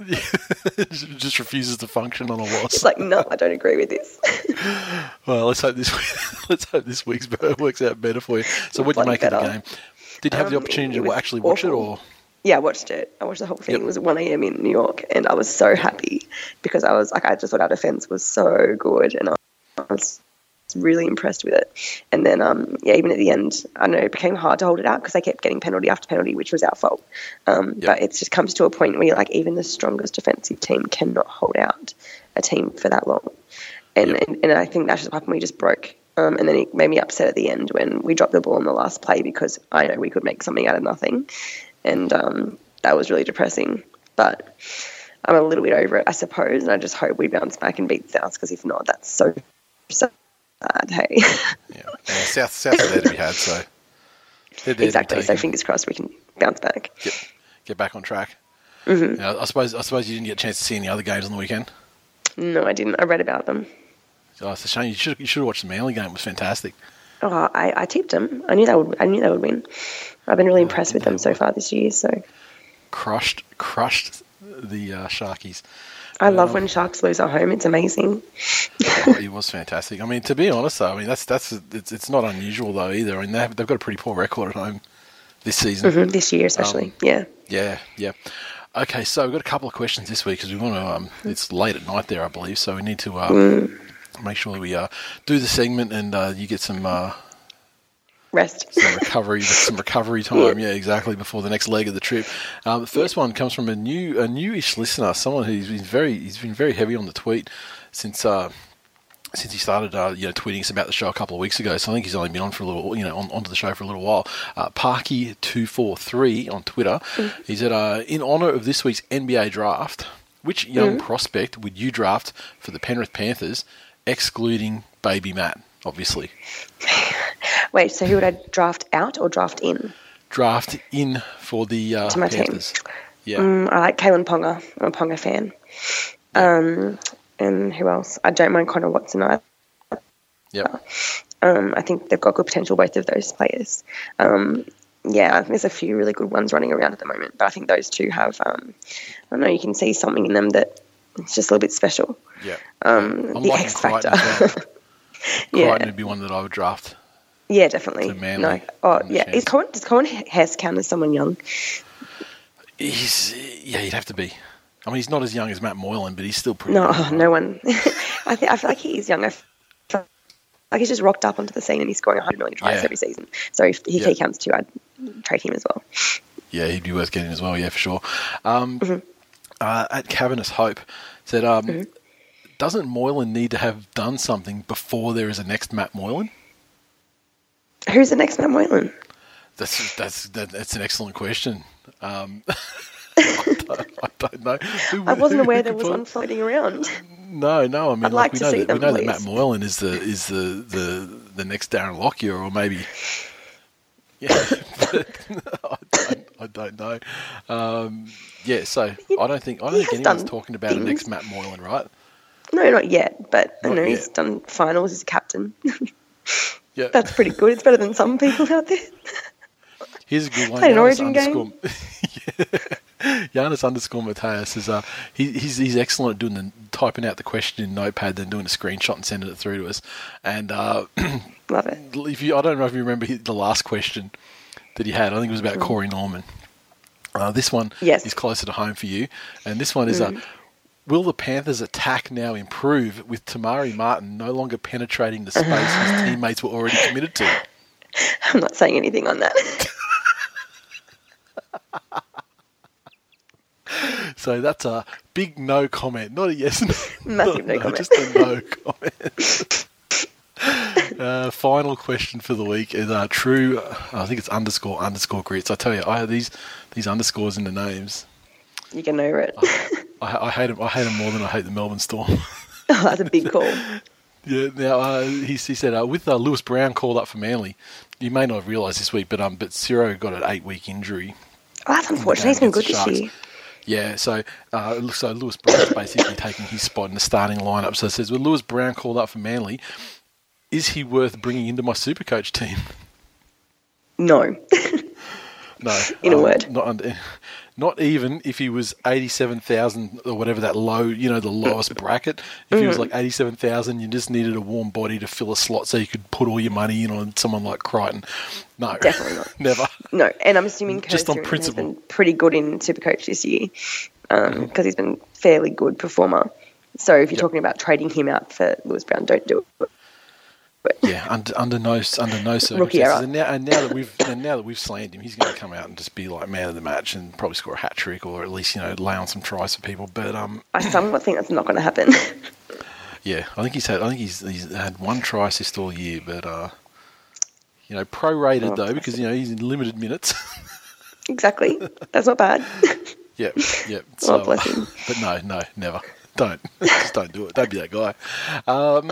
It just refuses to function on a loss.
it's like, no, I don't agree with this.
Well, let's hope this week, let's hope this week's works out better for you. So, what did you make of the game? Did you have the
Um,
opportunity to actually watch it, or
Yeah, I watched it. I watched the whole thing.
Yep.
It was 1 a.m. in New York, and I was so happy because I was like, I just thought our defense was so good, and I was really impressed with it. And then, um, yeah, even at the end, I know it became hard to hold it out because they kept getting penalty after penalty, which was our fault. Um, But it just comes to a point where like even the strongest defensive team cannot hold out a team for that long. And
Yep.
and, and I think that's just what happened. We just broke. Um, and then it made me upset at the end when we dropped the ball in the last play because I know we could make something out of nothing and um, that was really depressing. But I'm a little bit over it, I suppose, and I just hope we bounce back and beat South because if not, that's so sad. Hey,
yeah, yeah South South are there to be had. So they're there to be
exactly. So fingers crossed we can bounce back.
get get back on track.
Mm-hmm.
I suppose I suppose you didn't get a chance to see any other games on the weekend.
No, I didn't. I read about them.
Oh, it's a shame. You should you should have watched the Manly game. It was fantastic.
Oh, I, I tipped them. I knew they would. I knew they would win. I've been really impressed with them so far this year. So
Crushed crushed the uh, Sharkies.
I love
Um,
when Sharks lose at home. It's amazing.
it was fantastic. I mean, to be honest, though, I mean that's that's it's, it's not unusual though either. I mean, they have, they've got a pretty poor record at home this season.
hmm This year, especially.
Um,
yeah.
Yeah, yeah. Okay, so we've got a couple of questions this week because we want to. Um, it's late at night there, I believe, so we need to um, make sure that we uh, do the segment and uh, you get some uh,
Rest.
some recovery, some recovery time. Yeah, exactly before the next leg of the trip. Um, the first one comes from a new, a newish listener, someone who's been very, he's been very heavy on the tweet since. Uh, since he started, uh, you know, tweeting us about the show a couple of weeks ago, so I think he's only been on for a little, you know, on, onto the show for a little while. Uh, Parky two four three on Twitter. He said, uh, in honour of this week's NBA draft, which young prospect would you draft for the Penrith Panthers, excluding Baby Matt, obviously?
Wait, so who would I draft out or draft in?
Draft in for the uh,
To my team.
Panthers. Yeah,
Mm, I like Kalyn Ponga. I'm a Ponga fan. Um, and who else? I don't mind Connor Watson either.
Yeah.
Um, I think they've got good potential, both of those players. Um, yeah, there's a few really good ones running around at the moment, but I think those two have, um, I don't know, you can see something in them that it's just a little bit special.
Yeah.
Um,
I'm
the X factor.
well.
Yeah.
Would be one that I would draft.
Yeah, definitely. No. Oh, yeah.
chance.
Is Cohen, does Coen Hess count as someone young?
He's yeah, he'd have to be. I mean, he's not as young as Matt Moylan, but he's still pretty.
No,
young,
no one. I, th- I feel like he is young. I feel like he's just rocked up onto the scene and he's scoring 100 million tries
Yeah.
every season. So if, if
Yeah.
he counts too, I'd trade him as well.
Yeah, he'd be worth getting as well. Yeah, for sure. Um,
Mm-hmm.
uh, at Cavernous Hope said, um,
Mm-hmm.
Doesn't Moylan need to have done something before there is a next Matt Moylan?
Who's the next Matt Moylan?
That's that's that, that's an excellent question. Um, I, don't, I don't know. Who
I wasn't aware there was
put-
one floating around.
No, no. I mean,
I'd
like,
like
we
to
know
see
that we
them,
know that Matt. Moylan is the is the the the next Darren Lockyer, or maybe. Yeah, but I, don't, I don't know. Um, yeah, so I don't think I don't think anyone's talking about a
things.
next Matt Moylan, right?
No, not yet, but I
Not
know he's done finals as a captain.
Yeah,
That's pretty good. It's better than some people out there.
Here's a good one.
Played an Origin game.
Giannis underscore Mateus is uh he, he's he's excellent at doing the typing out the question in Notepad, then doing a screenshot and sending it through to us. And uh,
Love it.
if you, I don't know if you remember the last question that he had. I think it was about Corey Norman. Uh, this one
Yes.
is closer to home for you, and this one is uh, Will the Panthers' attack now improve with Te Maire Martin no longer penetrating the space his teammates were already committed to?
I'm not saying anything on that.
So that's a big no comment, not a yes.
Massive no comment.
Just a no comment. uh, final question for the week is uh, true. I think it's underscore underscore grits. I tell you, I have these these underscores in the names.
You get over it.
I, I hate him. I hate them more than I hate the Melbourne Storm.
Oh, that's a big call.
yeah. Now uh, he, he said uh, with uh, Lewis Brown called up for Manly, you may not have realised this week, but um, but Ciro got an eight week injury.
Oh, that's unfortunate. He's been good this year.
Yeah, so uh, so Lewis Brown's basically taking his spot in the starting lineup. So it says, "Well, Lewis Brown called up for Manly. Is he worth bringing into my Supercoach team?"
No.
No,
In a
um,
word.
not under, not even if he was eighty-seven thousand or whatever that low, you know, the lowest bracket. If he was
Mm-hmm.
like eighty-seven thousand, you just needed a warm body to fill a slot so you could put all your money in on someone like Crichton. No,
Definitely not.
never.
No, and I'm assuming
Just on
Curtis has
principle.
been pretty good in Supercoach this year because he's been fairly good performer. So if you're
Yep.
talking about trading him out for Lewis Brown, don't do it.
Yeah, under under no under no circumstances. And now, and now that we've and now that we've slammed him, he's going to come out and just be like man of the match and probably score a hat trick or at least you know lay on some tries for people. But um,
I somewhat think that's not going to happen.
yeah, I think he's had I think he's he's had one try assist all year, but uh, you know prorated
Oh,
though because you know he's in limited minutes.
exactly. That's not bad.
yep, yep.
Oh, bless him.
But no, no, never. Don't just don't do it. Don't be that guy. Um,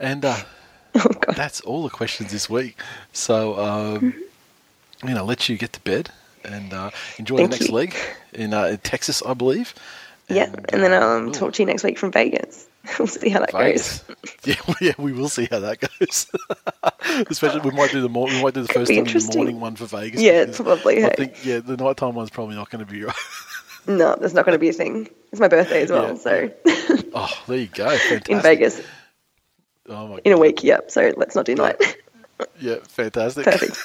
and uh,
oh
that's all the questions this week. So, um, you know, let you get to bed and uh, enjoy
Thank
the next
you.
leg in, uh, in Texas, I believe.
Yeah, and then
uh,
I'll um, talk to you next week from Vegas. We'll see how that
Vegas.
goes.
Yeah, yeah, we will see how that goes. Especially, we might do the mor- we might do the first
be
one in the morning one for Vegas.
Yeah, probably.
I
hey.
think yeah, the nighttime one's probably not going to be right.
No, that's not going to be a thing. It's my birthday as well,
Yeah.
so
Oh, there you go. Fantastic.
in Vegas
Oh my
in a week. Yep. So let's not do that.
Yeah, fantastic.
Perfect.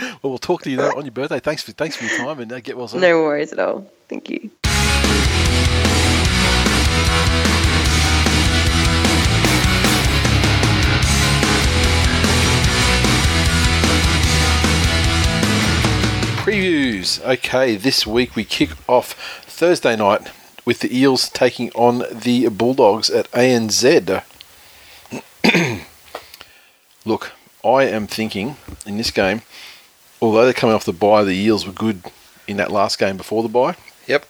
well, we'll talk to you on your birthday. Thanks for thanks for your time and uh, get well soon.
No worries at all. Thank you.
Previews. Okay, this week we kick off Thursday night with the Eels taking on the Bulldogs at ANZ. Look, I am thinking in this game, although they're coming off the buy, the Eels were good in that last game before the buy.
Yep.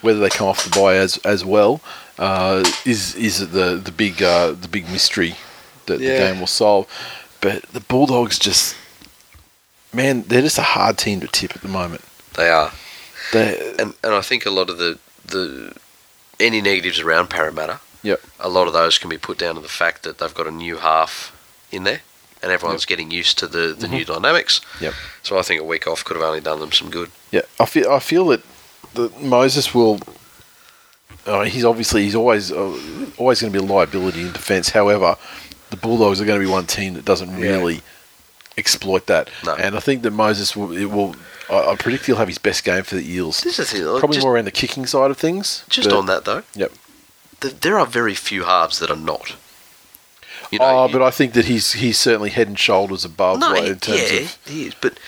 Whether they come off the buy as as well uh, is is the the big uh, the big mystery that the game will solve. But the Bulldogs just, man, they're just a hard team to tip at the moment.
They are.
They,
And and I think a lot of the the any negatives around Parramatta,
Yep.
a lot of those can be put down to the fact that they've got a new half in there, and everyone's getting used to the, the new dynamics.
Yep.
So I think a week off could have only done them some good.
Yeah, I feel I feel that that Moses will. Uh, he's obviously he's always uh, always going to be a liability in defence. However, the Bulldogs are going to be one team that doesn't
Yeah.
really exploit that.
No.
And I think that Moses will. It will. I, I predict he'll have his best game for the Eels.
This is the thing.
Probably
just,
more around the kicking side of things.
just
but-
on that though,
Yep.
Th- there are very few halves that are not. You know,
oh, but I think that he's he's certainly head and shoulders above
no,
in terms
yeah,
of
he is. But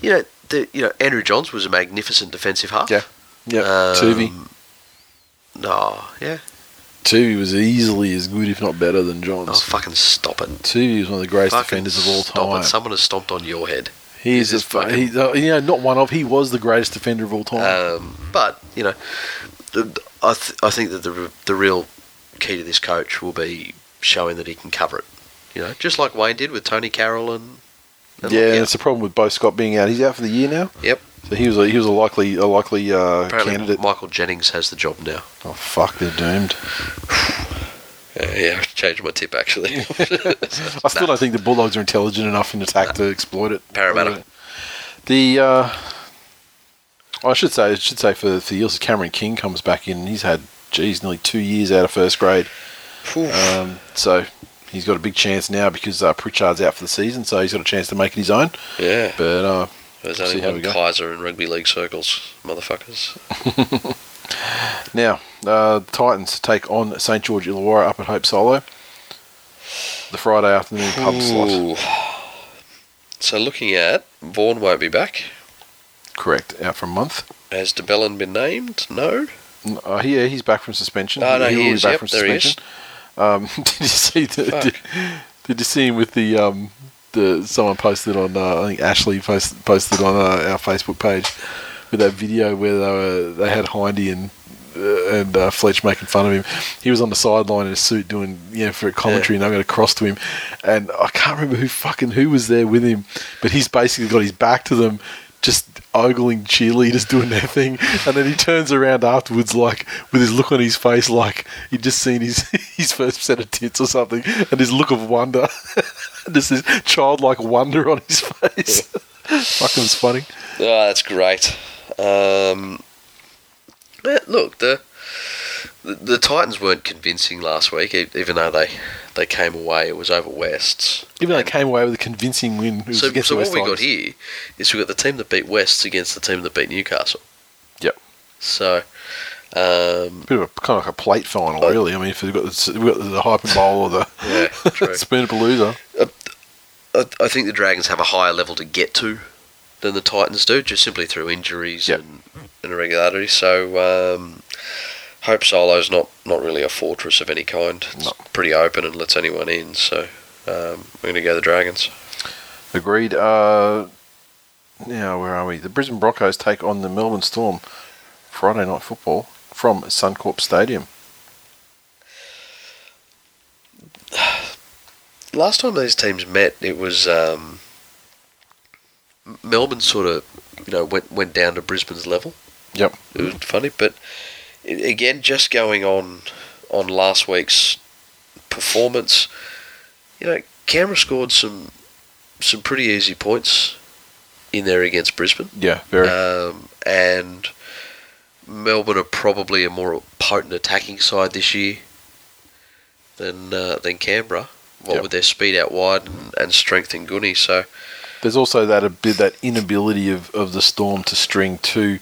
you know, the you know Andrew Johns was a magnificent defensive half.
yeah, yeah.
Um,
Tuvey,
No, yeah.
Tuvey was easily as good, if not better, than Johns.
Oh, fucking stop it.
Tuvey was one of the greatest
Fucking
defenders of all
stop
time.
it. Someone has stomped on your head.
He's
This
a
is
fu-
fucking-
he, uh, you know, not one of. He was the greatest defender of all time.
Um, but you know, the, I th- I think that the the real key to this coach will be showing that he can cover it. You know, just like Wayne did with Tonie Carroll and. and
yeah, and
Lockyer.
it's a problem with Beau Scott being out. He's out for the year now.
Yep.
So he was a, he was a likely a likely uh,
Apparently,
candidate.
Michael Jennings has the job now.
Oh fuck, they're doomed.
Yeah, yeah I've changed my tip actually.
I still don't think the Bulldogs are intelligent enough in attack to exploit it.
Parramatta.
The uh, I should say I should say for for the Eels, Cameron King comes back in. and He's had geez nearly two years out of first grade. Um, so he's got a big chance now because uh, Pritchard's out for the season, so he's got a chance to make it his own.
Yeah.
But uh,
There's
see
only one. Kaiser in rugby league circles, motherfuckers.
now, uh, Titans take on St George Illawarra up at Hope Solo. The Friday afternoon pub slot.
Ooh. So looking at Vaughan won't be back.
Correct. Out for a month.
Has de Belin been named? No.
Uh, yeah, he's back from suspension.
Oh, no, he
be
is.
back
Yep,
from
there he is.
suspension. Um, did you see the? Did, did you see him with the um, the someone posted on? Uh, I think Ashley post, posted on uh, our Facebook page with that video where they were they had Hindy and. Uh, and uh, Fletch making fun of him. He was on the sideline in a suit doing, you know, for a commentary, and they got across to him. And I can't remember who fucking who was there with him, but he's basically got his back to them, just ogling cheerleaders doing their thing, and then he turns around afterwards, like with his look on his face, like he'd just seen his his first set of tits or something, and his look of wonder, just this childlike wonder on his face. Fucking was funny.
Oh, that's great. Um, yeah, look, the, the the Titans weren't convincing last week, even though they, they came away. It was over Wests.
Even though they came away with a convincing win.
So, so what we got here is we got the team that beat Wests against the team that beat Newcastle.
Yep.
So, um,
Bit of a kind of like a plate final, really. I mean, if we've got the, we've got the hyper bowl or the
yeah.
Spoonapalooza.
I, I think the Dragons have a higher level to get to than the Titans do, just simply through injuries
Yep.
and, and irregularity. So, um, Hope Solo's not, not really a fortress of any kind. It's
No.
pretty open and lets anyone in. So, um, we're going to go the Dragons.
Agreed. Uh, now, where are we? The Brisbane Broncos take on the Melbourne Storm Friday night football from Suncorp Stadium.
Last time these teams met, it was um, Melbourne sort of, you know, went went down to Brisbane's level.
Yep.
It was funny, but again, just going on on last week's performance, you know, Canberra scored some some pretty easy points in there against Brisbane,
Yeah, very.
um, and Melbourne are probably a more potent attacking side this year than uh, than Canberra. What
Yep.
with their speed out wide and, and strength in Gunny, so
There's also that a bit that inability of, of the Storm to string two.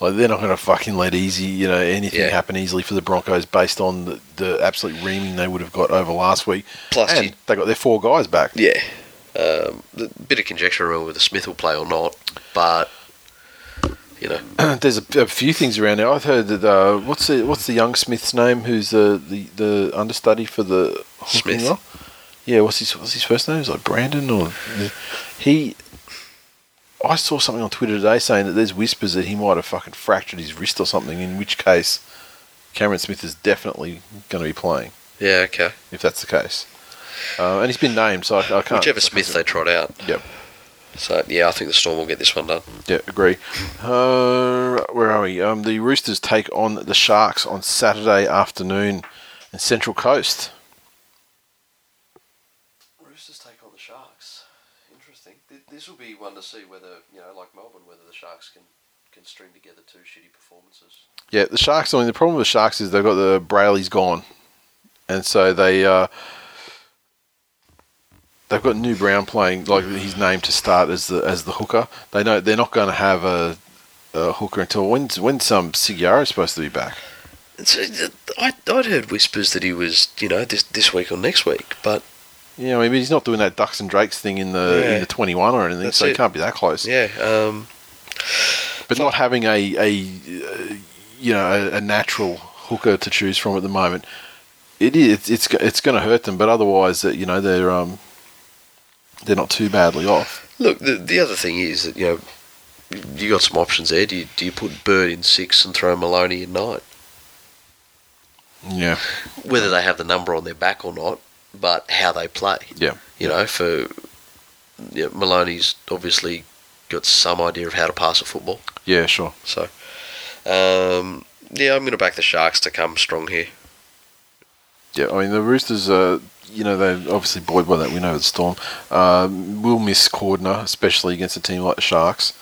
Like they're not going to fucking let easy, you know, anything
Yeah.
happen easily for the Broncos based on the, the absolute reaming they would have got over last week.
Plus
and
you-
they got their four guys back.
Yeah. Um, a bit of conjecture around whether Smith will play or not, but you know,
There's a, a few things around there. I've heard that uh, what's the what's the young Smith's name? Who's the, the, the understudy for the
Smith.
Yeah, what's his what's his first name? Is it like Brandon or he? I saw something on Twitter today saying that there's whispers that he might have fucking fractured his wrist or something. In which case, Cameron Smith is definitely going to be playing
yeah, okay.
if that's the case. Uh, and he's been named, so I, I can't.
Whichever Smith they trot out.
Yep.
So yeah, I think the Storm will get this one done.
Yeah, agree. Uh, where are we? Um, the Roosters take on the Sharks on Saturday afternoon in Central Coast.
Roosters take on the Sharks. Interesting. This will be one to see whether you know, like Melbourne, whether the Sharks can can string together two shitty performances.
Yeah, the Sharks. I mean, the problem with the Sharks is they've got the Brailey's gone, and so they uh, they've got New Brown playing like his name to start as the as the hooker. They know they're not going to have a, a hooker until when's when some Segeyaro is supposed to be back.
So I I'd heard whispers that he was you know this this week or next week, but
Yeah, I mean he's not doing that Ducks and Drakes thing in the
Yeah.
in the twenty one or anything,
That's
so he can't be that close.
yeah, um,
But not having a, a uh, you know a, a natural hooker to choose from at the moment, it is it's it's going to hurt them. But otherwise, uh, you know they're um they're not too badly off.
Look, the the other thing is that you know you got some options there. Do you do you put Bird in six and throw Maloney in nine?
Yeah,
Whether they have the number on their back or not, but how they play.
yeah,
You know, for you know, Maloney's obviously got some idea of how to pass a football.
yeah, sure.
So, um, yeah, I'm going to back the Sharks to come strong here.
Yeah, I mean the Roosters. Uh, you know they're obviously buoyed by that win over the Storm. Um, will miss Cordner, especially against a team like the Sharks.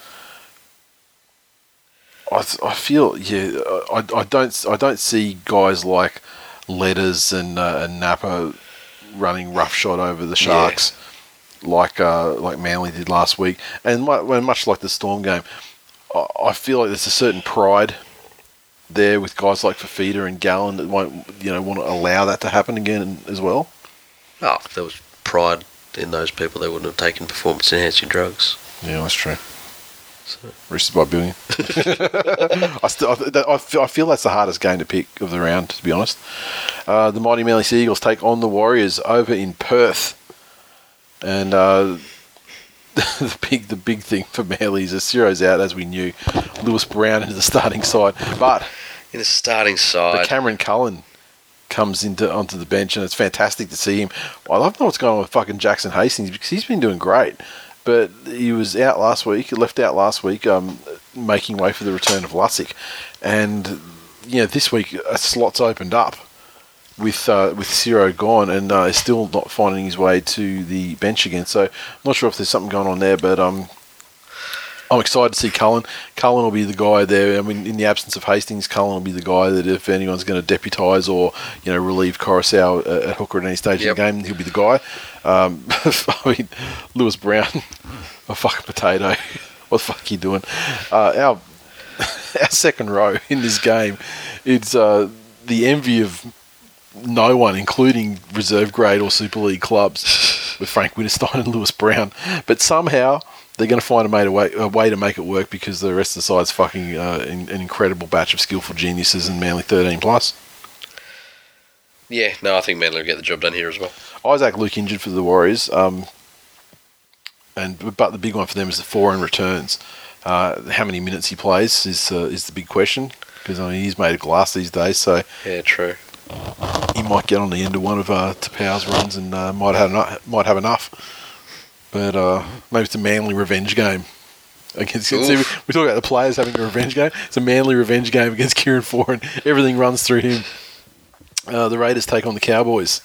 I, th- I feel yeah I, I don't I don't see guys like Letters and uh, and Napa running roughshod over the Sharks, like uh, like Manly did last week, and much like the Storm game, I, feel like there's a certain pride there with guys like Fifita and Gallen that won't you know want to allow that to happen again as well.
Oh, if there was pride in those people, they wouldn't have taken performance enhancing drugs.
Yeah, that's true. Roosters by a billion. I still, I, I feel, I feel that's the hardest game to pick of the round, to be honest. Uh, the mighty Manly Seagulls take on the Warriors over in Perth, and uh, the big, the big thing for Manly is Ciro's out, as we knew. Lewis Brown is the starting side, but
In the starting side,
Cameron Cullen comes into onto the bench, and it's fantastic to see him. I love know what's going on with fucking Jackson Hastings because he's been doing great, but he was out last week, left out last week, um, making way for the return of Lussick, and you know this week a slot's opened up with uh, with Ciro gone, and uh, still not finding his way to the bench again. So I'm not sure if there's something going on there, but um. I'm excited to see Cullen. Cullen will be the guy there. I mean, in the absence of Hastings, Cullen will be the guy that if anyone's going to deputise or you know relieve Koroisau at, at hooker at any stage
Yep.
of the game, he'll be the guy. Um, I mean, Lewis Brown, a fucking potato. what the fuck are you doing? Uh, our our second row in this game, it's uh, the envy of no one, including reserve grade or Super League clubs, with Frank Winterstein and Lewis Brown. But somehow they're going to find a, way, a way to make it work because the rest of the side's fucking uh, in, an incredible batch of skillful geniuses and Manly 13 plus.
yeah, no, I think Manly will get the job done here as well.
Isaac Luke injured for the Warriors, um, and but the big one for them is the Foran returns. Uh, how many minutes he plays is uh, is the big question because I mean he's made of glass these days, so
Yeah, true.
he might get on the end of one of uh, Taupau's runs and uh, might have enough, might have enough. But uh, maybe it's a manly revenge game against. See, we, we talk about the players having a revenge game. It's a manly revenge game against Kieran Foran. Everything runs through him. Uh, the Raiders take on the Cowboys.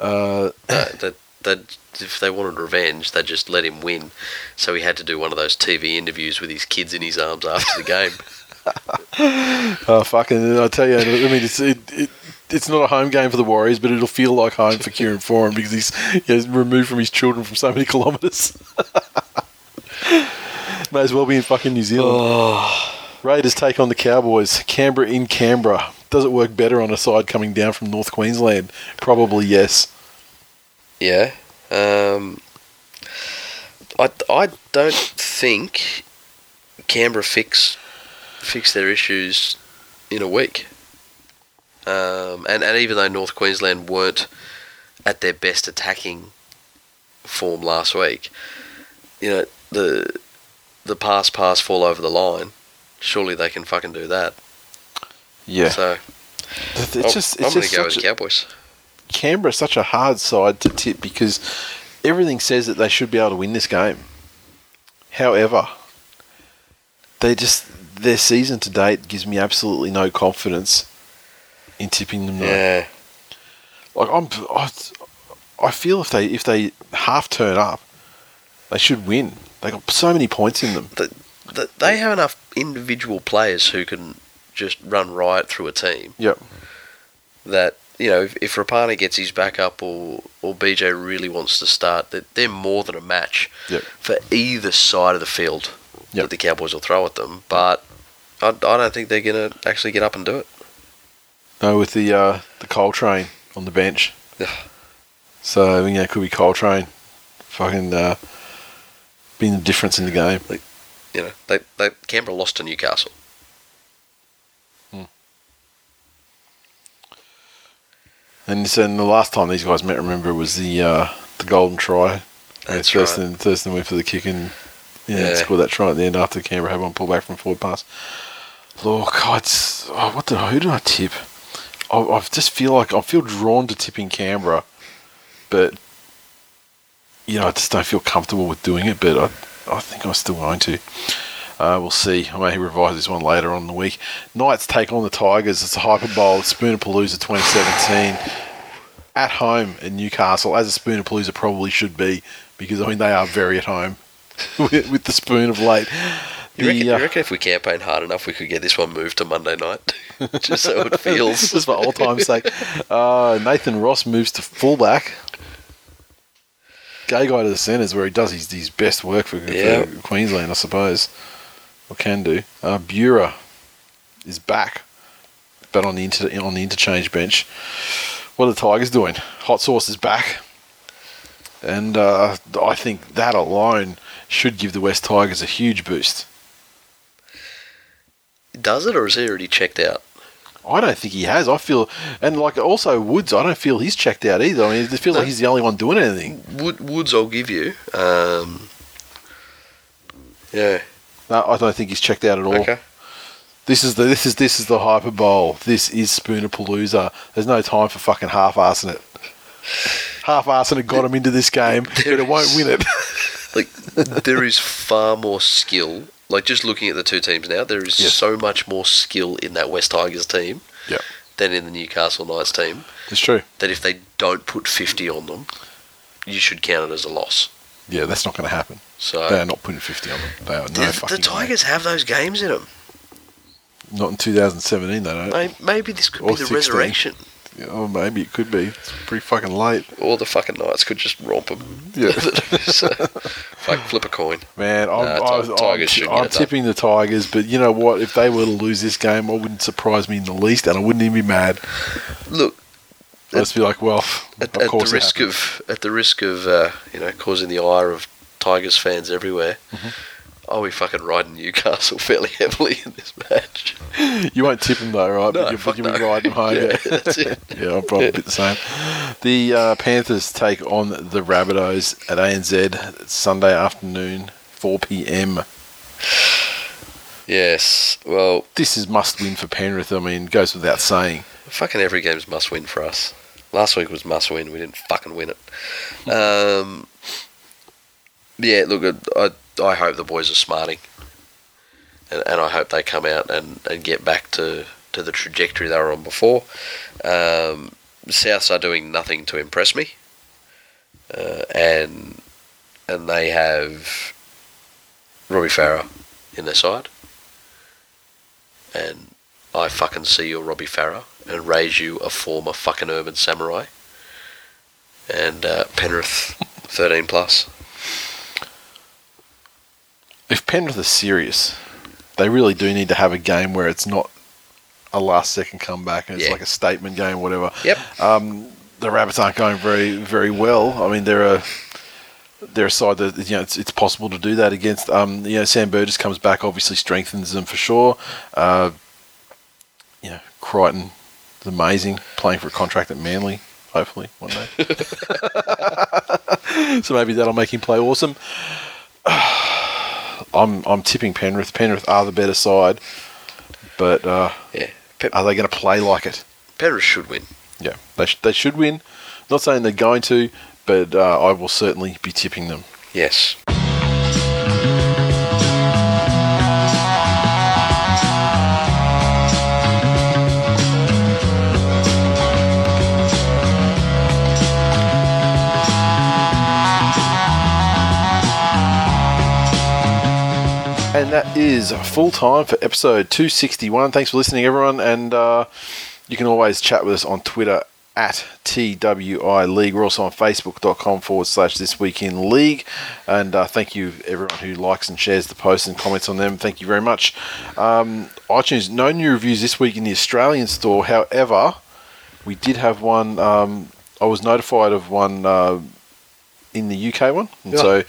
Uh,
that that if they wanted revenge, they just let him win. So he had to do one of those TV interviews with his kids in his arms after the game.
Oh fucking! I tell you, I mean, it's it, it, it's not a home game for the Warriors, but it'll feel like home for Kieran Foran because he's, he's removed from his children from so many kilometres. May as well be in fucking New Zealand. Raiders take on the Cowboys. Canberra in Canberra. Does it work better on a side coming down from North Queensland? Probably yes.
Yeah. Um, I, I don't think Canberra fix fix their issues in a week. Um, and, and even though North Queensland weren't at their best attacking form last week, you know, the the pass pass fall over the line, surely they can fucking do that.
Yeah.
So
it's
I'm-
just
I'm
it's
going
just
to go with
a,
Cowboys.
Canberra's such a hard side to tip because everything says that they should be able to win this game. However, they just their season to date gives me absolutely no confidence in tipping them. though.
Yeah.
Like I'm, I, I feel if they if they half turn up, they should win. They got so many points in them.
th- th- they have enough individual players who can just run riot through a team
Yep.
that you know if, if Rapana gets his back up or or BJ really wants to start that they're more than a match
Yep.
for either side of the field
Yep.
that the Cowboys will throw at them but I, I don't think they're going to actually get up and do it
No, with the uh, the Coltrane on the bench.
Yeah.
So you know, it could be Coltrane, fucking uh, being the difference in the game.
you know they, they Canberra lost to Newcastle
And so and the last time these guys met, remember, was the uh, the golden try.
That's
Thurston, Thurston went for the kick and yeah,
Yeah.
scored that try at the end after Canberra had one pull back from forward pass. Look, God, it's- oh, what did who did I tip? I, I just feel like I feel drawn to tipping Canberra, but you know I just don't feel comfortable with doing it. But I, I think I'm still going to. Uh, we'll see. I may revise this one later on in the week. Knights take on the Tigers. It's a Hyper Bowl, Spoonapalooza 2017 at home in Newcastle, as a Spoonapalooza probably should be, because I mean they are very at home with, with the spoon of late.
You reckon,
The, uh,
you reckon if we campaign hard enough we could get this one moved to Monday night just so it feels
just for old time's sake. Uh, Nathan Ross moves to fullback. Gagai to the centres where he does his, his best work for,
Yeah.
for Queensland, I suppose. Or can do. Uh, Bura is back, but on the inter- on the interchange bench. What are the Tigers doing? Hot sauce is back, and uh, I think that alone should give the West Tigers a huge boost.
Does it, or is he already checked out?
I don't think he has. I feel, and like also Woods, I don't feel he's checked out either. I mean, it feels
No.
like he's the only one doing anything.
Wood, Woods, I'll give you. Um, yeah.
No, I don't think he's checked out at all.
Okay.
This is the this is this is the hyper bowl. This is Spoonapalooza. There's no time for fucking half assing it. Half assing it got him into this game, but it won't win it.
Like there is far more skill. Like just looking at the two teams now, there is
Yes.
so much more skill in that West Tigers team
Yep.
than in the Newcastle Knights team.
It's true.
That if they don't put fifty on them, you should count it as a loss.
Yeah, that's not going to happen.
So
They are not putting 50 on them. They are no
the,
fucking
the Tigers have those games in them.
Not in 2017, they don't.
Maybe, maybe this could
Or
be the
16.
resurrection,
Yeah, Or maybe it could be. It's pretty fucking late.
or the fucking Knights could just romp them.
Yeah.
like flip a coin.
Man, I'm,
Nah,
I,
Ti-
I'm,
tigers
I'm,
get it done.
tipping the Tigers, but you know what? If they were to lose this game, I wouldn't surprise me in the least, and I wouldn't even be mad.
Look,
I'd just be like, well,
at,
of
at
course
the risk
happened.
of at the risk of uh, you know causing the ire of Tigers fans everywhere,
Mm-hmm.
I'll be fucking riding Newcastle fairly heavily in this match.
You won't tip them though, right?
No,
but you,
fuck
but you'll be riding home.
Yeah, that's it.
yeah, I'll probably be the same. The uh, Panthers take on the Rabbitohs at ANZ Sunday afternoon, 4 p.m.
Yes, well,
This is must win for Penrith. I mean, goes without saying.
fucking every game's must win for us. Last week was must win. We didn't fucking win it. Um, yeah, look, I I hope the boys are smarting, and, and I hope they come out and, and get back to, to the trajectory they were on before. Um, Souths are doing nothing to impress me, uh, and and they have Robbie Farah in their side, and I fucking see your Robbie Farah and raise you a former fucking urban samurai. And uh, Penrith, 13 plus.
If Penrith are serious, they really do need to have a game where it's not a last second comeback and it's
Yeah.
like a statement game, whatever.
Yep.
Um, the Rabbits aren't going very very well. I mean, they're a they're a side that you know it's, it's possible to do that against. Um, you know, Sam Burgess comes back, obviously strengthens them for sure. Uh, you know, Crichton is amazing, playing for a contract at Manly. Hopefully one day. so maybe that'll make him play awesome. I'm I'm tipping Penrith. Penrith are the better side, but uh,
Yeah. Pe-
are they going to play like it?
Penrith should win.
Yeah, they, sh- they should win. Not saying they're going to, but uh, I will certainly be tipping them.
Yes.
And that is full time for episode 261. Thanks for listening, everyone. And uh, you can always chat with us on Twitter at TWI League. We're also on Facebook.com forward slash This Week in League. And uh, thank you, everyone who likes and shares the posts and comments on them. Thank you very much. Um, iTunes, no new reviews this week in the Australian store. However, we did have one. Um, I was notified of one uh, in the UK one. And
Yeah.
so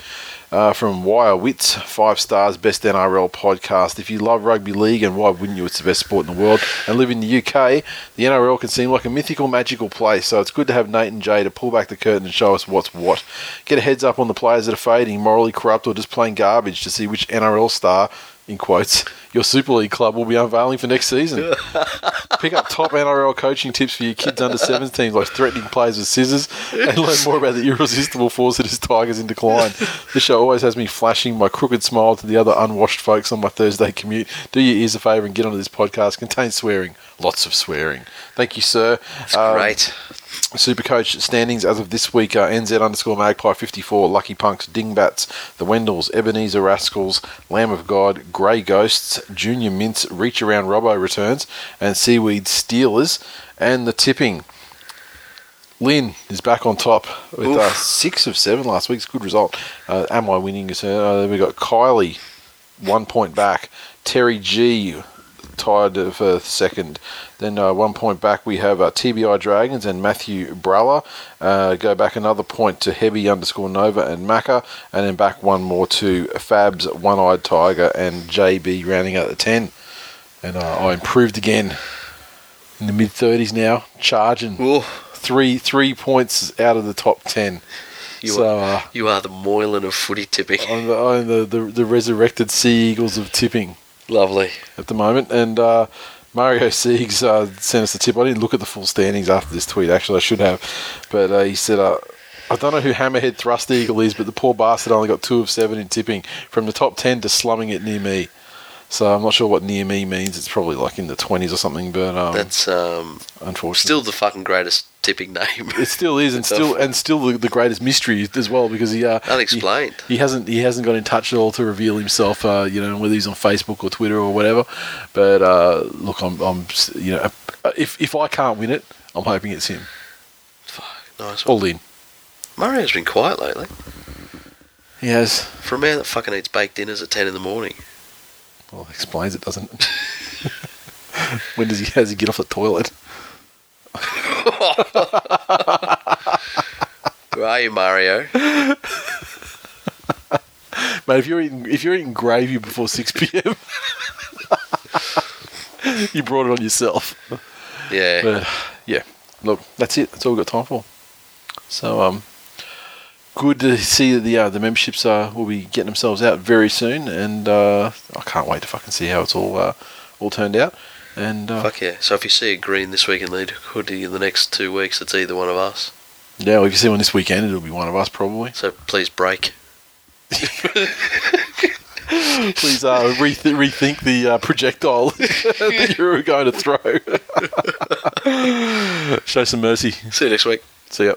uh, from Wire Wits, five stars, best NRL podcast. If you love rugby league, and why wouldn't you? It's the best sport in the world. And live in the UK, the NRL can seem like a mythical, magical place. So it's good to have Nate and Jay to pull back the curtain and show us what's what. Get a heads up on the players that are fading, morally corrupt, or just playing garbage to see which NRL star. In quotes, your Super League club will be unveiling for next season. Pick up top NRL coaching tips for your kids under 17, like threatening players with scissors, and learn more about the irresistible force that is Tigers in decline. This show always has me flashing my crooked smile to the other unwashed folks on my Thursday commute. Do your ears a favour and get onto this podcast. Contains swearing, lots of swearing. Thank you, sir.
That's
Um,
great.
Supercoach standings as of this week are NZ underscore Magpie 54, Lucky Punks, Dingbats, The Wendells, Ebenezer Rascals, Lamb of God, Grey Ghosts, Junior Mints, Reach Around Robbo returns, and Seaweed Steelers, and the tipping. Lynn is back on top with uh, six of seven last week's good result. Uh, am I winning? Uh, we got Kylie, one point back. Terry G tied for second. Then uh, one point back we have uh, TBI Dragons and Matthew Bralla. Uh, go back another point to Heavy underscore Nova and Macca, and then back one more to Fabs, One Eyed Tiger, and JB rounding out the ten. And uh, I improved again in the mid thirties now, charging three three points out of the top ten.
you,
so
are,
uh,
you are the Moylan of footy tipping.
I'm, the, I'm the, the the resurrected Sea Eagles of tipping
Lovely.
at the moment. And uh, Mario Siegs uh, sent us a tip. I didn't look at the full standings after this tweet. Actually, I should have, but uh, he said. Uh, I don't know who Hammerhead Thrust Eagle is, but the poor bastard only got two of seven in tipping from the top ten to slumming it near me. So I'm not sure what near me means. It's probably like in the twenties or something. But um,
That's um,
unfortunately,
still the fucking greatest tipping name.
It still is, and
It's
still
off.
and still the, the greatest mystery as well because he uh,
Unexplained.
He, he hasn't he hasn't got in touch at all to reveal himself. Uh, you know whether he's on Facebook or Twitter or whatever. But uh, look, I'm, I'm you know uh, if if I can't win it, I'm hoping it's him.
Fuck, nice.
All in.
Mario's been quiet lately.
He has.
For a man that fucking eats baked dinners at 10 in the morning.
Well, it explains it, doesn't it? when does he has he get off the toilet?
Where are you, Mario?
Mate, if you're eating if you're eating gravy before six p.m., you brought it on yourself.
Yeah.
But yeah, look, that's it. That's all we've got time for. So um, good to see that the uh, the memberships uh, will be getting themselves out very soon, and uh, I can't wait to fucking see how it's all uh, all turned out. And uh,
Fuck yeah. So if you see a green this week in the hoodie in the next two weeks, it's either one of us.
yeah, well, if you see one this weekend, it'll be one of us probably.
So please break.
Please uh, reth- rethink the uh, projectile that you were going to throw. Show some mercy.
See you next week.
See ya.